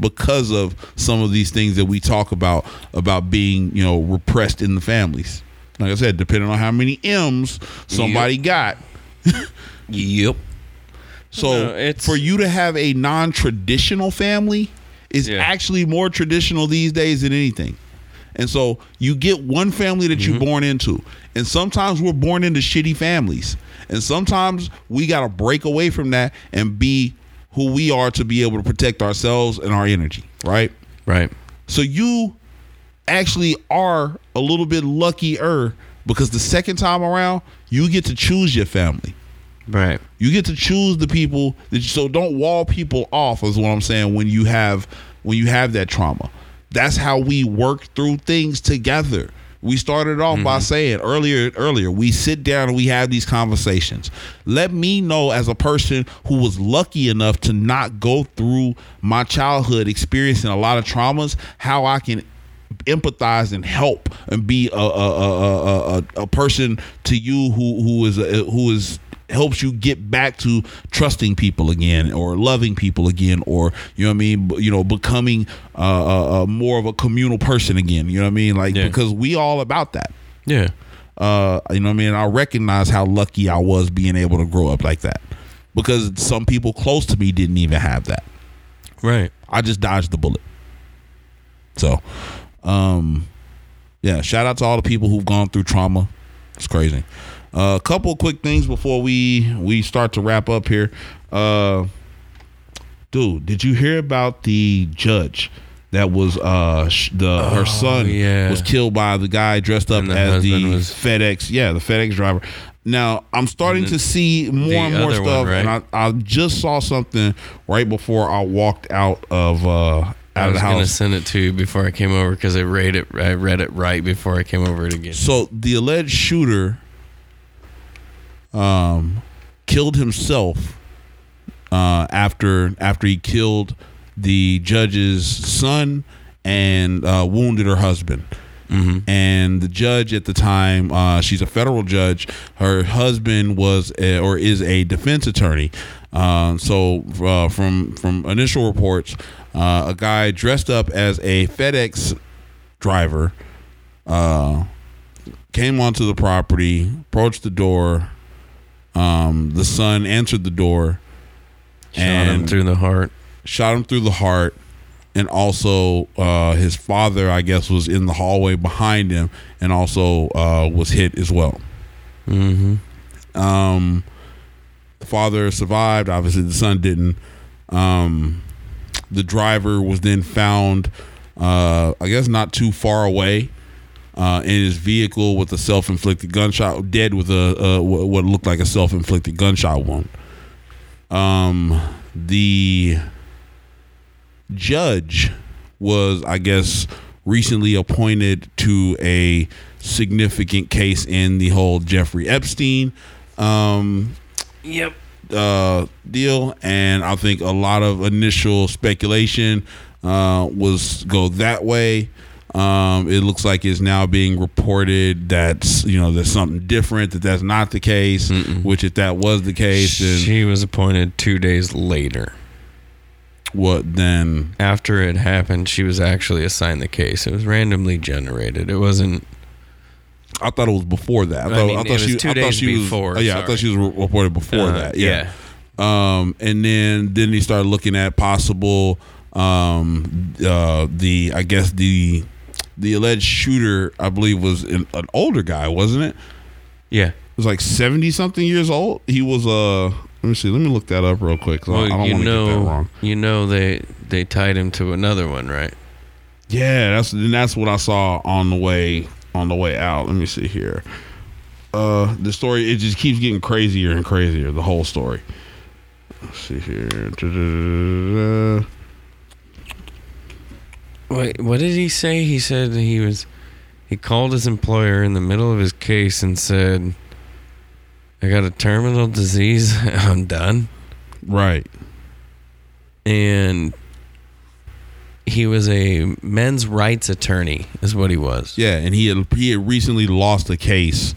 because of some of these things that we talk about about being you know repressed in the families like i said depending on how many m's somebody got Yep. So No, it's- for you to have a non-traditional family is Yeah. actually more traditional these days than anything. And so you get one family that Mm-hmm. you're born into. And sometimes we're born into shitty families. And sometimes we got to break away from that and be who we are to be able to protect ourselves and our energy, right? Right. So you actually are a little bit luckier because the second time around, you get to choose your family. Right. You get to choose the people that you, so don't wall people off is what I'm saying when you have when you have that trauma. That's how we work through things together. We started off by mm-hmm. saying earlier earlier we sit down and we have these conversations. Let me know as a person who was lucky enough to not go through my childhood experiencing a lot of traumas how I can empathize and help and be a a, a, a, a, a person to you who who is a, who is helps you get back to trusting people again or loving people again or you know what I mean you know becoming uh, uh, uh, more of a communal person again you know what I mean like Yeah. because we all about that Yeah. uh you know what I mean I recognize how lucky I was being able to grow up like that because some people close to me didn't even have that Right. I just dodged the bullet. So, um, yeah, shout out to all the people who've gone through trauma. It's crazy. Uh, a couple quick things before we we start to wrap up here. Uh, dude, did you hear about the judge that was uh the her son Oh, yeah. was killed by the guy dressed up the as the was- FedEx, yeah, the FedEx driver. Now I'm starting to see more and more stuff, one, right? and I, I just saw something right before I walked out of uh I was gonna send it to you before I came over because I read it. I read it right before I came over to get. So the alleged shooter um killed himself uh after after he killed the judge's son and uh wounded her husband. And the judge at the time, uh, she's a federal judge. Her husband was a, or is a defense attorney. Uh, so uh, from from initial reports, uh, a guy dressed up as a FedEx driver uh, came onto the property, approached the door. Um, the son answered the door, Shot him through the heart. shot him through the heart, and also uh, his father, I guess, was in the hallway behind him, and also uh, was hit as well. Mm-hmm. Um, the father survived. Obviously, the son didn't. Um, the driver was then found, uh, I guess, not too far away. Uh, in his vehicle with a self-inflicted gunshot, dead with a uh, what looked like a self-inflicted gunshot wound. Um, the judge was, I guess, recently appointed to a significant case in the whole Jeffrey Epstein um, Yep. Uh, deal, and I think a lot of initial speculation uh, was go that way. Um, it looks like it's now being reported that you know there's something different that that's not the case. Which if that was the case, then She was appointed two days later. what then? After it happened, she was actually assigned the case. It was randomly generated. It wasn't. I thought it was before that. I I thought, mean, I thought was she, two I thought she was- before, oh, yeah, I thought she was re- reported before Uh, that. Yeah. Um, and then then he started looking at possible um uh the I guess the the alleged shooter I believe was an, an older guy, wasn't it? Yeah. It was like seventy something years old. He was uh let me see, let me look that up real quick. 'cause I- I don't you want to get that know, wrong. you know they they tied him to another one, right? Yeah, that's and that's what I saw on the way on the way out. Let me see here. Uh the story it just keeps getting crazier and crazier, the whole story. Let's see here. Da-da-da-da-da. Wait, what did he say? He said he was. He called his employer in the middle of his case and said, "I got a terminal disease. (laughs) I'm done." Right. And he was a men's rights attorney, is what he was. Yeah, and he had he had recently lost a case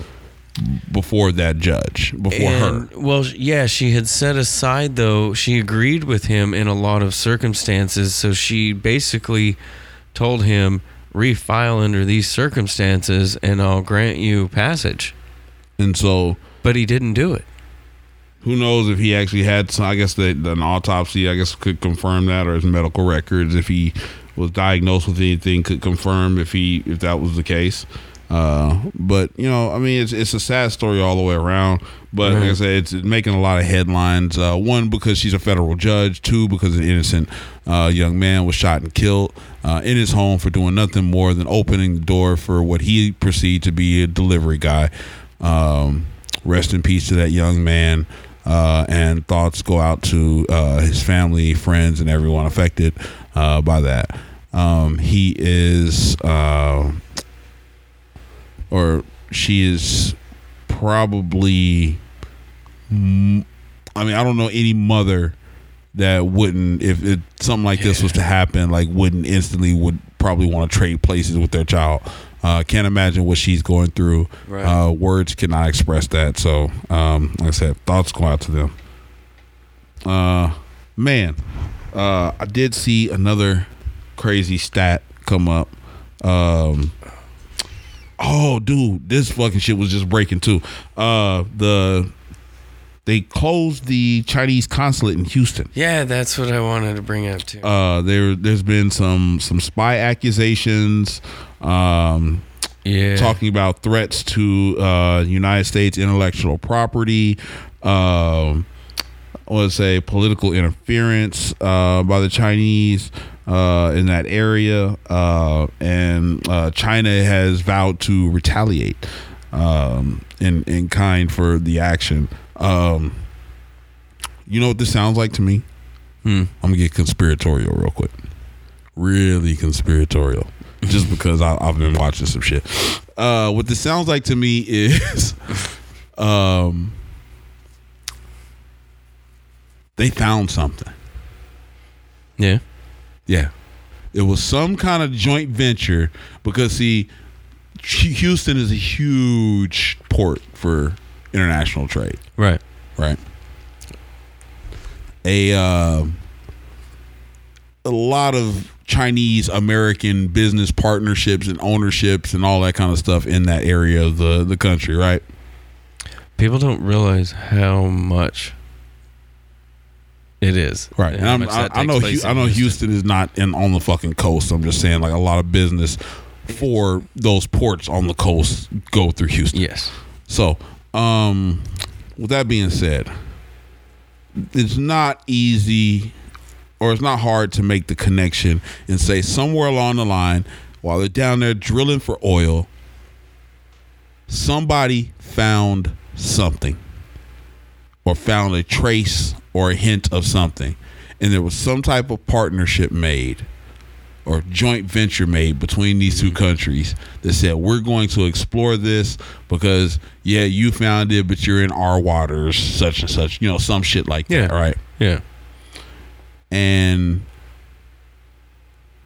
before that judge, before And, her. Well, yeah, she had set aside though. She agreed with him in a lot of circumstances, so she basically told him refile under these circumstances and I'll grant you passage. And so But he didn't do it. Who knows if he actually had some? I guess that an autopsy, I guess, could confirm that, or his medical records, if he was diagnosed with anything, could confirm if he if that was the case. Uh, but you know, I mean, it's it's a sad story all the way around. But like I said, it's, it's making a lot of headlines. Uh, one because she's a federal judge. Two because an innocent uh, young man was shot and killed uh, in his home for doing nothing more than opening the door for what he perceived to be a delivery guy. Um, rest in peace to that young man. Uh, and thoughts go out to uh, his family, friends, and everyone affected uh, by that. Um, he is, uh, or she is probably. I mean, I don't know any mother that wouldn't, if it, something like this was to happen, like wouldn't instantly would probably want to trade places with their child. Uh, can't imagine what she's going through. Right. Uh, words cannot express that. So, um, like I said, thoughts go out to them. Uh, man, uh, I did see another crazy stat come up. Um, oh, dude, this fucking shit was just breaking too. Uh, the they closed the Chinese consulate in Houston. Yeah, that's what I wanted to bring up too. Uh, there there's been some some spy accusations. Um, yeah. talking about threats to uh, United States intellectual property. Um, I want to say political interference uh, by the Chinese uh, in that area, uh, and uh, China has vowed to retaliate um, in in kind for the action. Um, you know what this sounds like to me? Hmm. I'm gonna get conspiratorial real quick. Really conspiratorial, (laughs) just because I, I've been watching some shit. Uh, what this sounds like to me (laughs) is, um, they found something. yeah. Yeah. It was some kind of joint venture because see Houston is a huge port for international trade, Right. right? A uh, a lot of Chinese American business partnerships and ownerships and all that kind of stuff in that area of the the country, right? People don't realize how much it is. Right, and I, I know place Hu- in I know Houston is not in on the fucking coast. I'm just saying, like a lot of business for those ports on the coast go through Houston. Yes. So, um, with that being said, it's not easy or it's not hard to make the connection and say somewhere along the line while they're down there drilling for oil, somebody found something or found a trace or a hint of something. And there was some type of partnership made or joint venture made between these two countries that said we're going to explore this because yeah you found it but you're in our waters such and such you know some shit like Yeah. that right Yeah. and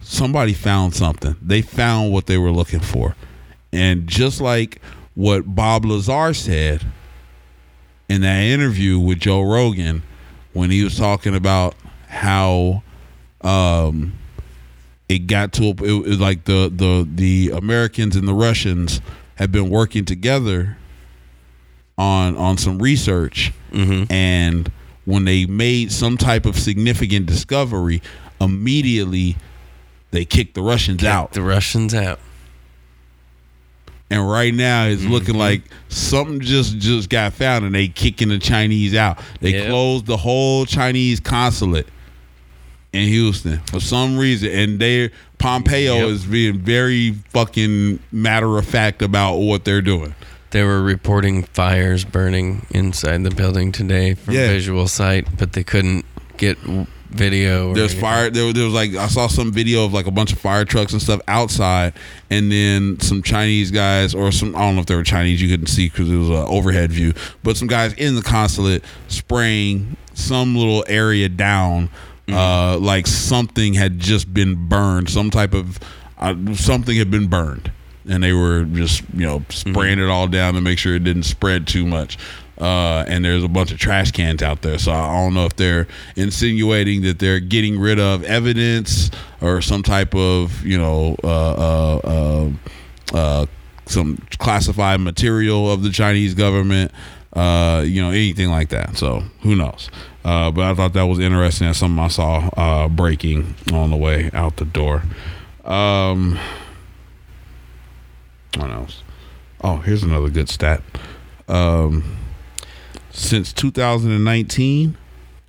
somebody found something they found what they were looking for and just like what bob lazar said in that interview with joe rogan when he was talking about how um it got to a, it was like the the the Americans and the Russians had been working together on on some research mm-hmm. and when they made some type of significant discovery immediately they kicked the Russians out The Russians out. and right now it's mm-hmm. looking like something just just got found and they kicking the Chinese out. They Yep. closed the whole Chinese consulate in Houston for some reason, and they Pompeo Yep. is being very fucking matter of fact about what they're doing. They were reporting fires burning inside the building today from Yeah. visual sight, but they couldn't get video. There's fire. There, there was like I saw some video of like a bunch of fire trucks and stuff outside, and then some Chinese guys or some I don't know if they were Chinese. You couldn't see because it was an overhead view, but some guys in the consulate spraying some little area down, uh, like something had just been burned. Some type of uh, something had been burned, and they were just you know spraying it all down to make sure it didn't spread too much. Uh, and there's a bunch of trash cans out there. So I don't know if they're insinuating that they're getting rid of evidence or some type of, you know, uh, uh, uh, uh, some classified material of the Chinese government. Uh, you know, anything like that. So who knows? Uh, but I thought that was interesting. That's something I saw uh, breaking on the way out the door. Um, what else? Oh, here's another good stat. Um, since 2019,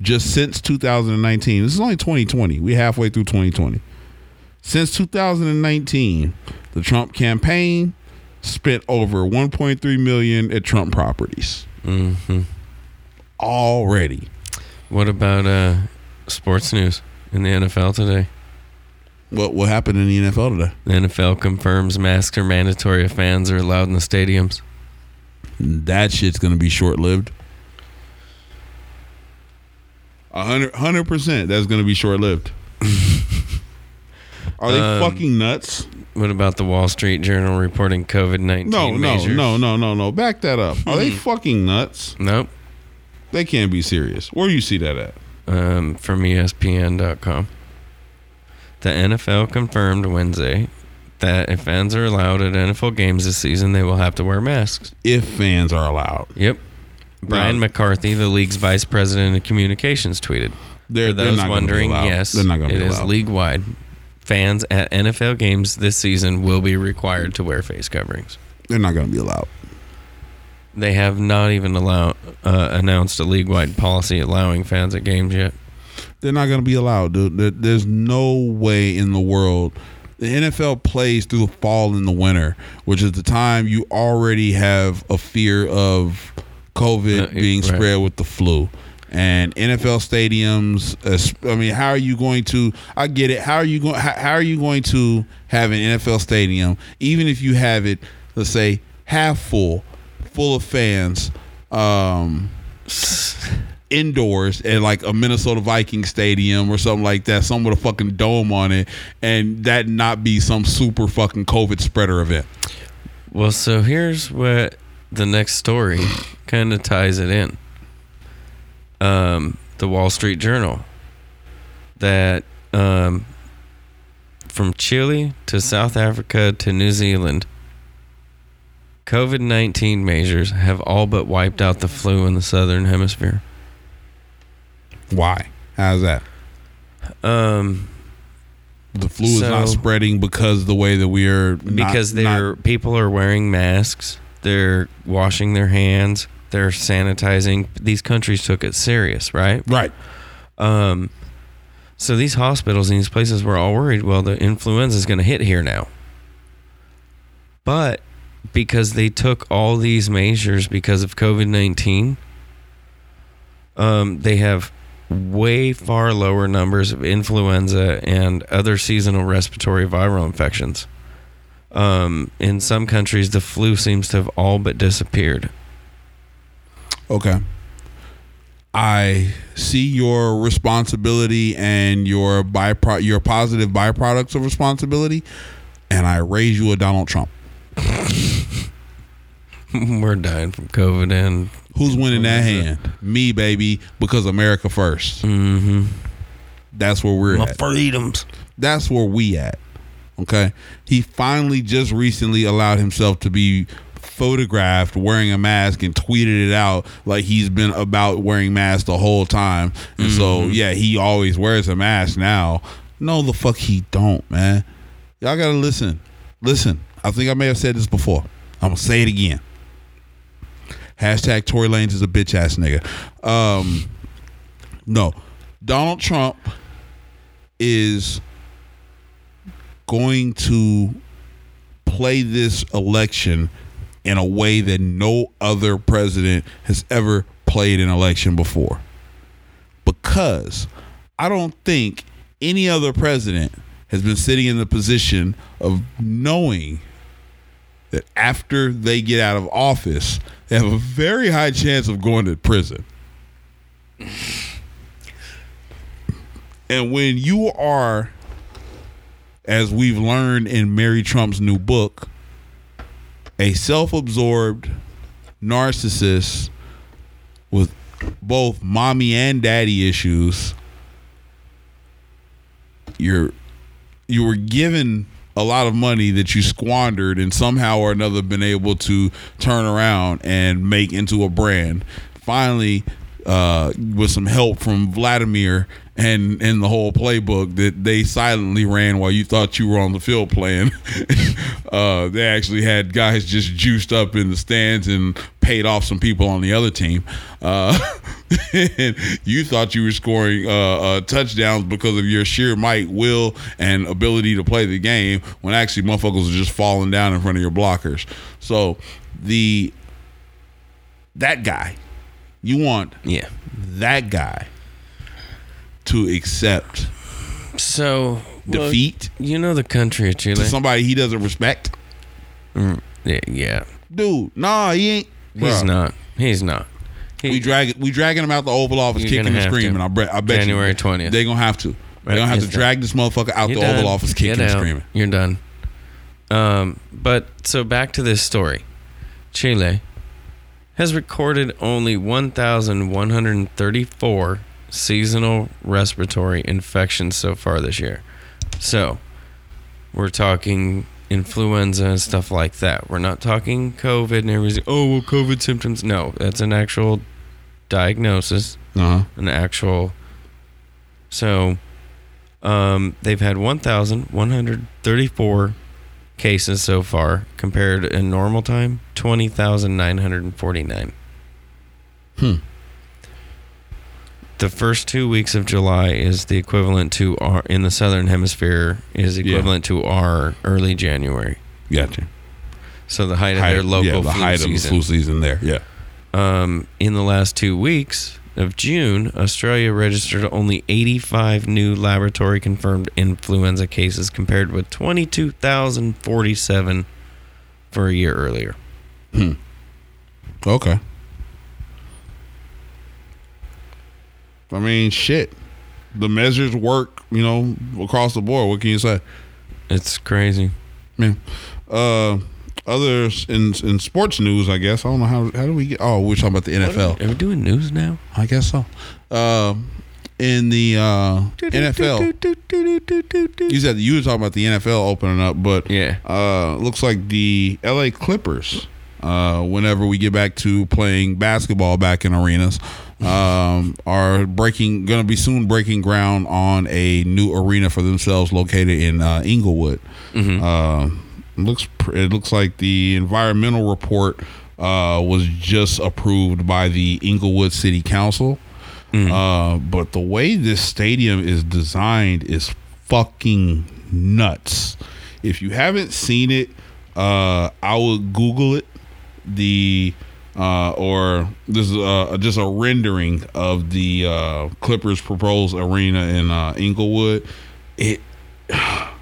just since 2019, this is only 2020. We're halfway through 2020. Since 2019, the Trump campaign spent over 1.3 million at Trump properties. Mm-hmm. Already. What about uh, sports news in the NFL today? What what happened in the NFL today? The NFL confirms masks are mandatory if fans are allowed in the stadiums. That shit's gonna be short lived. A hundred hundred percent that's gonna be short lived. (laughs) Are they Um, fucking nuts? What about the Wall Street Journal reporting COVID nineteen? No, no, measures? no, no, no, no. Back that up. Are they fucking nuts? Nope. They can't be serious. Where do you see that at? Um, from ESPN.com. The NFL confirmed Wednesday that if fans are allowed at NFL games this season, they will have to wear masks. If fans are allowed. Yep. Brian No. McCarthy, the league's vice president of communications, tweeted. They're, For they're those not gonna be wondering, allowed. yes, they're not going to it be is allowed. league wide. Fans at NFL games this season will be required to wear face coverings. They're not going to be allowed. They have not even allow, uh, announced a league wide policy allowing fans at games yet. They're not going to be allowed, dude. There's no way in the world. The NFL plays through the fall and the winter, which is the time you already have a fear of COVID Uh, being right. spread with the flu. And NFL stadiums, I mean, how are you going to? I get it. How are you going? How, how are you going to have an NFL stadium, even if you have it, let's say half full, full of fans, um, indoors at like a Minnesota Viking stadium or something like that, some with a fucking dome on it, and that not be some super fucking COVID spreader event. Well, so here's what the next story kind of ties it in. Um, the Wall Street Journal that um, from Chile to South Africa to New Zealand, COVID 19 measures have all but wiped out the flu in the southern hemisphere. Why? How's that? Um, The flu is not spreading because the way that we are because not- they're people are wearing masks, they're washing their hands, they're sanitizing. These countries took it serious, right? right. Um, so these hospitals and these places were all worried. Well, the influenza is going to hit here now, but because they took all these measures because of COVID nineteen, um, they have way far lower numbers of influenza and other seasonal respiratory viral infections. Um, in some countries, the flu seems to have all but disappeared. Okay. I see your responsibility and your bypro- your positive byproducts of responsibility, and I raise you a Donald Trump. (laughs) We're dying from COVID and Who's winning that hand? Me, baby, because America 1st mm-hmm. That's where we're at. My freedoms. That's where we at. Okay. He finally just recently allowed himself to be photographed wearing a mask and tweeted it out like he's been about wearing masks the whole time. And so yeah, he always wears a mask now. No the fuck he don't, man. Y'all gotta listen. Listen. I think I may have said this before. I'm gonna say it again. Hashtag Tory Lanez is a bitch ass nigga. Um no. Donald Trump is going to play this election in a way that no other president has ever played an election before. Because I don't think any other president has been sitting in the position of knowing that after they get out of office, they have a very high chance of going to prison. And when you are, as we've learned in Mary Trump's new book, a self absorbed narcissist with both mommy and daddy issues, you're you were given a lot of money that you squandered and somehow or another been able to turn around and make into a brand. Finally, uh, with some help from Vladimir and and the whole playbook that they silently ran while you thought you were on the field playing. (laughs) uh, they actually had guys just juiced up in the stands and paid off some people on the other team. Uh, (laughs) and you thought you were scoring uh, uh, touchdowns because of your sheer might, will, and ability to play the game. When actually, motherfuckers are just falling down in front of your blockers. So the that guy, you want Yeah. that guy to accept So well, defeat you know the country of Chile. to somebody he doesn't respect. yeah, yeah. Dude, nah, he ain't. He's Bruh. not. He's not. He, We drag we dragging him out the Oval Office, kicking and have to. screaming. I bet. I bet January 20th. They're gonna have to. They're gonna have to done. drag this motherfucker out You're the Oval. Office, kicking and screaming. You're done. Um, but so back to this story. Chile has recorded only 1,134 seasonal respiratory infections so far this year. So we're talking influenza and stuff like that. We're not talking COVID and everybody's oh well COVID symptoms. No, that's an actual diagnosis Uh huh. an actual so um, they've had 1134 cases so far compared in normal time 20949 Hmm. the first two weeks of july is the equivalent to our in the southern hemisphere is Yeah. equivalent to our early january Gotcha. so the height of Height- their local yeah, the height season of the flu season there. Yeah. um, in the last two weeks of June, Australia registered only 85 new laboratory confirmed influenza cases compared with 22,047 for a year earlier. Hmm. Okay. I mean, shit. The measures work, you know, across the board. What can you say? It's crazy. Yeah. Uh, others in in sports news, I guess. I don't know how how do we get. Oh, we're talking about the NFL. Are we doing news now? I guess so. Um, in the uh, NFL, you said you were talking about the NFL opening up, but Yeah. uh, looks like the LA Clippers. Uh, whenever we get back to playing basketball back in arenas, um, are breaking going to be soon breaking ground on a new arena for themselves located in uh, Inglewood. Uh, looks it looks like the environmental report uh, was just approved by the Inglewood City Council. Uh, but the way this stadium is designed is fucking nuts. If you haven't seen it, uh, I would Google it. The uh, or this is uh, just a rendering of the uh, Clippers proposed arena in uh, Inglewood. It (sighs)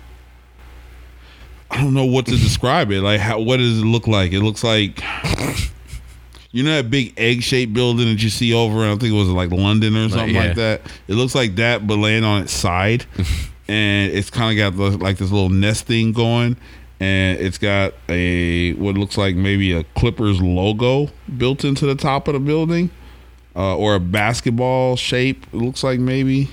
I don't know what to describe it. Like, how what does it look like? It looks like you know that big egg-shaped building that you see over. I think it was like London or something yeah. like that. It looks like that, but laying on its side, (laughs) and it's kind of got the, like this little nest thing going, and it's got a what looks like maybe a Clippers logo built into the top of the building, uh, or a basketball shape. It looks like maybe.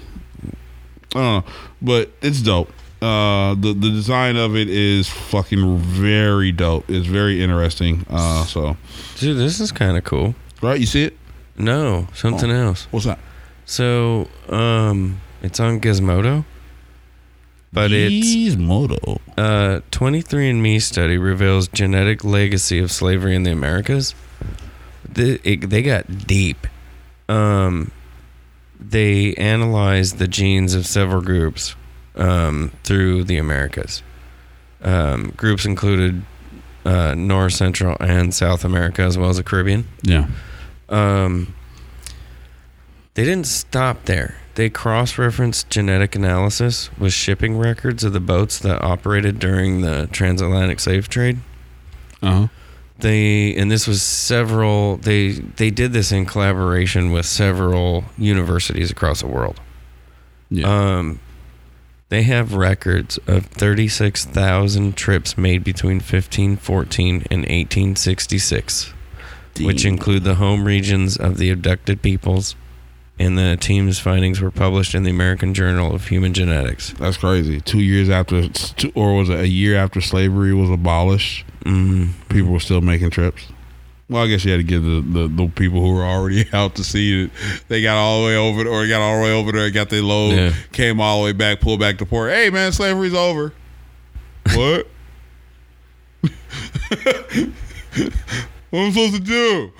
I don't know, but it's dope. Uh, the the design of it is fucking very dope. It's very interesting. Uh, so Dude, this is kind of cool. right, you see it? No, something else. What's that? So, um, it's on Gizmodo, but it's Moto. Uh, 23andMe study reveals genetic legacy of slavery in the Americas. They, it, they got deep. Um, they analyzed the genes of several groups um, through the Americas. Um, groups included uh, North, Central, and South America, as well as the Caribbean. Yeah. Um, they didn't stop there. They cross referenced genetic analysis with shipping records of the boats that operated during the transatlantic slave trade. Uh huh. They and this was several they they did this in collaboration with several universities across the world. Yeah. Um they have records of 36,000 trips made between 1514 and 1866, which include the home regions of the abducted peoples and the team's findings were published in the American Journal of Human Genetics. That's crazy. Two years after, or was it a year after slavery was abolished? Mm. People were still making trips. Well, I guess you had to give the, the, the people who were already (laughs) out to see it. They got all the way over, or got all the way over there, got their load, Yeah. came all the way back, pulled back to port. Hey, man, slavery's over. what? (laughs) what am I supposed to do?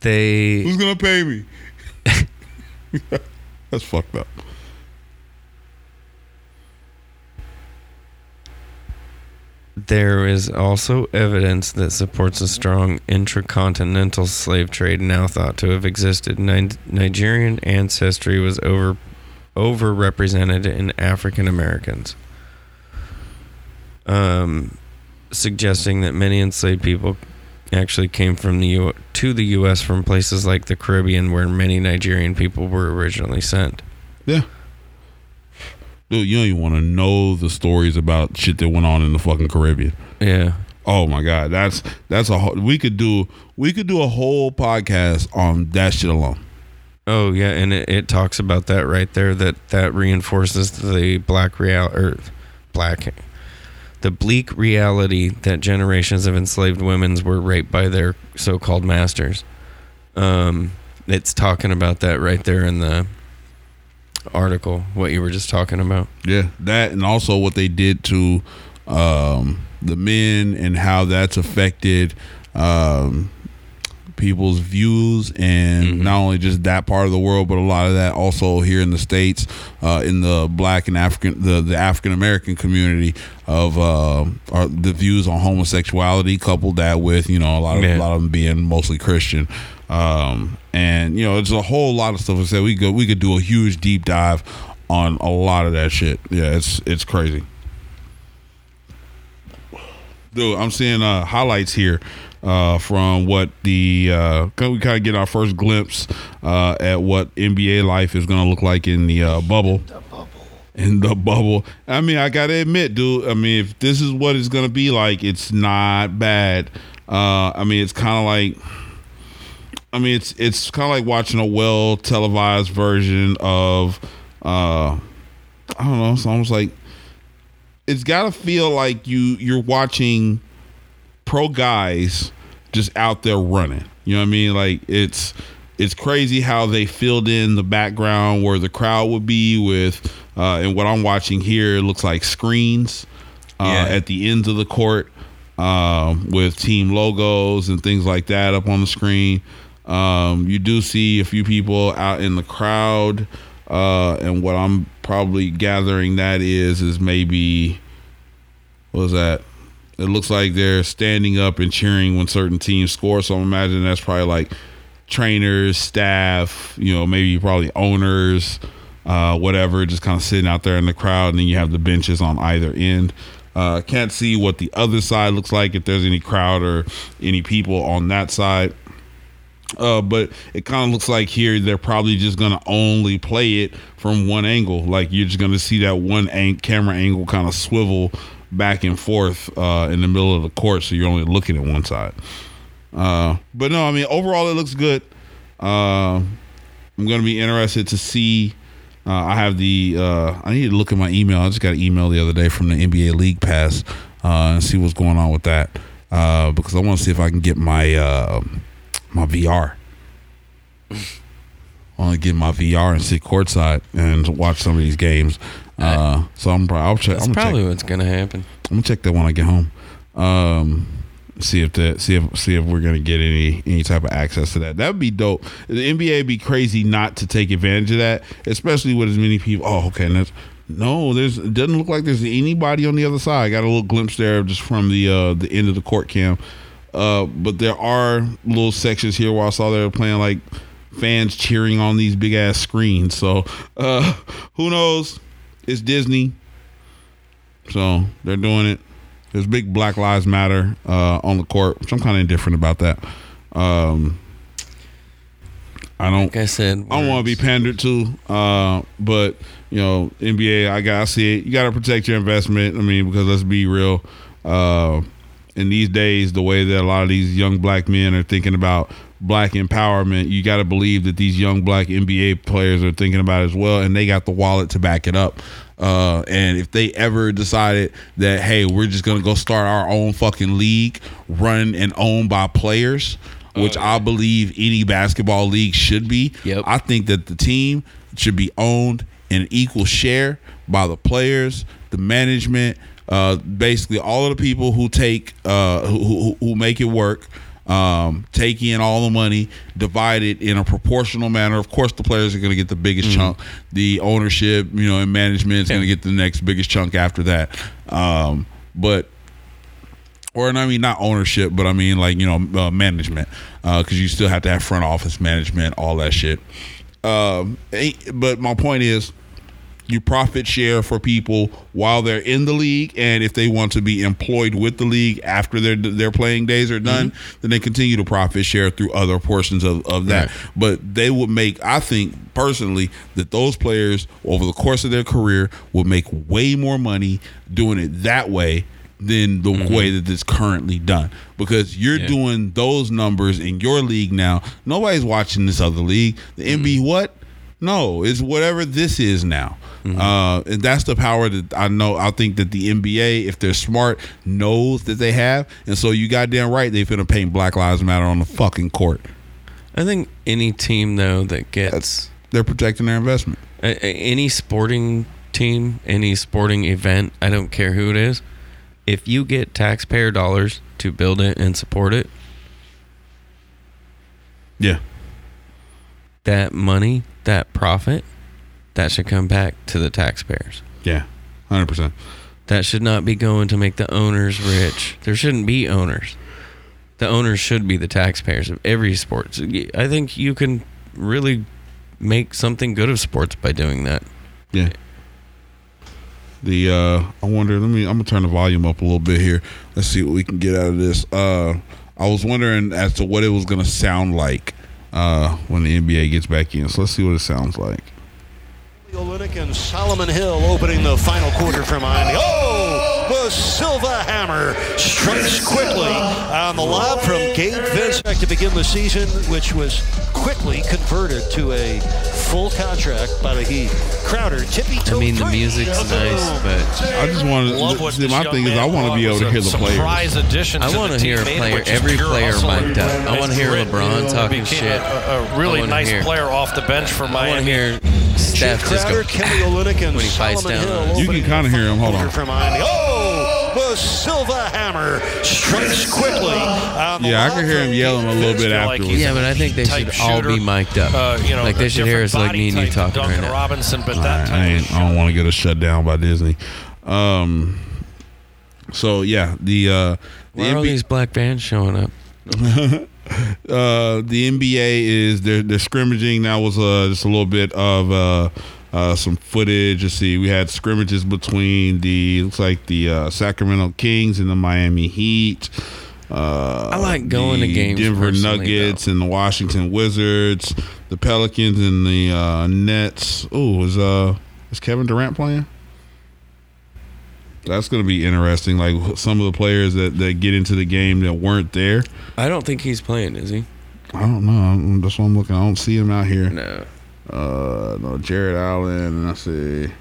They Who's gonna pay me? (laughs) That's fucked up. There is also evidence that supports a strong intracontinental slave trade now thought to have existed. Ni- Nigerian ancestry was over overrepresented in African Americans, um, suggesting that many enslaved people actually came from the U- to the U.S. from places like the Caribbean, where many Nigerian people were originally sent. Yeah. Dude, you don't even want to know the stories about shit that went on in the fucking Caribbean. Yeah, Oh my god, that's that's a whole, we could do we could do a whole podcast on that shit alone. Oh yeah, and it, it talks about that right there. That that reinforces the black real or black, the bleak reality that generations of enslaved women were raped by their so-called masters. Um, it's talking about that right there in the article. What you were just talking about. Yeah, that and also what they did to um, the men and how that's affected um, people's views and not only just that part of the world, but a lot of that also here in the states, uh, in the black and African, the the African American community of uh, are the views on homosexuality, coupled that with you know a lot of Yeah. a lot of them being mostly Christian. Um, and you know, it's a whole lot of stuff. I said we could we could do a huge deep dive on a lot of that shit. Yeah, it's it's crazy. Dude, I'm seeing uh, highlights here uh, from what the uh, we kind of get our first glimpse uh, at what NBA life is going to look like in the uh, bubble. In the bubble. I mean, I gotta admit, dude. I mean, if this is what it's gonna be like, it's not bad. Uh, I mean, it's kind of like. I mean, it's it's kind of like watching a well televised version of, uh, I don't know. It's almost like it's got to feel like you you're watching pro guys just out there running. You know what I mean? Like it's it's crazy how they filled in the background where the crowd would be with, uh, and what I'm watching here it looks like screens uh, Yeah. at the ends of the court um, with team logos and things like that up on the screen. Um, you do see a few people out in the crowd, uh, and what I'm probably gathering that is is maybe what was that? It looks like they're standing up and cheering when certain teams score. So I'm imagining that's probably like trainers, staff, you know, maybe probably owners, uh, whatever, just kind of sitting out there in the crowd, and then you have the benches on either end. Uh, can't see what the other side looks like if there's any crowd or any people on that side. Uh, but it kind of looks like here they're probably just gonna only play it from one angle. Like you're just gonna see that one ang- camera angle kind of swivel back and forth uh, in the middle of the court, so you're only looking at one side. Uh, but no, I mean overall it looks good. Uh, I'm gonna be interested to see. Uh, I have the. Uh, I need to look at my email. I just got an email the other day from the NBA League Pass and see what's going on with that because I want to see if I can get my my VR. I want to get my VR and sit courtside and watch some of these games. Uh, so I'm probably I'll check. That's I'm probably check, what's gonna happen. I'm gonna check that when I get home. Um, see if that see if see if we're gonna get any any type of access to that. That would be dope. The NBA would be crazy not to take advantage of that, especially with as many people. Oh, okay. That's, no, there's it doesn't look like there's anybody on the other side. I got a little glimpse there just from the uh the end of the court cam. Uh, but there are little sections here where I saw they were playing like fans cheering on these big ass screens. So uh (laughs) who knows? It's Disney. So they're doing it. There's big Black Lives Matter uh, on the court, which I'm kind of indifferent about that. Um, I don't. Like I said, I don't want to be pandered to, uh, but you know, NBA. I got to see it. You got to protect your investment. I mean, because let's be real. Uh, in these days, the way that a lot of these young black men are thinking about black empowerment, you got to believe that these young black NBA players are thinking about it as well, and they got the wallet to back it up. Uh, and if they ever decided that, hey, we're just gonna go start our own fucking league, run and owned by players, which I believe any basketball league should be. Yep. I think that the team should be owned in equal share by the players, the management, uh, basically all of the people who take uh, who, who, who make it work. Um, take in all the money, divide it in a proportional manner. Of course, the players are going to get the biggest chunk. The ownership, you know, and management is going to get the next biggest chunk after that. Um, but or and I mean not ownership, but I mean like you know uh, management, because you still have to have front office management, all that shit. Um, but my point is, you profit share for people while they're in the league, and if they want to be employed with the league after their their playing days are done, mm-hmm. then they continue to profit share through other portions of, of that. Right. But they would make, I think personally, that those players over the course of their career would make way more money doing it that way than the mm-hmm. way that it's currently done because you're Yeah. doing those numbers in your league now. Nobody's watching this other league. The NBA, mm-hmm. what? No, it's whatever this is now. Uh, and that's the power that I know. I think that the NBA, if they're smart, knows that they have. And so you goddamn right, they finna paint Black Lives Matter on the fucking court. I think any team though that gets They're protecting their investment. a- a- any sporting team, any sporting event, I don't care who it is, if you get taxpayer dollars to build it and support it, Yeah. that money, that profit, that should come back to the taxpayers. Yeah. 100%. That should not be going to make the owners rich. There shouldn't be owners. The owners should be the taxpayers of every sport. I think you can really make something good of sports by doing that. Yeah. The uh I wonder, let me I'm gonna turn the volume up a little bit here. Let's see what we can get out of this. Uh I was wondering as to what it was gonna sound like uh when the NBA gets back in. So let's see what it sounds like. Olynyk and Solomon Hill opening the final quarter for Miami. Oh, the Silva hammer strikes quickly on the lob from Gabe Vincent to begin the season, which was quickly converted to a full contract by the Heat. Crowder, tippy toe. I mean, the music's nice, but I just want Love what to see my thing is I want to be able to hear the players. Surprise addition I to want the to hear a team, player, every player hustle mic'd up. I want to hear. LeBron talking became shit. A, a really nice hear- player off the bench for I want to hear Jake Steph just Crowder, go. Kelly Olynyk, and (laughs) when he fights Solomon down Hill. You can kinda hear him. Hold on. quarter For Miami. Oh, the Silva hammer strikes quickly. on Yeah, I can hear him yelling a little bit Vincent. like afterwards. Yeah, but I think they type should all be shooter. mic'd up. Uh, you know, like they should hear us like me and you type than talking right Duncan now. Robinson, but that right, I, ain't, I don't want to get us shut down by Disney. Um so yeah, the uh the Why are all NBA these black vans showing up? (laughs) uh, the NBA is they're, they're scrimmaging. That was uh, just a little bit of uh, uh, some footage. Let's see, we had scrimmages between the looks like the uh, Sacramento Kings and the Miami Heat. Uh, I like going to games Denver Nuggets and the Washington Wizards, the Pelicans and the uh, Nets. Oh, is uh is Kevin Durant playing? That's going to be interesting. Like some of the players that, that get into the game that weren't there. I don't think he's playing, is he? I don't know. That's what I'm looking. I don't see him out here. No. Uh, no, Jarrett Allen. And I see.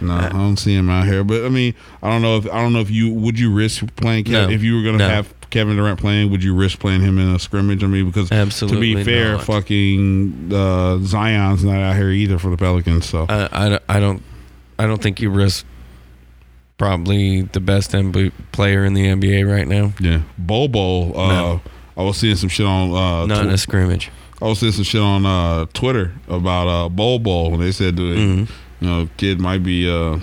No, I don't see him out here. But I mean, I don't know if I don't know if you would you risk playing Kevin No. if you were going to No. have Kevin Durant playing. Would you risk playing him in a scrimmage? I mean, because Absolutely to be fair, not. fucking uh, Zion's not out here either for the Pelicans. So I, I, don't- I don't I don't think you risk probably the best NBA player in the NBA right now. yeah, Bol Bol. Uh, No. I was seeing some shit on uh, Not in a scrimmage. I was seeing some shit on uh, Twitter about uh, and they said that Mhm. you know kid might be uh,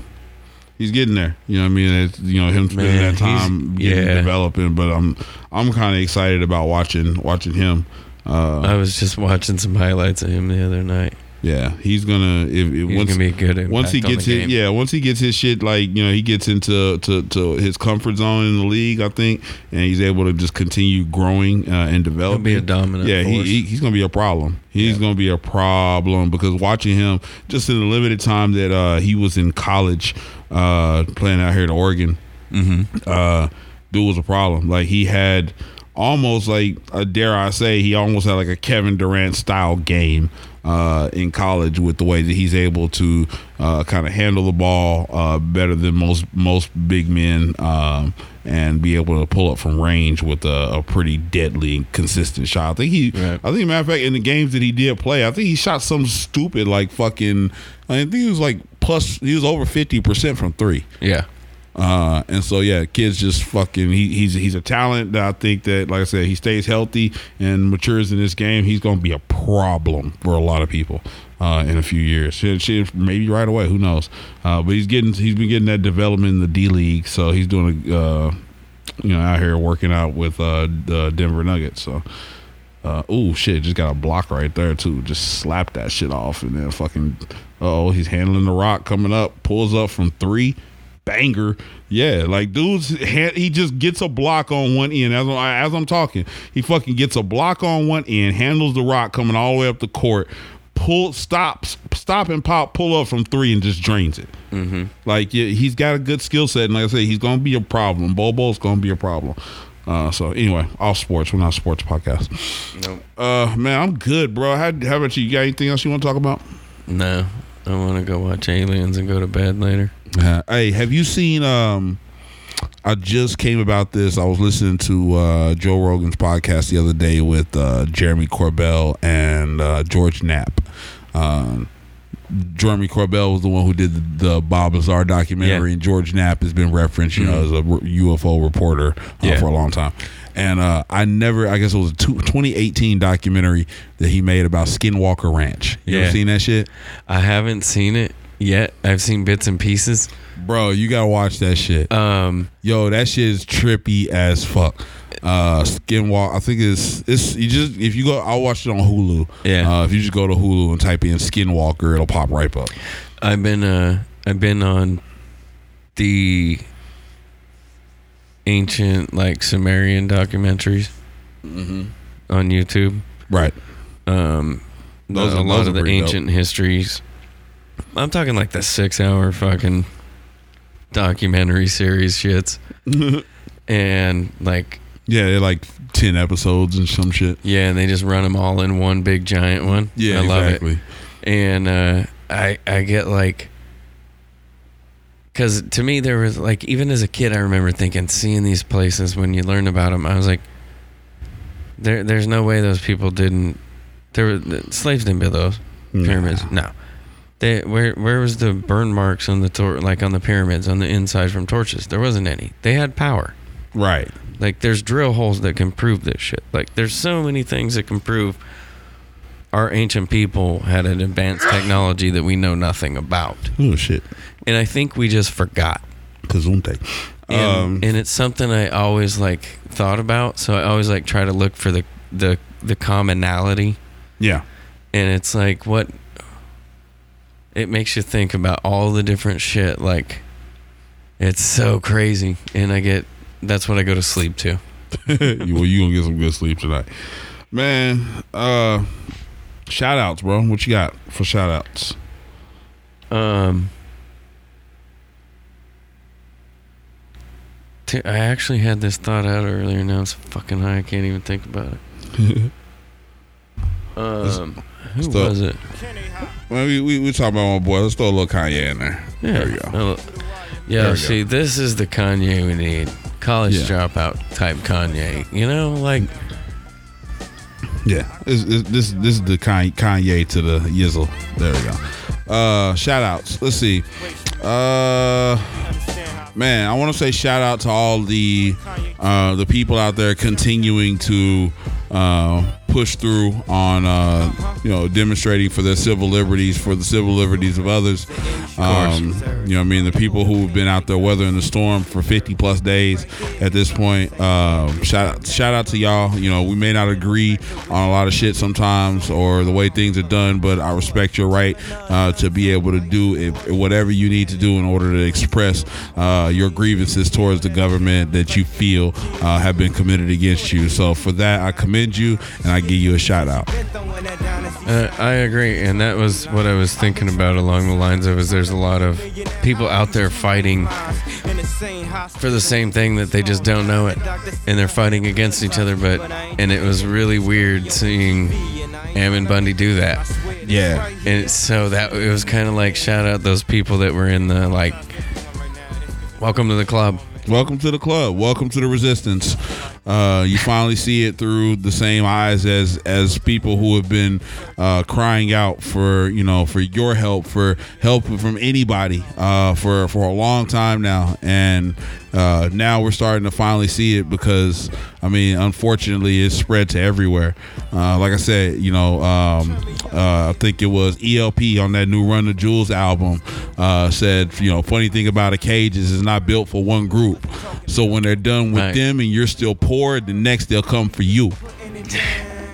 he's getting there. You know what I mean? It's, you know him spending Man, that time getting yeah. developing, but I'm I'm kind of excited about watching watching him. Uh, I was just watching some highlights of him the other night. Yeah, he's gonna if, if He's once gonna be good once he gets his yeah once he gets his shit like you know he gets into to, to his comfort zone in the league I think and he's able to just continue growing uh, and developing be a dominant yeah he, he, he's gonna be a problem. He's gonna be a problem because watching him just in the limited time that uh, he was in college uh, playing out here in Oregon Mm-hmm. uh, dude was a problem. Like he had almost like uh, dare I say he almost had like a Kevin Durant style game uh, in college with the way that he's able to uh, kind of handle the ball uh, better than most most big men um, and be able to pull up from range with a, a pretty deadly consistent shot. I think he, Right. I think matter of fact, in the games that he did play, I think he shot some stupid like fucking. I think he was like plus. He was over fifty percent from three. Yeah. Uh, and so yeah, kids just fucking. He, he's he's a talent that I think that, like I said, he stays healthy and matures in this game. He's to be a problem for a lot of people uh, in a few years. Maybe right away. Who knows? Uh, but he's getting he's been getting that development in the D League, so he's doing a uh, you know out here working out with uh, the Denver Nuggets. So. Uh, oh shit! Just got a block right there too. Just slap that shit off, and then fucking. Oh, he's handling the rock coming up. Pulls up from three, banger. Yeah, like dudes, he just gets a block on one end. As I'm, as I'm talking, he fucking gets a block on one end, handles the rock coming all the way up the court, pull, stops, stop and pop, pull up from three, and just drains it. Mm-hmm. Like yeah, he's got a good skill set, and like I said, he's gonna be a problem. Bol Bol's gonna be a problem. Uh, so anyway, off sports. We're not a sports podcast. Nope. Uh, man, I'm good, bro. How, how about you? You got anything else you want to talk about? No. I want to go watch Aliens and go to bed later. Uh, (laughs) hey, have you seen? Um, I just came about this. I was listening to uh, Joe Rogan's podcast the other day with uh, Jeremy Corbell and uh, George Knapp. Um, Jeremy Corbell was the one who did the, the Bob Lazar documentary, Yeah. and George Knapp has been referenced, you know, as a UFO reporter uh, Yeah. for a long time. And uh, I never, I guess it was a two, 2018 documentary that he made about Skinwalker Ranch. You ever Yeah. seen that shit? I haven't seen it yet. I've seen bits and pieces. Bro, you gotta watch that shit. Um, Yo, that shit is trippy as fuck. Uh, Skinwalk. I think it's it's you just if you go, I'll watch it on Hulu. Yeah. Uh, if you just go to Hulu and type in Skinwalker, it'll pop right up. I've been uh I've been on the ancient like Sumerian documentaries Mm-hmm. on YouTube. Right. Um, Those a are- lot those of the pretty dope. ancient histories. I'm talking like the six hour fucking documentary series shits, (laughs) and like Yeah, they're like ten episodes and some shit. yeah, and they just run them all in one big giant one. Yeah, I love exactly. it. and uh, I I get like, because to me there was like even as a kid I remember thinking seeing these places when you learn about them I was like, there there's no way those people didn't there were slaves didn't build those pyramids no. They, where where was the burn marks on the tor- like on the pyramids on the inside from torches? There wasn't any. They had power. Right. Like there's drill holes that can prove this shit. Like there's so many things that can prove our ancient people had an advanced technology that we know nothing about. Oh shit. And I think we just forgot. Kazunte. And, Um, and it's something I always like thought about. So I always like try to look for the the the commonality. yeah. And it's like what it makes you think about all the different shit. Like it's so crazy. And I get that's what I go to sleep to. you, (laughs) (laughs) well, you gonna get some good sleep tonight, man. Uh, shout outs, bro. What you got for shout outs? Um, t- I actually had this thought out earlier. Now it's fucking high. I can't even think about it. (laughs) um, who stop. was it? Well, we we, we talking about my boy. Let's throw a little Kanye in there. Yeah. There we go. Yeah, we see, this is the Kanye we need. College Yeah. dropout type Kanye. You know, like Yeah, this this this, this is the Kanye, Kanye to the Yizzle. There we go. Uh, shout outs. Let's see. Uh, man, I want to say shout out to all the uh, the people out there continuing to uh, push through on uh, you know demonstrating for their civil liberties, for the civil liberties of others. Um, you know, what I mean, the people who have been out there weathering the storm for 50 plus days at this point. Um, shout out, shout out to y'all. You know, we may not agree on a lot of shit sometimes or the way things are done, but I respect your right uh, to be able to do if, whatever you need to do in order to express uh, your grievances towards the government that you feel uh, have been committed against you. So for that, I commend you and I give you a shout out. Uh, I agree, and that was what I was thinking about along the lines of is there's a lot of people out there fighting for the same thing that they just don't know it, and they're fighting against each other. But and it was really weird seeing Ammon Bundy do that. Yeah. And so that it was kind of like shout out those people that were in the like, welcome to the club. Welcome to the club. Welcome to the resistance. Uh, you finally see it through the same eyes as as people who have been uh, crying out for you know for your help, for help from anybody uh, for for a long time now, and uh, now we're starting to finally see it because I mean, unfortunately, it's spread to everywhere. Uh, like I said, you know, um, uh, I think it was El-P on that new Run the Jewels album said, you know, funny thing about a cage is it's not built for one group. So when they're done with Right. them and you're still poor, the next they'll come for you.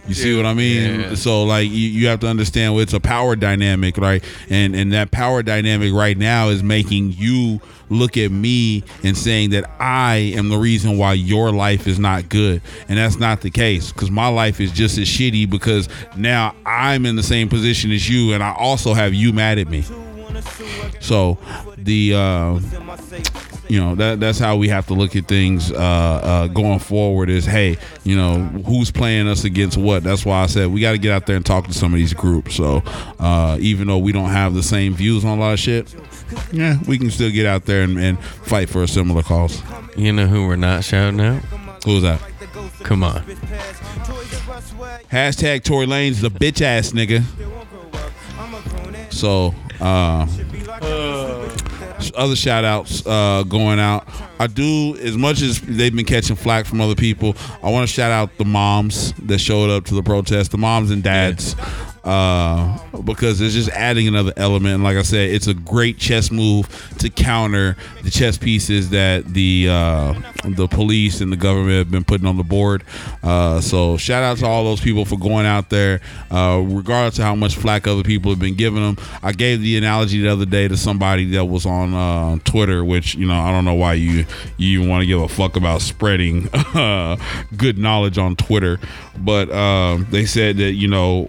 You see what I mean? Yeah. So like you, you have to understand it's a power dynamic, right? And and that power dynamic right now is making you look at me and saying that I am the reason why your life is not good. And that's not the case because my life is just as shitty because now I'm in the same position as you and I also have you mad at me. So the uh you know that that's how we have to look at things uh, uh, going forward. Is hey, you know who's playing us against what? That's why I said we got to get out there and talk to some of these groups. So uh, even though we don't have the same views on a lot of shit, yeah, we can still get out there and, and fight for a similar cause. You know who we're not shouting out? Who's that? Come on. Hashtag Tory Lanez the bitch ass nigga. So, uh, other shout outs uh, going out. I do, as much as they've been catching flack from other people, I want to shout out the moms that showed up to the protest, the moms and dads. Uh, because it's just adding another element. And like I said, it's a great chess move to counter the chess pieces that the uh, the police and the government have been putting on the board. Uh, so shout out to all those people for going out there, uh, regardless of how much flack other people have been giving them. I gave the analogy the other day to somebody that was on uh, Twitter, which you know I don't know why you you even want to give a fuck about spreading (laughs) uh, good knowledge on Twitter, but um, they said that you know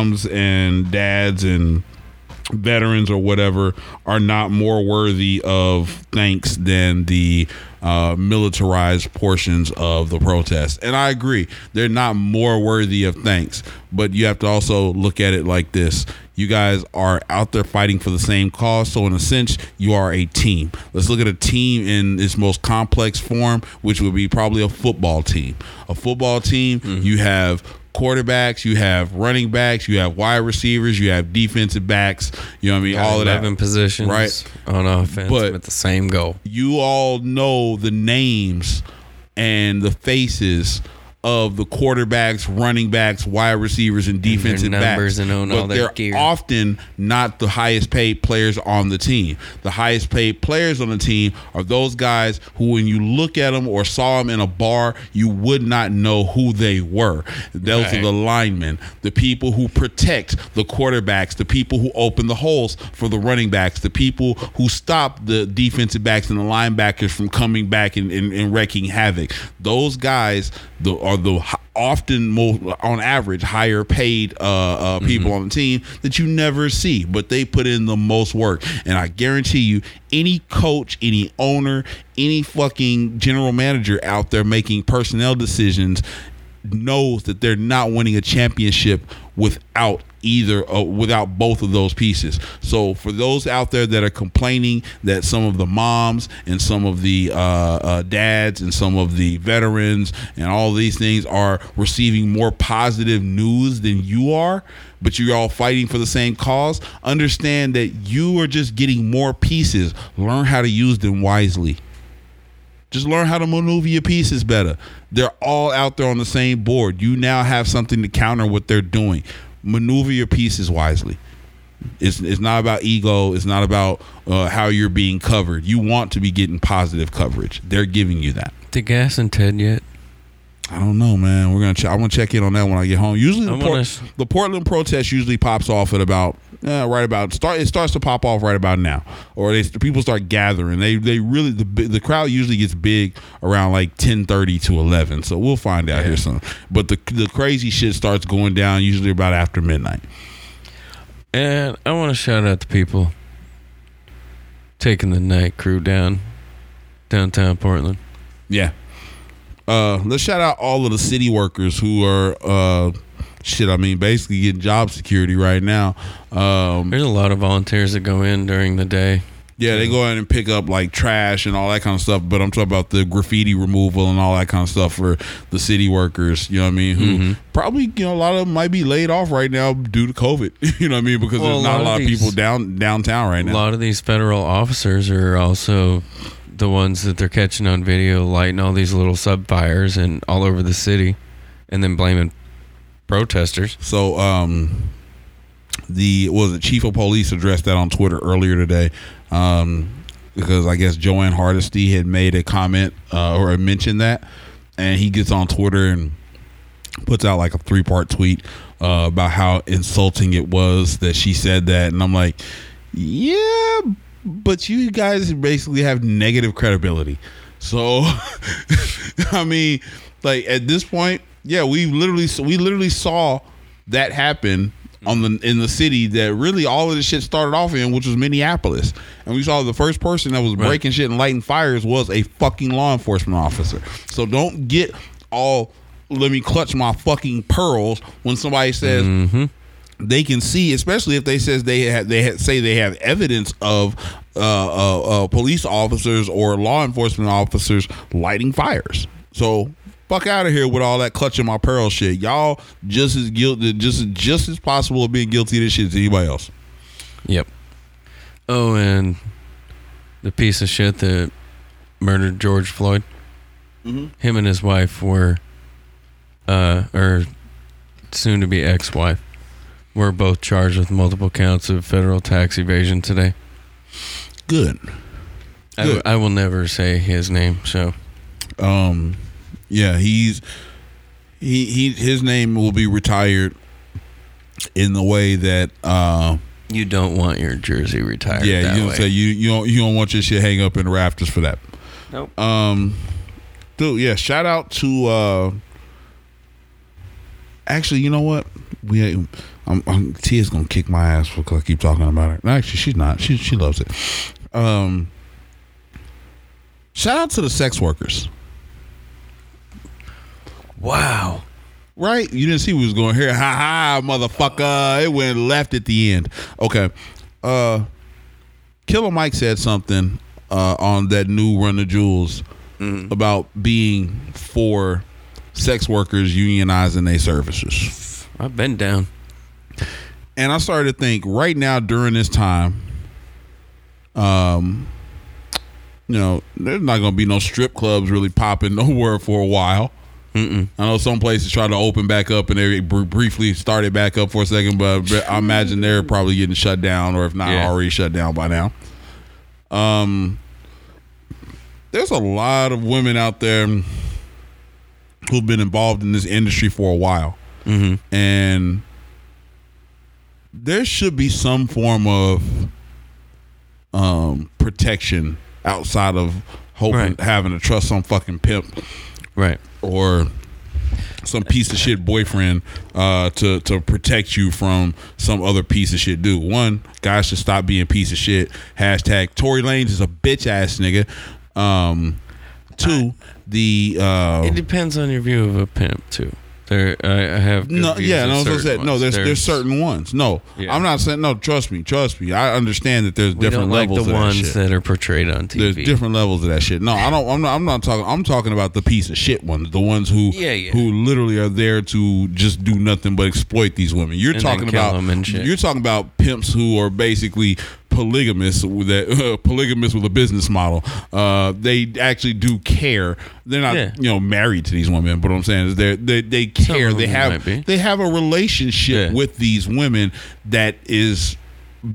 moms and dads and veterans or whatever are not more worthy of thanks than the uh, militarized portions of the protest. And I agree, they're not more worthy of thanks, but you have to also look at it like this. You guys are out there fighting for the same cause. So, in a sense, you are a team. Let's look at a team in its most complex form, which would be probably a football team. A football team, you have quarterbacks, you have running backs, you have wide receivers, you have defensive backs. You know what I mean? Got all of that. 11 positions right? on offense But- with the same goal. You all know the names and the faces of the quarterbacks, running backs, wide receivers, and defensive numbers backs. and own but all their they're gear. often not the highest paid players on the team. The highest paid players on the team are those guys who, when you look at them or saw them in a bar, you would not know who they were. Those are Right. the linemen, the people who protect the quarterbacks, the people who open the holes for the running backs, the people who stop the defensive backs and the linebackers from coming back and, and, and wrecking havoc. Those guys the, are the often most, on average, higher paid uh, uh, people on the team that you never see, but they put in the most work. And I guarantee you, any coach, any owner, any fucking general manager out there making personnel decisions knows that they're not winning a championship without either uh, without both of those pieces. So for those out there that are complaining that some of the moms and some of the uh, uh, dads and some of the veterans and all these things are receiving more positive news than you are, but you're all fighting for the same cause, understand that you are just getting more pieces. Learn how to use them wisely. Just learn how to maneuver your pieces better. They're all out there on the same board. You now have something to counter what they're doing. Maneuver your pieces wisely. It's, it's not about ego. It's not about uh, how you're being covered. You want to be getting positive coverage. They're giving you that. The gas and Ted yet? I don't know, man. We're gonna. Ch- I'm gonna check in on that when I get home. Usually, the, Port- wanna the Portland protest usually pops off at about uh, right about start. It starts to pop off right about now, or they people start gathering. They they really the the crowd usually gets big around like ten thirty to eleven. So we'll find out here soon. But the the crazy shit starts going down usually about after midnight. And I want to shout out the people taking the night crew down downtown Portland. Yeah. Uh, let's shout out all of the city workers who are uh, shit. I mean, basically getting job security right now. Um, There's a lot of volunteers that go in during the day. yeah, they go in and pick up like trash and all that kind of stuff. But I'm talking about the graffiti removal and all that kind of stuff for the city workers. You know what I mean? Who probably you know a lot of them might be laid off right now due to COVID. (laughs) you know what I mean? Because Well, there's not a of lot of these- people down downtown right now. A lot of these federal officers are also the ones that they're catching on video lighting all these little sub fires and all over the city and then blaming protesters. So, um, the was the chief of police addressed that on Twitter earlier today, um, because I guess Jo Ann Hardesty had made a comment uh, or mentioned that, and he gets on Twitter and puts out like a three part tweet uh, about how insulting it was that she said that, and I'm like, yeah, but you guys basically have negative credibility. So, (laughs) I mean, like at this point, yeah, we literally we literally saw that happen on the in the city that really all of this shit started off in, which was Minneapolis, and we saw the first person that was Right. breaking shit and lighting fires was a fucking law enforcement officer. So don't get all let me clutch my fucking pearls when somebody says they can see, especially if they says they have, they ha say they have evidence of uh, uh, uh, police officers or law enforcement officers lighting fires. So fuck out of here with all that clutching my pearl shit. Y'all just as guilty, just just as possible of being guilty of this shit as anybody else. Yep. Oh, and the piece of shit that murdered George Floyd. Hmm. Him and his wife were, uh, or soon to be ex wife, were both charged with multiple counts of federal tax evasion today. Good. I, Good. I will never say his name, so. Um, yeah, he's he he his name will be retired in the way that uh You don't want your jersey retired. yeah that you know way. say you you don't you don't want your shit hang up in the rafters for that. Nope. Um, dude, yeah. Shout out to. uh Actually, you know what? We, I'm, I'm Tia's gonna kick my ass because I keep talking about her. No, actually, she's not. She she loves it. Um, shout out to the sex workers. Wow. Right? You didn't see what was going here. Ha ha, motherfucker. It went left at the end. Okay. Uh Killer Mike said something uh on that new Run the Jewels about being for sex workers unionizing their services. I've been down. And I started to think right now during this time, um, you know, there's not gonna be no strip clubs really popping (laughs) nowhere for a while. I know some places try to open back up and they br- briefly started back up for a second, but I imagine they're probably getting shut down, or if not Yeah. already shut down by now. Um, there's a lot of women out there who've been involved in this industry for a while, and there should be some form of um protection outside of hoping Right. having to trust some fucking pimp Right. Or some piece of shit boyfriend uh, to to protect you from some other piece of shit dude. One, guys should stop being piece of shit. Hashtag Tory Lanez is a bitch ass nigga. Um, two, the uh, It depends on your view of a pimp too. There, I, I have no, yeah, no, I certain said. No, ones. there's, there's certain ones. No, Yeah. I'm not saying no. Trust me, trust me. I understand that there's we different don't like levels the of that ones shit. that are portrayed on TV. There's different levels of that shit. No, I don't. I'm not. I'm not talking. I'm talking about the piece of shit ones. The ones who, Yeah, yeah. who literally are there to just do nothing but exploit these women. You're And talking about. them and shit. You're talking about pimps who are basically polygamous with that (laughs) uh, polygamous with a business model. Uh, they actually do care. They're not Yeah. you know married to these women, but what I'm saying is they they they care. They have they have a relationship Yeah. with these women that is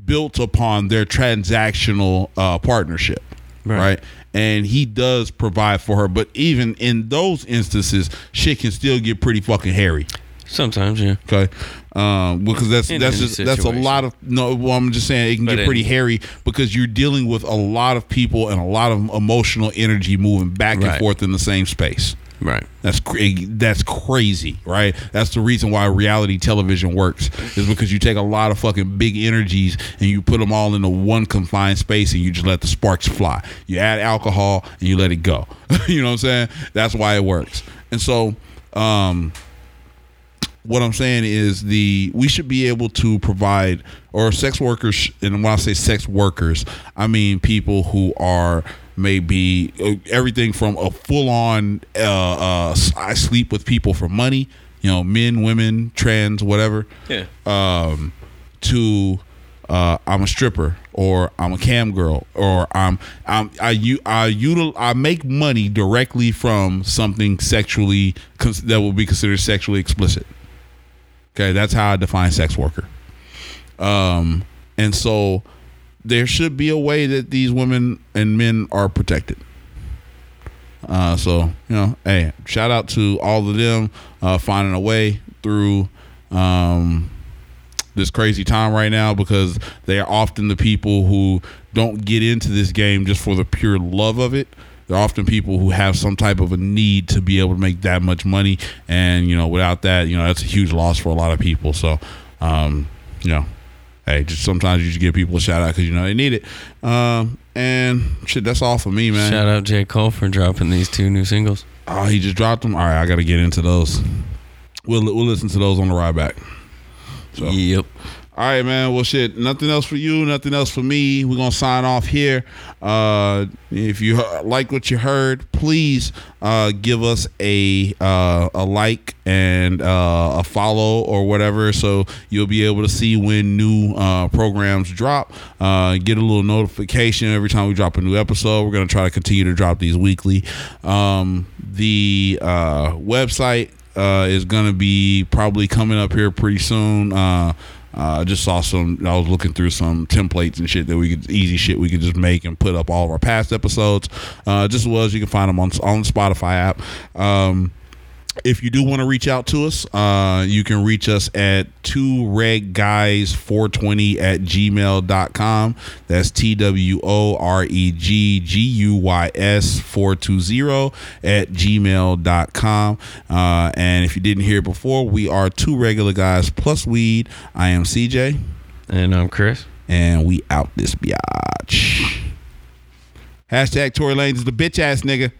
built upon their transactional uh, partnership Right. right. And he does provide for her, but even in those instances, shit can still get pretty fucking hairy. Sometimes, yeah. Okay, um, because that's In that's any just that's a situation. lot of no. Well, I'm just saying it can But get pretty hairy because you're dealing with a lot of people and a lot of emotional energy moving back and Right. forth in the same space. Right. That's cra- that's crazy, right? That's the reason why reality television works is because you take a lot of fucking big energies and you put them all into one confined space and you just let the sparks fly. You add alcohol and you let it go. (laughs) you know what I'm saying? That's why it works. And so, um, what I'm saying is the we should be able to provide or sex workers and when I say sex workers, I mean people who are maybe uh, everything from a full on uh, uh, I sleep with people for money, you know, men, women, trans, whatever. Yeah. Um, to uh, I'm a stripper or I'm a cam girl or I'm I'm I you I util I make money directly from something sexually that will be considered sexually explicit. Okay, that's how I define sex worker. Um, and so there should be a way that these women and men are protected. Uh, so you know, hey, shout out to all of them uh, finding a way through um, this crazy time right now because they are often the people who don't get into this game just for the pure love of it. They're often people who have some type of a need to be able to make that much money, and you know, without that, you know, that's a huge loss for a lot of people. So, um, you know, hey, just sometimes you just give people a shout out because you know they need it. Um, and shit, that's all for me, man. Shout out J. Cole for dropping these two new singles. Oh, he just dropped them. All right, I got to get into those. We'll we'll listen to those on the ride back. So. Yep. All right, man. Well, shit. Nothing else for you. Nothing else for me. We're gonna sign off here. Uh, if you like what you heard, please uh, give us a uh, a like and uh, a follow or whatever, so you'll be able to see when new uh, programs drop. Uh, get a little notification every time we drop a new episode. We're gonna try to continue to drop these weekly. Um, the website is gonna be probably coming up here pretty soon. Uh, uh, I just saw some. I was looking through some templates and shit that we could easy shit we could just make and put up all of our past episodes. Uh, just as well as you can find them on on Spotify app. Um, if you do want to reach out to us, uh, you can reach us at two reg guys 420 at gmail.com. That's T W O R E G G U Y S 420 at gmail.com. Uh, and if you didn't hear it before, we are two regular guys plus weed. I am CJ. And I'm Chris. And we out this biatch. Hashtag Tory Lanez is the bitch ass nigga.